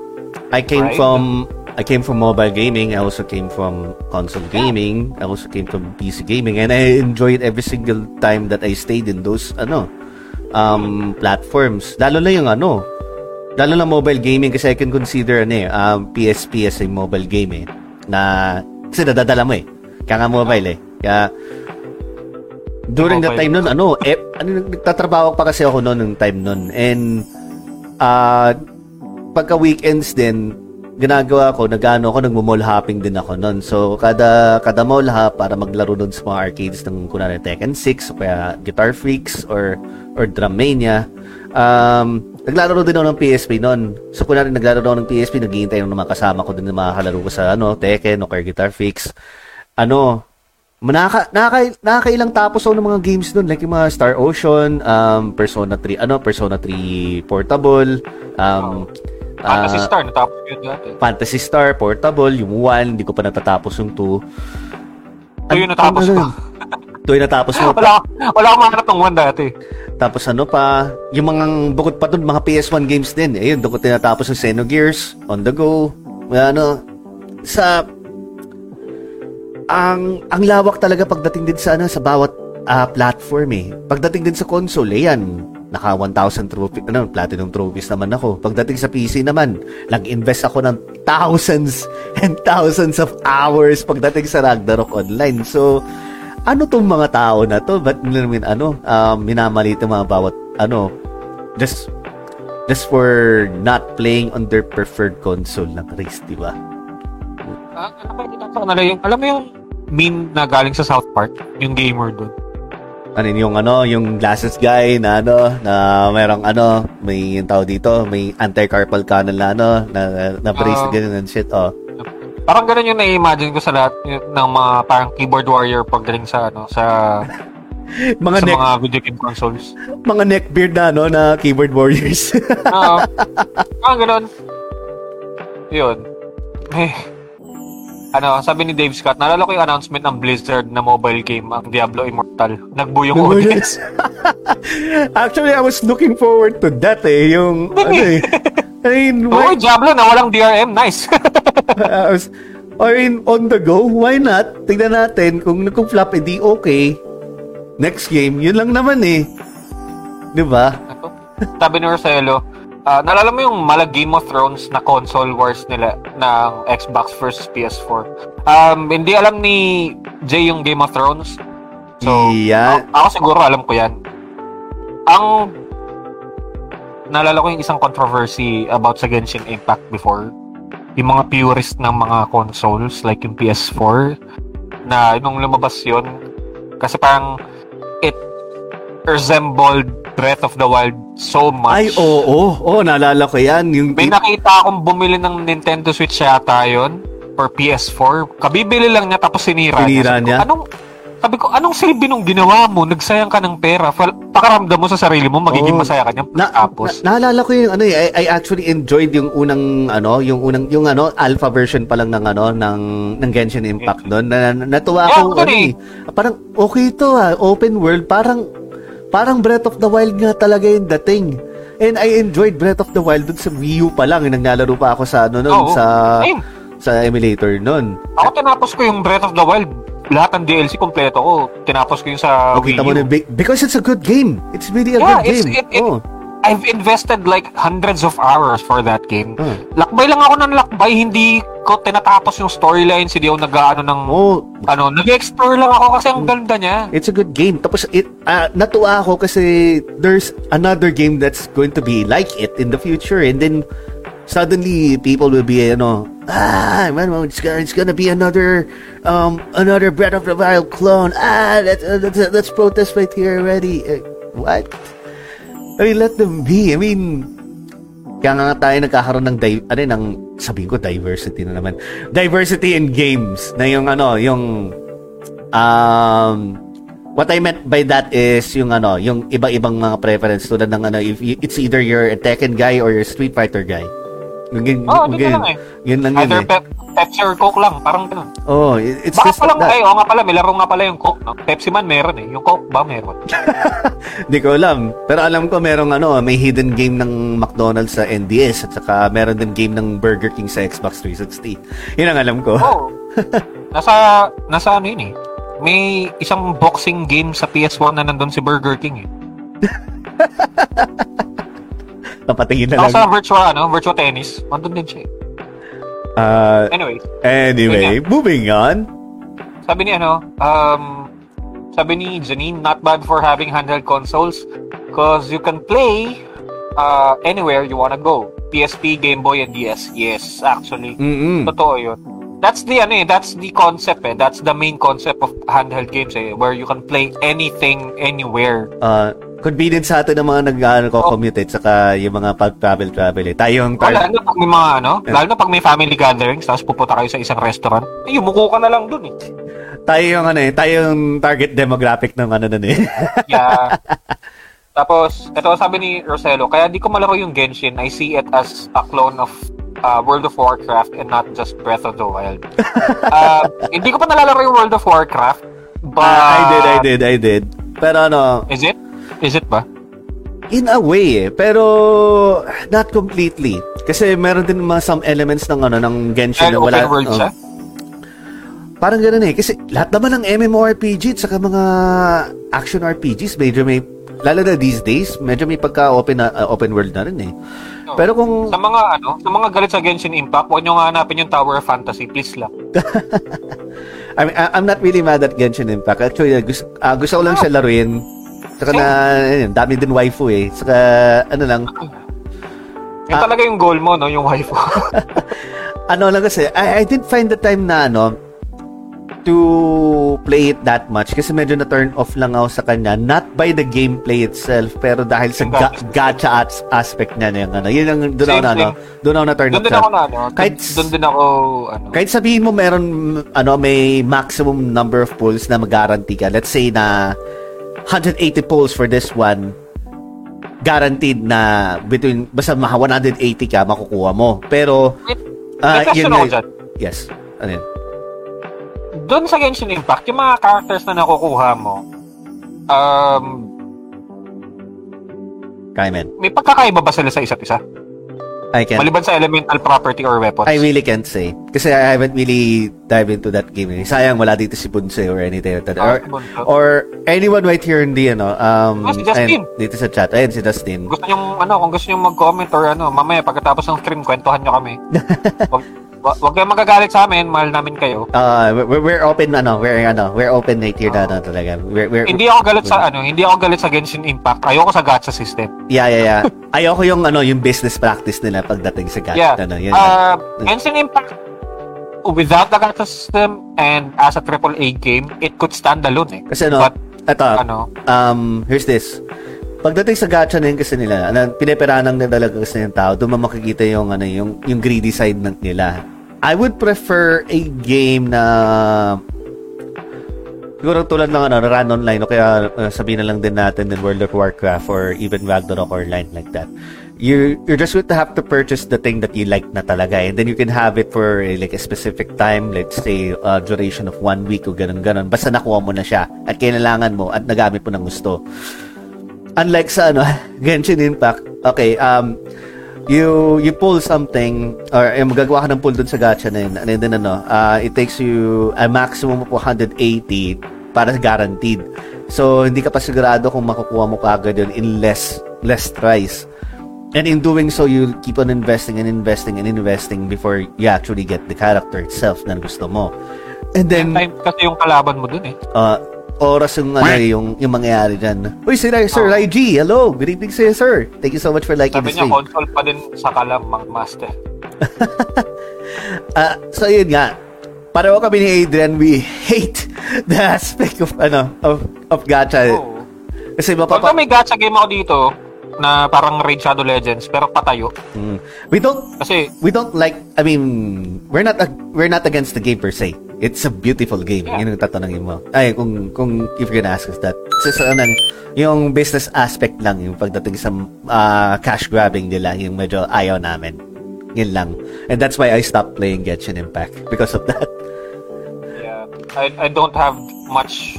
I came Right. from I came from mobile gaming. I also came from console gaming. I also came from PC gaming, and I enjoyed every single time that I stayed in those ano um, platforms. Lalo na yung ano, lalo na mobile gaming kasi I can consider ano eh, um, PSP as a mobile game eh. Na, kasi nadadala mo eh. Kaya nga mobile eh. Kaya, during that Mobile. time nun, ano, eh, ano, nagtatrabaho pa kasi ako noon ng time nun. And, ah, pagka weekends din, ginagawa ko, nagano ako, nagmo-mall hopping din ako noon. So, kada, kada mall hop, para maglaro doon sa mga arcades ng, kunwari, Tekken 6, o kaya Guitar Freaks, or, or Drum Mania, um, naglalaro din ako ng PSP noon. So, kunwari, naglalaro ako ng PSP, naghihintay ng mga kasama ko din na makakalaro ko sa, ano, Tekken, o kaya Guitar Freaks. Ano, Nakaka, nakaka, nakakailang tapos ako ng mga games doon like yung mga Star Ocean, um, Persona 3, ano, Persona 3 Portable, um, Fantasy ah, Star, natapos ko yun dati. Fantasy Star Portable, yung 1, hindi ko pa natatapos yung 2. Ito yung natapos ko. Ito yung natapos mo. Wala, wala akong mahanap ng one dati. Tapos ano pa, yung mga bukod pa doon, mga PS1 games din. Ayun, doon ko tinatapos yung Xenogears, On The Go, ano, sa ang ang lawak talaga pagdating din sa ano sa bawat ah, platform eh. Pagdating din sa console, eh, yan, naka 1,000 trophy, ano, platinum trophies naman ako. Pagdating sa PC naman, nag-invest ako ng thousands and thousands of hours pagdating sa Ragnarok Online. So, ano tong mga tao na to? Ba't nila namin, ano, um, minamalit mga bawat, ano, just, just for not playing on their preferred console ng race, di ba? Ah, ano ba yung, alam mo yung meme na galing sa South Park, yung gamer doon. Ano yun, yung ano, yung glasses guy na ano, na merong ano, may yung tao dito, may anti-carpal tunnel na ano, na, na brace na ganun and shit, oh. Parang ganun yung na-imagine ko sa lahat ng mga parang keyboard warrior pagdating sa ano sa Mga sa neck, mga video game consoles. mga neckbeard na ano, na keyboard warriors. Oo. Ah, ganun. Yun. Eh, ano, sabi ni Dave Scott, naalala ko yung announcement ng Blizzard na mobile game, ang Diablo Immortal. Nagbuo yung audience. Actually, I was looking forward to that eh, yung, ano eh. I mean, why, Diablo na walang DRM. Nice. I was, I mean, on the go, why not? Tignan natin, kung, kung flop, edi okay. Next game, yun lang naman eh. Di ba? Ito. Sabi ni Marcelo, ah, naalala mo yung mala Game of Thrones na console wars nila ng Xbox versus PS4? Um, hindi alam ni Jay yung Game of Thrones. So, Yeah. a- ako siguro alam ko yan. Ang naalala ko yung isang controversy about sa Genshin Impact before. Yung mga purist ng mga consoles like yung PS4 na nung lumabas yon kasi parang it resembled Breath of the Wild so much. Ay, oo. Oh, oh, naalala ko yan. Yung, May nakita akong bumili ng Nintendo Switch yata yun or PS4. Kabibili lang niya tapos sinira, Sinira niya. Ko, niya? Anong sabi ko, anong silbi nung ginawa mo? Nagsayang ka ng pera. Fal- Pakaramdam mo sa sarili mo, magiging Oo. masaya ka niya. na, tapos, na, naalala ko yung ano eh, I, I actually enjoyed yung unang ano, yung unang yung ano alpha version pa lang ng ano ng ng Genshin Impact doon. Na, na, natuwa Yeah, ako ano eh. Parang okay to ah, open world, parang parang Breath of the Wild nga talaga yung dating. And I enjoyed Breath of the Wild dun sa Wii U pa lang, naglalaro pa ako sa ano Oo, noon sa same. sa emulator noon. ako tinapos ko yung Breath of the Wild. Lahat ng DLC kompleto ko. Tinapos ko yung sa Wii Nakita mo U. na be- because it's a good game. It's really a Yeah, good it's, game. it, it, oh. I've invested like hundreds of hours for that game. Oh. Lakbay lang ako ng lakbay, hindi ko tinatapos yung storylines, hindi ako nag-ano ng Oh, ano, nag-explore lang ako kasi ang ganda niya. It's a good game. Tapos it ah, natuwa ako kasi there's another game that's going to be like it in the future and then suddenly people will be ano ah man it's gonna, it's gonna be another um another Breath of the Wild clone ah let's uh, let's, uh, let's protest right here already Eh, what I mean let them be. I mean kaya nga tayo nagkakaroon ng di- ano ng sabihin ko diversity na naman. Diversity in games na yung ano yung um what I meant by that is yung ano yung iba-ibang mga preference tulad ng ano if you- it's either you're a Tekken guy or you're a Street Fighter guy yun, yun, Oo, yun, dito lang eh. yun lang yun Either eh. Pep- Pepsi or Coke lang, parang ganun. oh it- it's Baka just pa lang, that. ay, oo nga pala, may laro nga pala yung Coke, no? Pepsi man meron eh. Yung Coke ba meron? Hindi ko alam. Pero alam ko merong ano, may hidden game ng McDonald's sa NDS at saka meron din game ng Burger King sa Xbox 360. Yun ang alam ko. Oo. nasa, nasa ano yun eh. May isang boxing game sa PS1 na nandun si Burger King eh. Papatingin na Ako lang. sa virtual, ano, virtual tennis, nandun din siya. Uh, Anyway, anyway, moving on. sabi ni ano, um, sabi ni Janine, not bad for having handheld consoles because you can play uh, anywhere you wanna go. PSP, Game Boy, and DS. Yes, actually. Mm-mm. Totoo yun. That's the ano eh, that's the concept eh. That's the main concept of handheld games eh, where you can play anything anywhere. Uh, convenient sa atin ng mga nag-commute eh, saka yung mga pag-travel-travel eh. Tayong Wala tar- na pag may mga ano, lalo na pag may family gatherings, tapos pupunta kayo sa isang restaurant, eh, yumuko ka na lang dun eh. tayo yung ano eh, tayo yung target demographic ng ano nun eh. Yeah. Tapos, ito sabi ni Rosello, kaya di ko malaro yung Genshin. I see it as a clone of uh, World of Warcraft and not just Breath of the Wild. uh, hindi ko pa nalalaro yung World of Warcraft. But, I did, I did, I did. Pero ano, Is it? Is it ba? in a way eh, pero not completely. Kasi meron din mga some elements ng ano ng Genshin na wala. open world oh. siya? Parang ganoon eh. Kasi lahat naman ng MMORPG at saka mga action RPGs, medyo may, lalo na these days, medyo may pagka-open na, uh, open world na rin eh. No. Pero kung, Sa mga ano, sa mga galit sa Genshin Impact, huwag nga hanapin yung Tower of Fantasy, please lang. I mean, I'm not really mad at Genshin Impact. Actually, uh, gusto, ah, gusto ko lang siya laruin. Saka na, ayun, dami din waifu eh. Saka, ano lang, Yung Ah. talaga yung goal mo, no? Yung waifu. ano lang kasi, I, I did find the time na ano, to play it that much kasi medyo na turn off lang ako sa kanya not by the gameplay itself pero dahil sa ga- gacha. as- aspect niya na yung ano yun ang doon ako Same, na ano doon ako na turn doon off din sa ako na, ano, Kahit- doon, doon din ako, ano, kahit sabihin mo meron ano may maximum number of pulls na mag-guarantee ka let's say na 180 pulls for this one guaranteed na between basta maka 180 ka makukuha mo. Pero question yun dyan. yes. Ano yun? Doon sa Genshin Impact, yung mga characters na nakukuha mo, um, kaya men may pagkakaiba ba sila sa isa't isa? I can Maliban sa elemental property or weapons? I really can't say. Kasi I haven't really dived into that game. Sayang wala dito si Bunse or anything like that. Ah, Or, or anyone right here in the, ano, um, si Justin. ayun, dito sa chat. Ayun, si Justin. gusto nyo, ano, kung gusto nyo mag-comment or ano, mamaya pagkatapos ng stream, kwentuhan nyo kami. wag, wag, wag kayong magagalit sa amin, mahal namin kayo. Uh, we're, we're open, ano, we're, ano, we're open right here na, ano, talaga. We're, we're, Hindi ako galit sa, ano, hindi ako galit sa Genshin Impact. Ayoko sa gacha system. Yeah, yeah, yeah. Ayoko yung, ano, yung business practice nila pagdating sa gacha. Yeah. Ano, yun. Uh, Genshin Impact, without the gacha system and as a AAA game, it could stand alone eh. Kasi, ano, But, ito, ano, um, here's this. Pagdating sa gacha na yun kasi nila, ano, pineperanan na talaga kasi ng tao, doon makikita yung, ano, yung, yung greedy side ng nila. I would prefer a game na siguro tulad ng ano, run online o kaya uh, sabihin na lang din natin in World of Warcraft or even Ragnarok or line like that. You, you're just going to have to purchase the thing that you like na talaga and then you can have it for uh, like a specific time, let's say uh, duration of one week o ganun-ganun. Basta nakuha mo na siya at kailangan mo at nagamit mo ng gusto. Unlike sa ano, Genshin Impact, okay, um, you you pull something or eh, magagawa ka ng pull dun sa gacha na yun. And then ano uh, it takes you a maximum of 180 para guaranteed. So hindi ka pa sigurado kung makukuha mo kagad yun in less less tries and in doing so you keep on investing and investing and investing before you actually get the character itself na gusto mo. And then Time kasi yung kalaban mo dun eh. uh, oras yung ano yung yung mangyayari diyan. Uy, si Sir Oh. IG. Hello. Good evening sa'yo, sir. Thank you so much for liking Sabi the niya, stream. console pa din sa kalamang master. Ah, so yun nga. Pareho kami ni Adrian, we hate the aspect of ano of of gacha. Oo. Kasi mapapa may gacha game ako dito na parang Raid Shadow Legends pero patayo. Mm. we don't Kasi we don't like I mean, we're not ag- we're not against the game per se. It's a beautiful game. Yeah. Yun ang tatanungin mo. Ay, kung kung if you're gonna ask us that. Kasi sa ano, yung business aspect lang yung pagdating sa ah, cash grabbing nila, yung medyo ayaw namin. Yun lang. And that's why I stopped playing Genshin Impact because of that. yeah, I, I don't have much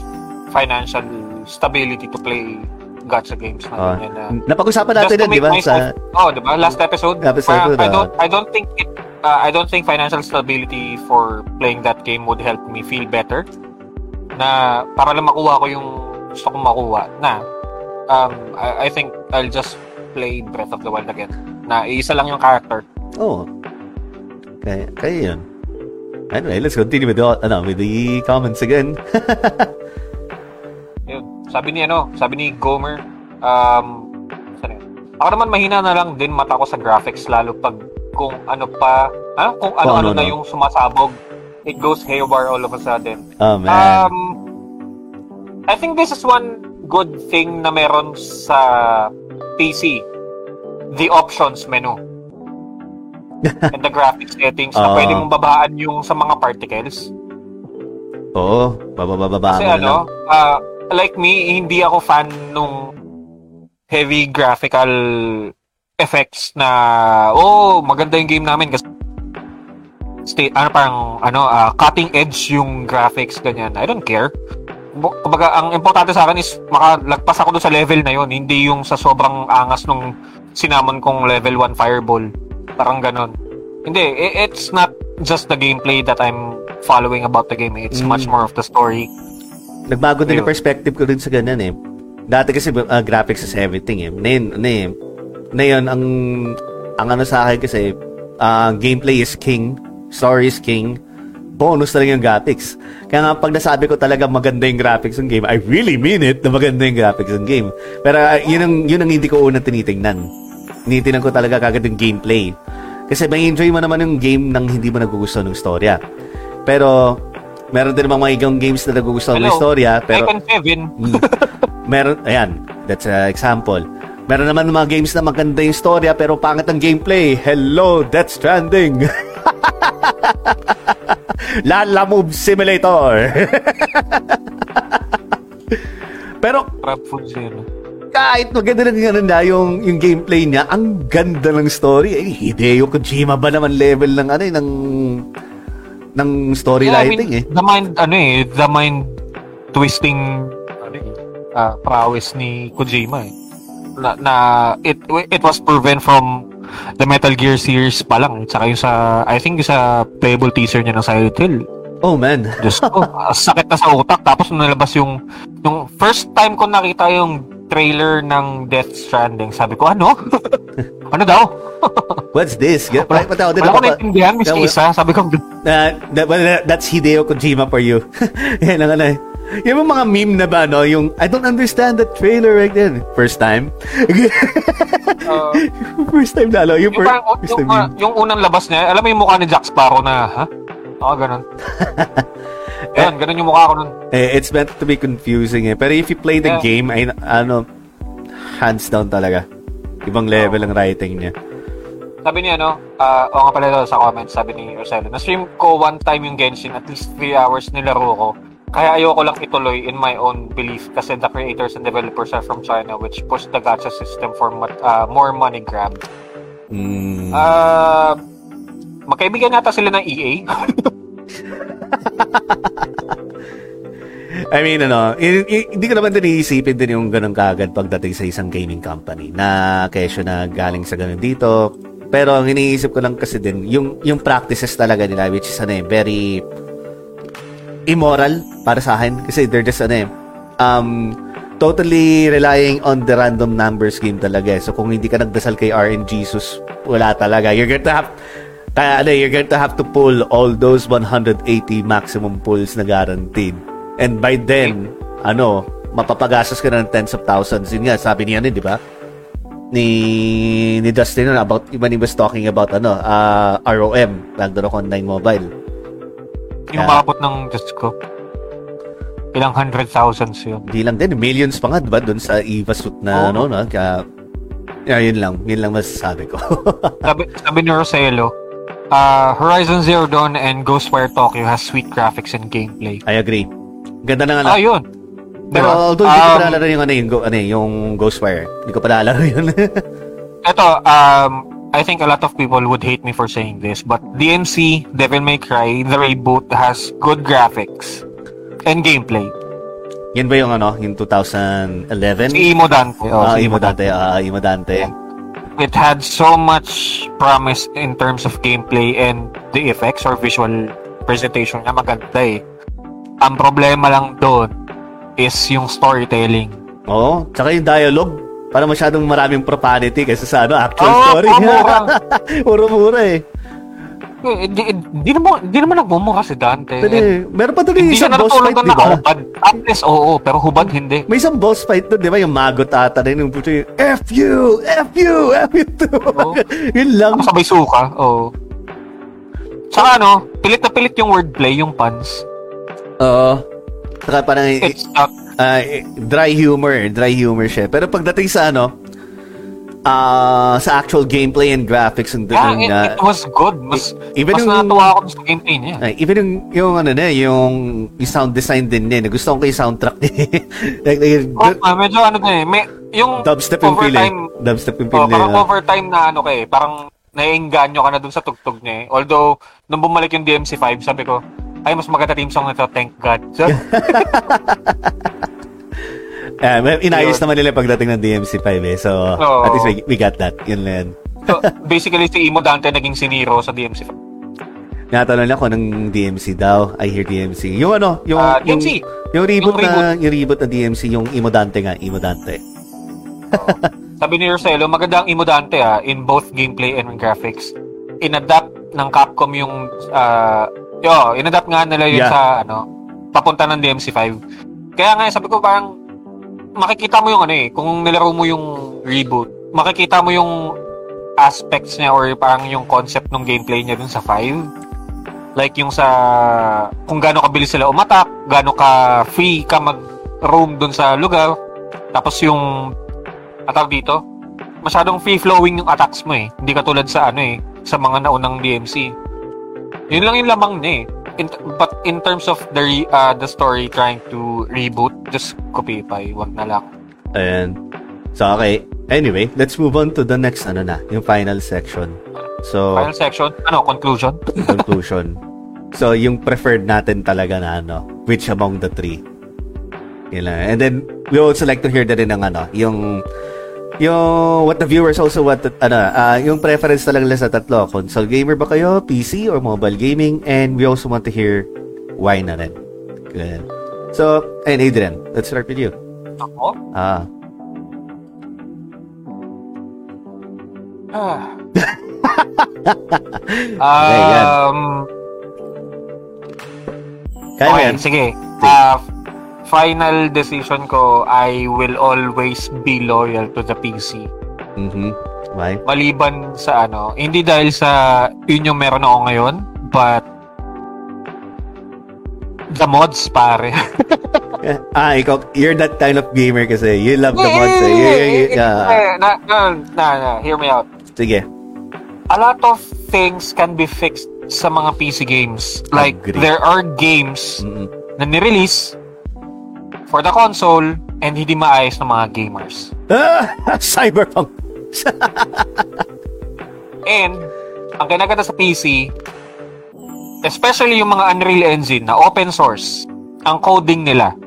financial stability to play gacha games na Ah, ganyan na napag-usapan natin yun, di ba? Sa, oh, di ba? Last episode. Episode, parang I ah. don't I don't think it uh, I don't think financial stability for playing that game would help me feel better. Na para lang makuha ko yung gusto kong makuha. Na um I, I think I'll just play Breath of the Wild again. Na isa lang yung character. oh. Kaya, kaya yun. Anyway, let's continue with the, ano, with the comments again. Sabi ni ano, sabi ni Gomer, um, saan yun? Ako naman mahina na lang din mata ko sa graphics lalo pag kung ano pa, ano, kung ano-ano ano, na no? yung sumasabog. It goes haywire all of a sudden. oh, man. Um, I think this is one good thing na meron sa PC. The options menu. And the graphics settings na Ah. pwede mong babaan yung sa mga particles. Oo, babababa Kasi mo na ano, lang. ah, like me, hindi ako fan nung heavy graphical effects na oh, maganda yung game namin kasi state ano parang ano ah, cutting edge yung graphics ganyan. I don't care. Kumbaga, ang importante sa akin is makalagpas ako doon sa level na yon, hindi yung sa sobrang angas nung sinamon kong level 1 fireball. Parang ganon. Hindi, it's not just the gameplay that I'm following about the game. It's Mm. much more of the story. Nagbago din yung perspective ko din sa ganun eh. Dati kasi uh, graphics is everything eh. Ngayon, ano eh, ngayon, ang, ang ano sa akin kasi, uh, gameplay is king, story is king, bonus talaga yung graphics. Kaya nga pag nasabi ko talaga maganda yung graphics ng game, I really mean it na maganda yung graphics ng game. Pero uh, yun, ang, yun ang hindi ko unang tinitingnan. Tinitingnan ko talaga kagad yung gameplay. Kasi may enjoy mo naman yung game nang hindi mo nagugustuhan ng storya. Pero, meron din mga igang games na nagugustuhan ng Hello, storya. Pero, Tekken 7. Mm. meron, ayan, that's an example. Meron naman mga games na maganda yung storya pero pangit ang gameplay. Hello, Death Stranding. Lala Move Simulator. pero food zero. kahit maganda lang ano na yung, yung gameplay niya, ang ganda ng story. Eh, Hideo Kojima ba naman level ng ano eh, ng ng story Yeah, I writing mean, eh. The mind, ano eh, the mind twisting ano eh, ah, prowess ni Kojima eh. Na, na it it was proven from the Metal Gear series pa lang. Tsaka yung sa, I think yung sa playable teaser niya ng Silent Hill. Oh man. Diyos ko, ah, sakit na sa utak. Tapos nalabas yung, yung first time ko nakita yung trailer ng Death Stranding, sabi ko, ano? ano daw? What's this? Pati ako din Wala ko naintindihan, miski Wala- isa. Sabi ko, Na, that, well, that- that's Hideo Kojima for you. Yan ang ano. Yung mga meme na ba, no? Yung, I don't understand the trailer right then. First time. uh, first time na, no? Yung, Yung, parang, first yung, time uh, yung unang labas niya, alam mo yung mukha ni Jack Sparrow na, ha? Oo, ganun. Yan, ganun yung mukha ko nun. Eh, it's meant to be confusing eh. Pero if you play the Yeah. game, ay, ano, hands down talaga. Ibang level ang writing niya. Sabi niya, no, uh, o nga pala ito sa comments, sabi ni Roselo, na-stream ko one time yung Genshin, at least 3 hours nilaro ko. Kaya ayoko lang ituloy in my own belief kasi the creators and developers are from China which push the gacha system for uh, more money grab. Mm. Uh, magkaibigan nata sila ng EA. I mean, ano, hindi ko naman din iisipin din yung ganun kagad pagdating sa isang gaming company na kesyo na galing sa ganun dito. Pero ang iniisip ko lang kasi din, yung, yung practices talaga nila, which is ano eh, very immoral para sa akin. Kasi they're just ano eh, um, totally relying on the random numbers game talaga. Eh. So kung hindi ka nagdasal kay RNG Jesus, wala talaga. You're to have kaya ano, you're going to have to pull all those 180 maximum pulls na guaranteed. And by then, ano, mapapagastos ka na ng tens of thousands. Yun nga, sabi niya, di ba? Ni, ni Dustin about, when he was talking about, ano, uh, ROM, Ragnarok Online Mobile. Yung umabot ng, Diyos ko, ilang hundred thousands yun. Hindi lang din, millions pa nga, di ba, dun sa EVA suit na, oh. ano, no, kaya, yun lang, yun lang masasabi ko. sabi, sabi ni Roselo, uh, Horizon Zero Dawn and Ghostwire Tokyo has sweet graphics and gameplay. I agree. Ganda na nga Ah, yun. Pero diba? although hindi um, ko pa nalaro yung, ano, yung, ano, yung Ghostwire. Hindi ko pa nalaro yun. ito, um, I think a lot of people would hate me for saying this, but DMC, Devil May Cry, the reboot has good graphics and gameplay. Yan ba yung ano, yung 2011? Si Imo Dante. Oh, uh, si Imo Dante. Ah, uh, Imo Dante. It had so much promise in terms of gameplay and the effects or visual presentation niya maganda eh. Ang problema lang doon is yung storytelling. Oo, tsaka yung dialogue. Para masyadong maraming profanity kaysa sa ano, actual oh, story. Mura. Mura-mura eh. Eh, di, naman, di naman nagmumura si Dante. Dali, meron pa doon isang boss fight, di ba? Hubad. Atlas, oo, pero hubad hindi. May isang boss fight doon, di ba? Yung magot ata rin, yung puto yung F you! F you! F you too! Oh. Yun lang. Sabay suka, oo. Saka ano, pilit na pilit yung wordplay, yung puns. Oo. Saka parang It's uh, dry humor, dry humor siya. Pero pagdating sa ano, uh, sa actual gameplay and graphics and yeah, it, uh, it was good. Mas, even mas yung, natuwa ako sa gameplay niya. Uh, even yung, yung ano na, yung, yung sound design din niya. Gusto ko yung soundtrack niya. like, like, oh, uh, medyo ano din eh. May, yung dubstep yung feel eh. Dubstep yung feel oh, Parang overtime na ano kay, parang naiengganyo ka na dun sa tugtog niya eh. Although, nung bumalik yung DMC5, sabi ko, ay, mas maganda team song nito, thank God. So, Yeah, inayos naman nila pagdating ng DMC5 eh. So, oh. at least we, we got that. Yun lang. so, basically, si Imo Dante naging siniro sa DMC5. Natanong lang ko ng DMC daw. I hear DMC. Yung ano, yung, uh, yung, DMC. yung, reboot yung na, yung reboot na DMC, yung Imo Dante nga, Imo Dante. oh. Sabi ni Roselo, maganda ang Imo Dante ah, in both gameplay and graphics. In-adapt ng Capcom yung, uh, yo, in-adapt nga nila yun yeah. sa, ano, papunta ng DMC5. Kaya nga, sabi ko parang, makikita mo yung ano eh, kung nilaro mo yung reboot, makikita mo yung aspects niya or parang yung concept ng gameplay niya dun sa 5. Like yung sa kung gaano kabilis sila umatak, gaano ka free ka mag-roam dun sa lugar. Tapos yung ataw dito, masyadong free-flowing yung attacks mo eh. Hindi katulad sa ano eh, sa mga naunang DMC. Yun lang yung lamang niya eh in, but in terms of the uh, the story trying to reboot, just copy pa, wag na lang. Ayan. So, okay. Anyway, let's move on to the next, ano na, yung final section. So, final section? Ano, conclusion? conclusion. So, yung preferred natin talaga na, ano, which among the three? Yun lang. And then, we also like to hear na rin ng, ano, yung yung what the viewers also want to, ano, uh, yung preference talaga nila sa tatlo. Console gamer ba kayo, PC or mobile gaming? And we also want to hear why na rin. Good. So, and Adrian, let's start with you. Ako? Ah. Ah. um, Kaya okay, yan. sige. Uh, final decision ko, I will always be loyal to the PC. Mm-hmm. Why? Maliban sa ano, hindi dahil sa yun yung meron ako ngayon, but the mods pare. ah, ikaw, you're that kind of gamer kasi. You love the mods eh. You, you, you, yeah. Na, na, na, na, hear me out. Sige. A lot of things can be fixed sa mga PC games. Like, there are games Mm-mm. na nirelease for the console and hindi maayos ng mga gamers. Ah, Cyberpunk. And, ang kinaganda sa PC, especially yung mga Unreal Engine na open source, ang coding nila,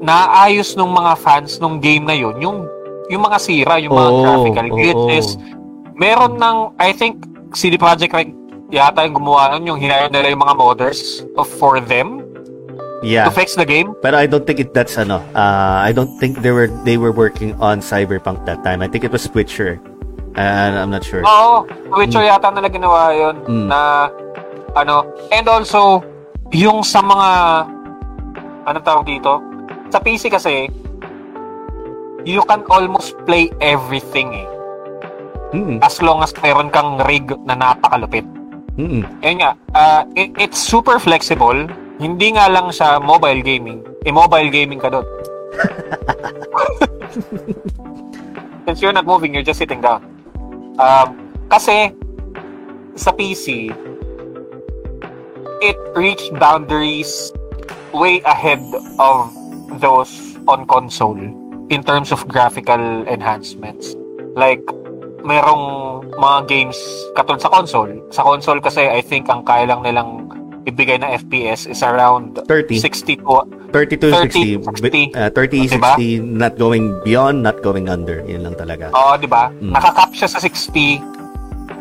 naayos ng mga fans ng game na yun, yung, yung mga sira, yung mga Oo, graphical oo. glitches. Meron ng, I think, CD Projekt Red yata yung gumawa nun, yung hinayang nila yung mga modders of, for them Yeah. to fix the game. Pero I don't think it that's ano. Uh, I don't think they were they were working on Cyberpunk that time. I think it was Switcher. And I'm not sure. Oo, Witcher yata nila ginawa yun Mm. na ano, and also yung sa mga ano tawag dito? Sa PC kasi you can almost play everything eh. Mm-mm. As long as meron kang rig na napakalupit. Mm-mm. Ayun nga, ah, it- it's super flexible. Hindi nga lang sa mobile gaming. Eh, mobile gaming ka doon. Since you're not moving, you're just sitting down. Um, kasi, sa PC, it reached boundaries way ahead of those on console in terms of graphical enhancements. Like, merong mga games katulad sa console. Sa console kasi, I think, ang kaya lang nilang ibigay na FPS is around 30. 60 to 30 to 30, 60. 60. Uh, 30, Diba? 60, not going beyond, not going under. Yun lang talaga. Oo, di ba? Mm. Nakakap siya sa 60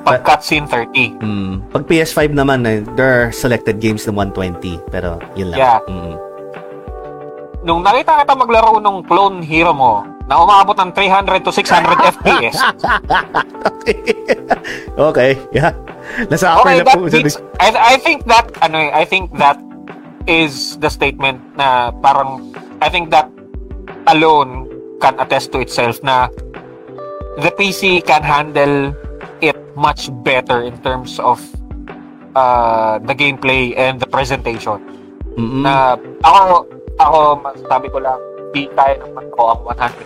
pag cutscene 30. Mm. Pag PS5 naman, eh, there are selected games na 120. Pero yun lang. Yeah. Mm. Nung nakita kita maglaro nung clone hero mo na umabot ng 300 to 600 FPS, okay, yeah. Nasa okay, na po. means, I, I think that, ano eh, I think that is the statement na parang, I think that alone can attest to itself na the PC can handle it much better in terms of uh, the gameplay and the presentation. Mm-mm. Na ako, ako, masasabi ko lang, di kaya naman ko ang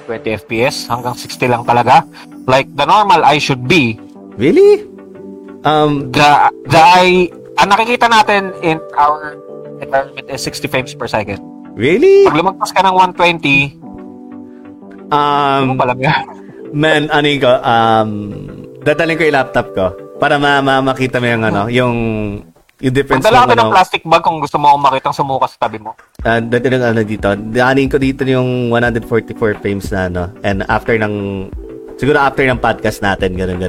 120 FPS hanggang 60 lang talaga. Like the normal I should be, Really? Um, the the I ang nakikita natin in our environment is 60 frames per second. really? Pag lumagpas ka ng 120, ano Um, pala yan? man, ano ko, um, dadalhin ko yung laptop ko para ma, ma makita mo yung ano, yung yung difference Magdala ka ng ano, plastic bag kung gusto mo akong makitang sumuka sa tabi mo. uh, dadalhin ano dito. Daanin ko dito yung 144 frames na ano, and after ng siguro after ng podcast natin, ganun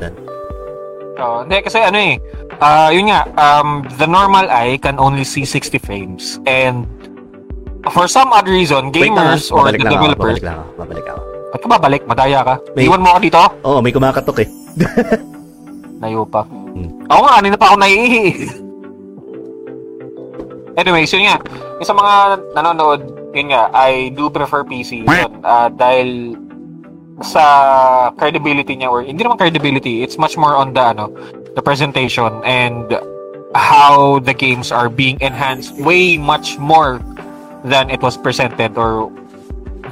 So, hindi, kasi ano eh, ah yun nga, um, the normal eye can only see 60 frames. And for some odd reason, Wait gamers or babalik the developers, babalik lang ako, babalik ako. Ba't ka babalik? Madaya ka. May- Iwan mo ako dito? Oo, oh, may kumakatok eh. Layo pa. Hmm. Ako nga, kanina pa ako naiihi. Anyways, yun nga. Yung sa mga nanonood, yun nga, I do prefer PC. Yun, ah, dahil sa credibility niya or hindi naman credibility, it's much more on the ano, the presentation and how the games are being enhanced way much more than it was presented or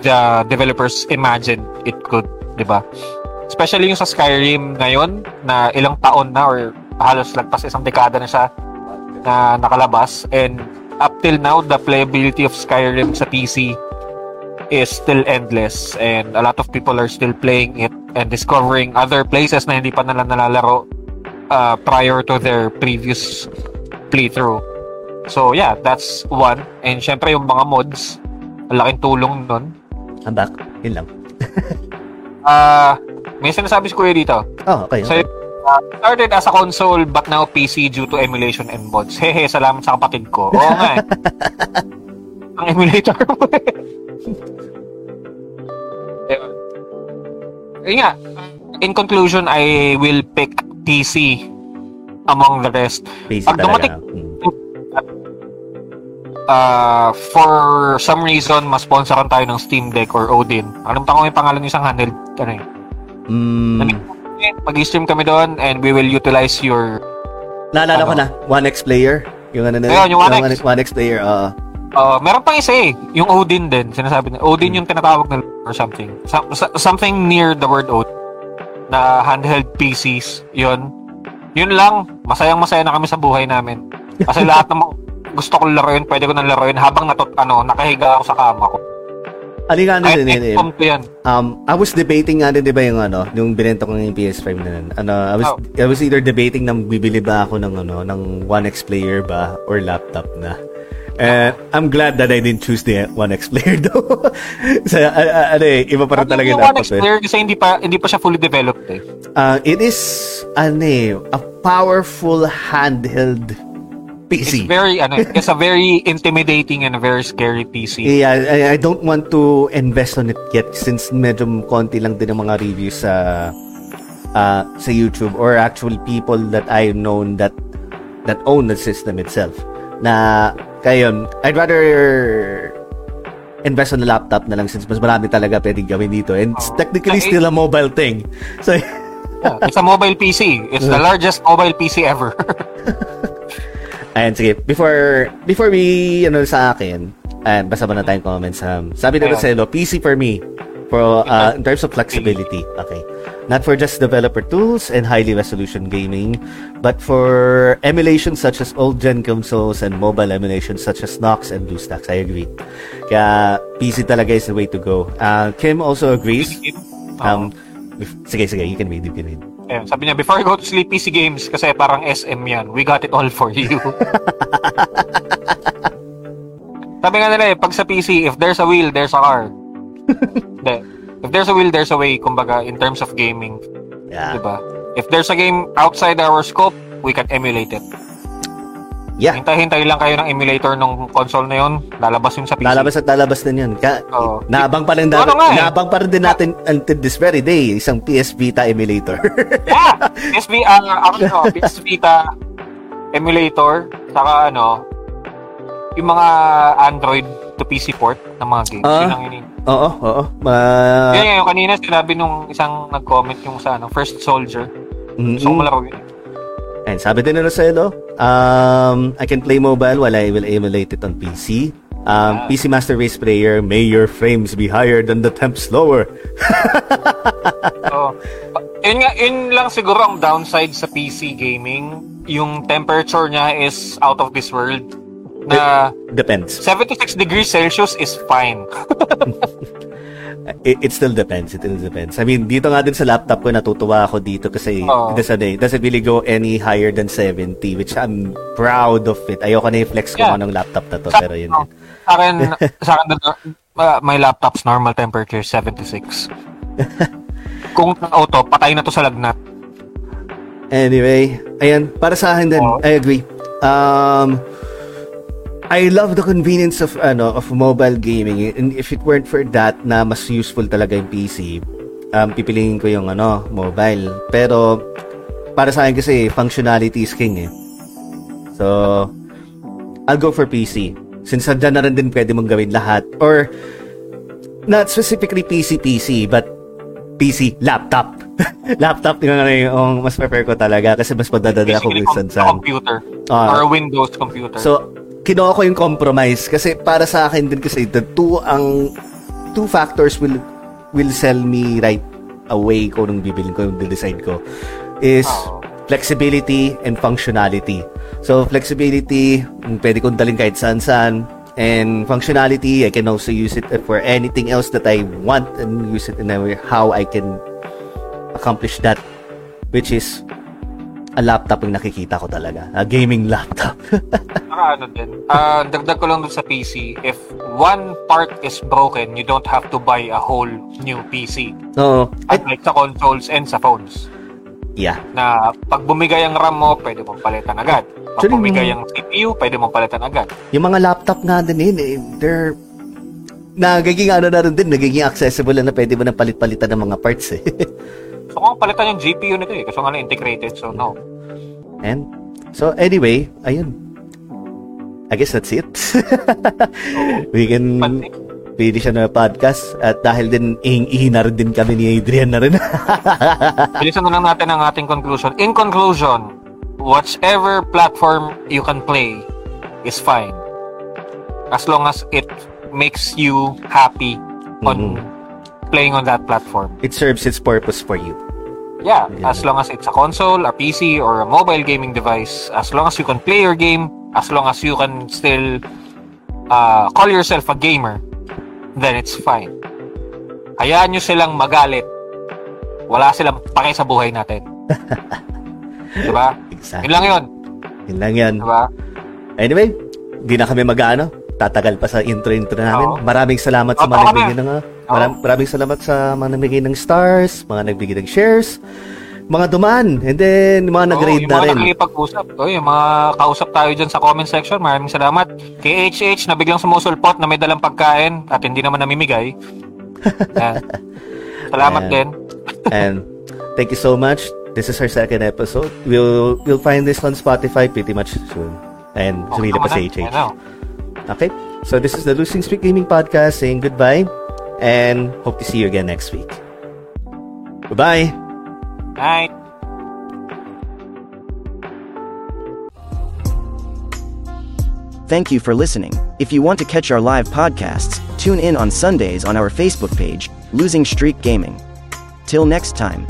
the developers imagined it could, 'di ba? Especially yung sa Skyrim ngayon na ilang taon na or halos lagpas isang dekada na siya na nakalabas and up till now the playability of Skyrim sa PC is still endless and a lot of people are still playing it and discovering other places na hindi pa nila nalalaro uh, prior to their previous playthrough. So yeah, that's one. And syempre yung mga mods, ang laking tulong nun. I'm back. Yun lang. Ah, may sinasabi si Kuya dito. Oh, okay. So, okay. uh, started as a console but now PC due to emulation and mods. Hehe, salamat sa kapatid ko. Oo nga eh. Ang emulator mo eh. Ayun. Ayun nga. In conclusion, I will pick PC among the rest. PC pag dumating-. Uh, for some reason, masponsoran tayo ng Steam Deck or Odin. Nakalimutan ko yung pangalan ng isang handheld. Ano eh. Mm, Mag-stream kami doon and we will utilize your naalala ko ano? na, 1x player. Yung ano na, Ayun, yung 1X. 1x player, oo. Uh, meron pang isa eh. Yung Odin din. Sinasabi na. Odin yung tinatawag na or something. Some, something near the word Odin. Na handheld PCs. Yun. Yun lang. Masayang masaya na kami sa buhay namin. Kasi lahat ng gusto kong laruin, pwede ko nang laruin habang natot, ano, nakahiga ako sa kama ko. Ali nga din yan. Um, I was debating nga din, di ba yung ano, yung binenta ko ng PS5 na nun. Ano, I was, oh. I was either debating nang bibili ba ako ng ano, ng 1X player ba or laptop na. And I'm glad that I didn't choose the 1X player though. so, uh, uh, ano eh, iba pa rin talaga yung laptop 1X eh. player kasi hindi pa, hindi pa siya fully developed eh. Uh, it is, ano eh, a powerful handheld PC. It's very, ano, it's a very intimidating and a very scary PC. Yeah, I, I don't want to invest on it yet since medyo konti lang din ang mga reviews sa uh, sa YouTube or actual people that I've known that that own the system itself. Na kayon, I'd rather invest on a laptop na lang since mas marami talaga pwedeng gawin dito. And it's technically still a mobile thing. So, yeah, it's a mobile PC. It's the largest mobile PC ever. Ayan, sige. Before, before we, ano sa akin, ayan, basa ba na tayong comments. Um, sabi na Roselo, PC for me. For, uh, in terms of flexibility. Okay. Not for just developer tools and highly resolution gaming, but for emulation such as old gen consoles and mobile emulation such as Nox and BlueStacks. I agree. Kaya PC talaga is the way to go. Uh, Kim also agrees. Um, sige, sige, you can read, you can read. Ayun, sabi niya, before I go to sleep, PC games, kasi parang SM yan. We got it all for you. sabi nga nila eh, pag sa PC, if there's a wheel, there's a car. De, if there's a wheel, there's a way, kumbaga, in terms of gaming. Yeah. Diba? If there's a game outside our scope, we can emulate it. Yeah. Hintay-hintay lang kayo ng emulator ng console na yun. Lalabas yun sa PC. Lalabas at lalabas din yun. Ka- oh. Naabang pa rin ano eh. naabang pa rin din natin until this very day, isang PS Vita emulator. yeah! PS Vita, uh, ano, PS Vita emulator, saka ano, yung mga Android to PC port ng mga games. Uh, yun ang ini. Oo, oo. Ma- yeah, yung kanina sinabi nung isang nag-comment yung sa ano, First Soldier. Mm-hmm. So, malaro yun. And sabi din na sa um, I can play mobile while I will emulate it on PC. Um, PC Master Race player, may your frames be higher than the temps lower. oh. Yun nga, yun lang siguro ang downside sa PC gaming. Yung temperature niya is out of this world. Na Depends. 76 degrees Celsius is fine. it, it still depends. It still depends. I mean, dito nga din sa laptop ko, natutuwa ako dito kasi oh. it doesn't, it doesn't really go any higher than 70, which I'm proud of it. Ayoko na i-flex ko yeah. anong laptop na to, sa, pero yun. Oh, sa akin, sa akin, uh, my laptop's normal temperature 76. Kung auto, patay na to sa lagnat. Anyway, ayan, para sa akin din, oh. I agree. Um, I love the convenience of ano of mobile gaming. And if it weren't for that na mas useful talaga yung PC um, pipiliin ko yung ano mobile. Pero para sa akin kasi functionality is king eh. So I'll go for PC since dyan na rin din pwede mong gawin lahat. Or not specifically PC PC but PC laptop. Laptop yung ano yung mas prefer ko talaga kasi mas madadala ko minsan sa computer. Uh, or Windows computer. So kinuha ko yung compromise kasi para sa akin din kasi the two ang two factors will will sell me right away ko nung bibilin ko yung decide ko is flexibility and functionality. So flexibility, pwede kong dalhin kahit saan saan and functionality, I can also use it for anything else that I want and use it in a way how I can accomplish that which is a laptop yung nakikita ko talaga. A gaming laptop. Saka ano din, uh, dagdag ko lang dun sa PC, if one part is broken, you don't have to buy a whole new PC. Oo. Unlike sa consoles and sa phones. Yeah. Na pag bumigay ang RAM mo, pwede mong palitan agad. Pag Actually, bumigay ang CPU, pwede mong palitan agad. Yung mga laptop nga din eh, they're nagiging ano na rin din, nagiging accessible na pwede mo na palit-palitan ng mga parts eh. so kung palitan yung GPU nito eh, kasi nga na integrated, so no. And, so anyway, ayun. I guess that's it. We can siya na podcast at dahil din ihing na rin din kami ni Adrian na rin. Bilisan na lang natin ang ating conclusion. In conclusion, whatever platform you can play is fine. as long as it makes you happy on playing on that platform. It serves its purpose for you. Yeah, Yeah. as long as it's a console, a PC, or a mobile gaming device, as long as you can play your game, as long as you can still uh, call yourself a gamer, then it's fine. Hayaan nyo silang magalit. Wala silang pake sa buhay natin. diba? Exactly. Yun lang yun. Yun lang yan. Diba? Anyway, di na kami mag-ano. Tatagal pa sa intro-intro namin. Oo. Maraming salamat sa Oo, mga kami. nagbigay ng... Maram, maraming salamat sa mga nagbigay ng stars, mga nagbigay ng shares, mga duman, and then mga nag-rate Oo, na yung mga rin. nakikipag-usap. Oh, yung mga kausap tayo dyan sa comment section. Maraming salamat. Kay HH na biglang sumusulpot na may dalang pagkain at hindi naman namimigay. Yan. Salamat Ayan. din. and thank you so much. This is our second episode. We'll we'll find this on Spotify pretty much soon. And sumili pa Tama sa na. HH. Ano? Okay? So this is the Losing Streak Gaming Podcast saying goodbye and hope to see you again next week. Goodbye! Bye. Thank you for listening. If you want to catch our live podcasts, tune in on Sundays on our Facebook page, Losing Streak Gaming. Till next time.